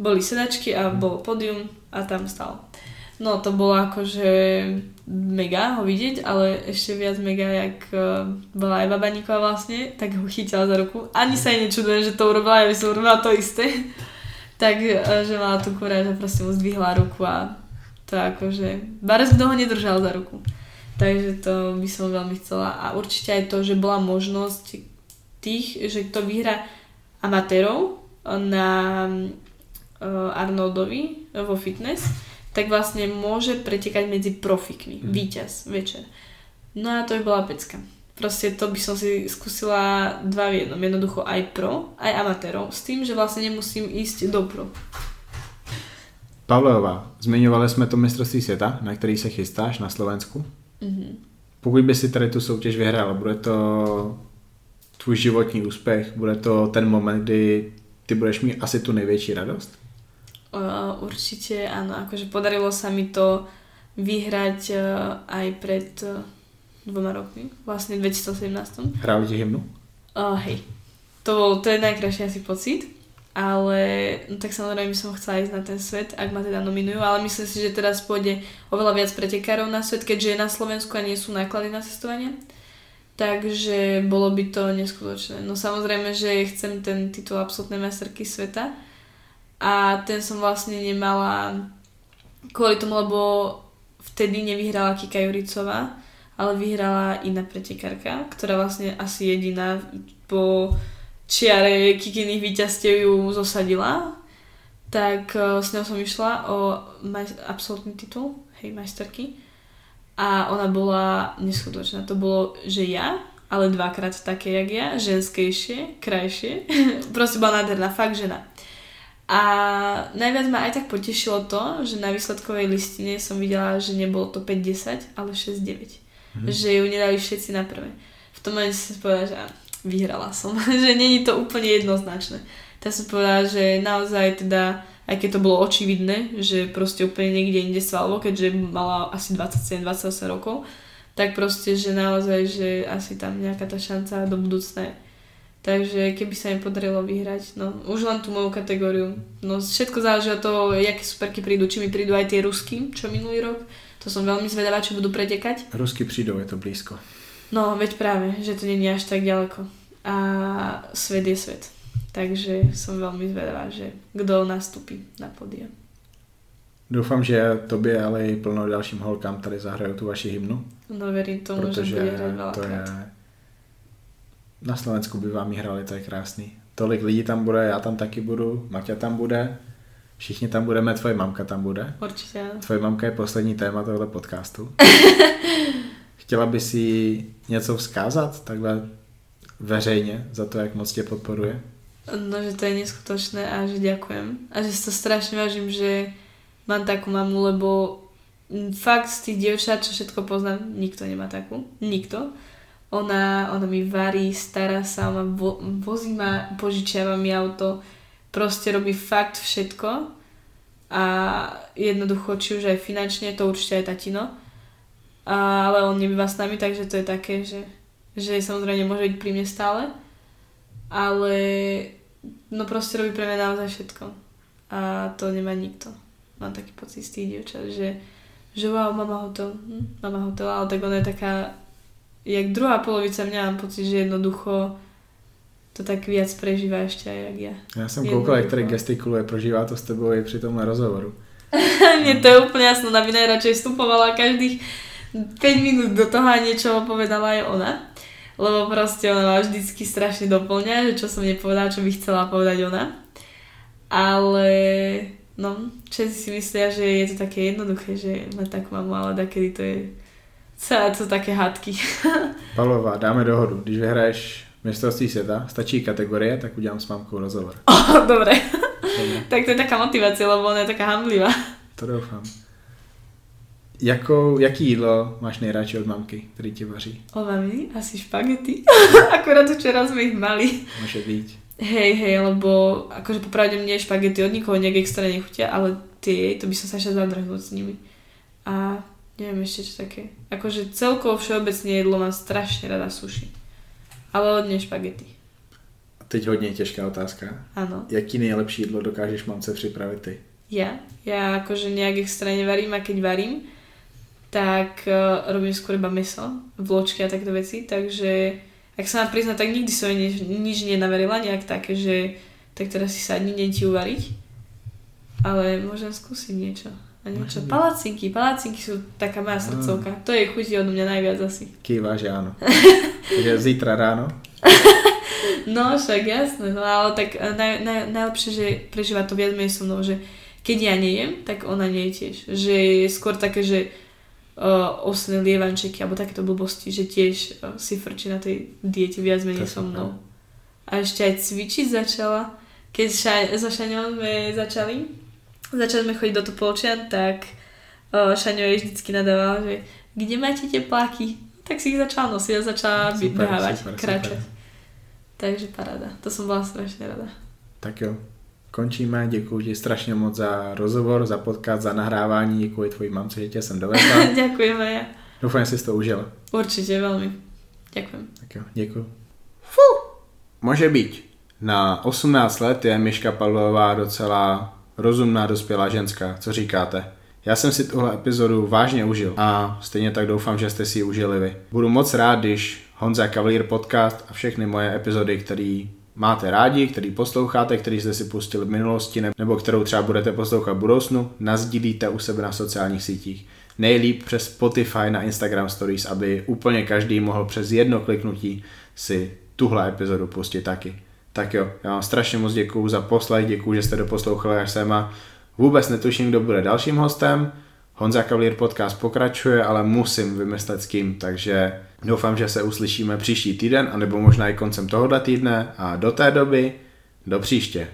boli sedačky a bolo pódium a tam stal. No to bolo akože mega ho vidieť, ale ešte viac mega, jak uh, bola aj Babaníková vlastne, tak ho chytila za ruku. Ani sa jej nečudujem, že to urobila, ja by som urobila to isté. tak, uh, že mala tu kuráž a proste mu zdvihla ruku a to akože, Bares by ho nedržal za ruku. Takže to by som veľmi chcela. A určite aj to, že bola možnosť tých, že kto vyhra amatérov na uh, Arnoldovi vo fitness, tak vlastne môže pretekať medzi profikmi. Mm. Výťaz večer. No a to by bola pecka. Proste to by som si skúsila dva v jednom. Jednoducho aj pro, aj amatérov. S tým, že vlastne nemusím ísť do pro. Pavlová, zmiňovali jsme to mistrovství světa, na který se chystáš na Slovensku. Mhm. Pokud by si tady tu soutěž vyhrála, bude to tvůj životní úspěch, bude to ten moment, kdy ty budeš mít asi tu největší radost? Uh, určite áno, akože podarilo sa mi to vyhrať uh, aj pred uh, dvoma rokmi, vlastne v 2017. Hráli ti hymnu? Uh, hej, to, to je najkrajší asi pocit, ale no, tak samozrejme by som chcela ísť na ten svet, ak ma teda nominujú, ale myslím si, že teraz pôjde oveľa viac pretekárov na svet, keďže je na Slovensku a nie sú náklady na cestovanie. Takže bolo by to neskutočné. No samozrejme, že chcem ten titul absolútnej majsterky sveta a ten som vlastne nemala kvôli tomu, lebo vtedy nevyhrala Kika Juricová, ale vyhrala iná pretekárka, ktorá vlastne asi jediná po čiare Kikiných víťazstiev ju zosadila. Tak eh, s ňou som išla o absolútny titul, hej, majsterky. A ona bola neskutočná. To bolo, že ja, ale dvakrát také, jak ja, ženskejšie, krajšie. Proste bola nádherná, fakt žena. A najviac ma aj tak potešilo to, že na výsledkovej listine som videla, že nebolo to 5-10, ale 6-9. Mm. Že ju nedali všetci na prvé. V tom momente som povedala, že vyhrala som. že není to úplne jednoznačné. Tak som povedala, že naozaj teda, aj keď to bolo očividné, že proste úplne niekde inde svalovo, keďže mala asi 27-28 rokov, tak proste, že naozaj, že asi tam nejaká tá šanca do budúcna je. Takže keby sa im podarilo vyhrať, no už len tú moju kategóriu. No všetko záleží od toho, aké superky prídu, či mi prídu aj tie rusky, čo minulý rok. To som veľmi zvedavá, či budú pretekať. Rusky přijdou, je to blízko. No, veď práve, že to není až tak ďaleko. A svet je svet. Takže som veľmi zvedavá, že kto nastúpi na pódia. Doufám, že tobě, ale i plno dalším holkám tady zahrajou tu vaši hymnu, No verím tomu, že bude hrať to je... Na Slovensku by vám hrali, to je krásný. Tolik lidí tam bude, já tam taky budu, Maťa tam bude, všichni tam budeme, tvoje mamka tam bude. Určite áno. Tvoje mamka je poslední téma tohle podcastu. Chtěla by si něco vzkázat takhle veřejně za to, jak moc tě podporuje? No, že to je neskutočné a že ďakujem. A že si to strašne vážim, že mám takú mamu, lebo fakt z tých dievčat, čo všetko poznám, nikto nemá takú. Nikto. Ona, ona mi varí, stará sa, ona vo, vozí ma, požičiava mi auto, proste robí fakt všetko a jednoducho, či už aj finančne, to určite aj tatino, a, ale on nebýva s nami, takže to je také, že, že samozrejme môže byť pri mne stále, ale no proste robí pre mňa naozaj všetko. A to nemá nikto. Mám taký pocit z tých dievčat, že, že wow, mama hotel, hm, mama hotel, ale tak ona je taká jak druhá polovica mňa mám pocit, že jednoducho to tak viac prežívá ještě jak já. Já jsem koukal, jak tady gestikuluje, prožívá to s tebou i při tomhle rozhovoru. Mně to je úplně jasno, ona by najradšej vstupovala každých 5 minút do toho a niečo povedala aj ona. Lebo proste ona ma vždycky strašne doplňa, že čo som nepovedala, čo by chcela povedať ona. Ale no, všetci si myslia, že je to také jednoduché, že má takú mamu, ale takedy to je celé to také hádky. Palová, dáme dohodu. Když vyhraješ mistrovství světa, stačí kategorie, tak udělám s mamkou rozhovor. Oh, dobre. dobre. tak to je taká motivácia, lebo ona je taká hamblivá. To doufám. Jakou, jaký jídlo máš nejradši od mamky, který ti vaří? Od mami? Asi špagety. Akorát včera sme ich mali. Môže byť. Hej, hej, lebo akože popravde mne špagety od nikoho nejak extra nechutia, ale tie, to by som sa šla zadrhnúť s nimi. A neviem ešte čo také. Akože celkovo všeobecne jedlo mám strašne rada suši. Ale hodně špagety. Teď hodně těžká otázka. Ano. Jaký nejlepší jídlo dokážeš mamce připravit ty? Ja? Ja akože nejak extra nevarím a keď varím, tak uh, robím skôr iba meso, vločky a takto veci, takže ak sa mám priznať, tak nikdy som nič, nič nenaverila, nejak také, že tak teraz si sadni, deň ti uvariť. Ale môžem skúsiť niečo. A niečo. Palacinky, palacinky sú taká moja srdcovka. To je chutí od mňa najviac asi. Kýva, že áno. Takže zítra ráno? no však jasné, no ale tak naj, naj, najlepšie, že prežíva to viac menej so mnou, že keď ja nejem, tak ona nie je tiež. Že je skôr také, že uh, osné lievančeky alebo takéto blbosti, že tiež uh, si frčí na tej diete viac menej so mnou. A ešte aj cvičiť začala. Keď ša- so Šaňom sme začali, začali sme chodiť do Topolčian, tak uh, Šaňo jej vždycky nadával, že kde máte tepláky? Tak si ich začala nosiť a začala super, behávať, super, kráčať. Super. Takže paráda. To som bola strašne rada. Tak jo končíme. Děkuji ti strašně moc za rozhovor, za podcast, za nahrávání. Děkuji tvojí mamce, že tě jsem dovezla. Ďakujeme ja. Doufám, že si to užil. Určitě velmi. Ďakujem. Tak jo, děkuji. Fú. Může být. Na 18 let je Miška Pavlová docela rozumná dospělá ženská. Co říkáte? Já jsem si tuhle epizodu vážně užil a stejně tak doufám, že jste si ji užili vy. Budu moc rád, když Honza Cavalier podcast a všechny moje epizody, které máte rádi, který posloucháte, který jste si pustili v minulosti nebo kterou třeba budete poslouchat v budoucnu, nazdílíte u sebe na sociálních sítích. Nejlíp přes Spotify na Instagram Stories, aby úplně každý mohl přes jedno kliknutí si tuhle epizodu pustit taky. Tak jo, já vám strašně moc děkuju za poslech, děkuju, že jste doposlouchali až sem a vůbec netuším, kdo bude dalším hostem. Honza Cavalier podcast pokračuje, ale musím vymyslet s kým, takže doufám, že se uslyšíme příští týden, anebo možná i koncem tohohle týdne a do té doby do příště.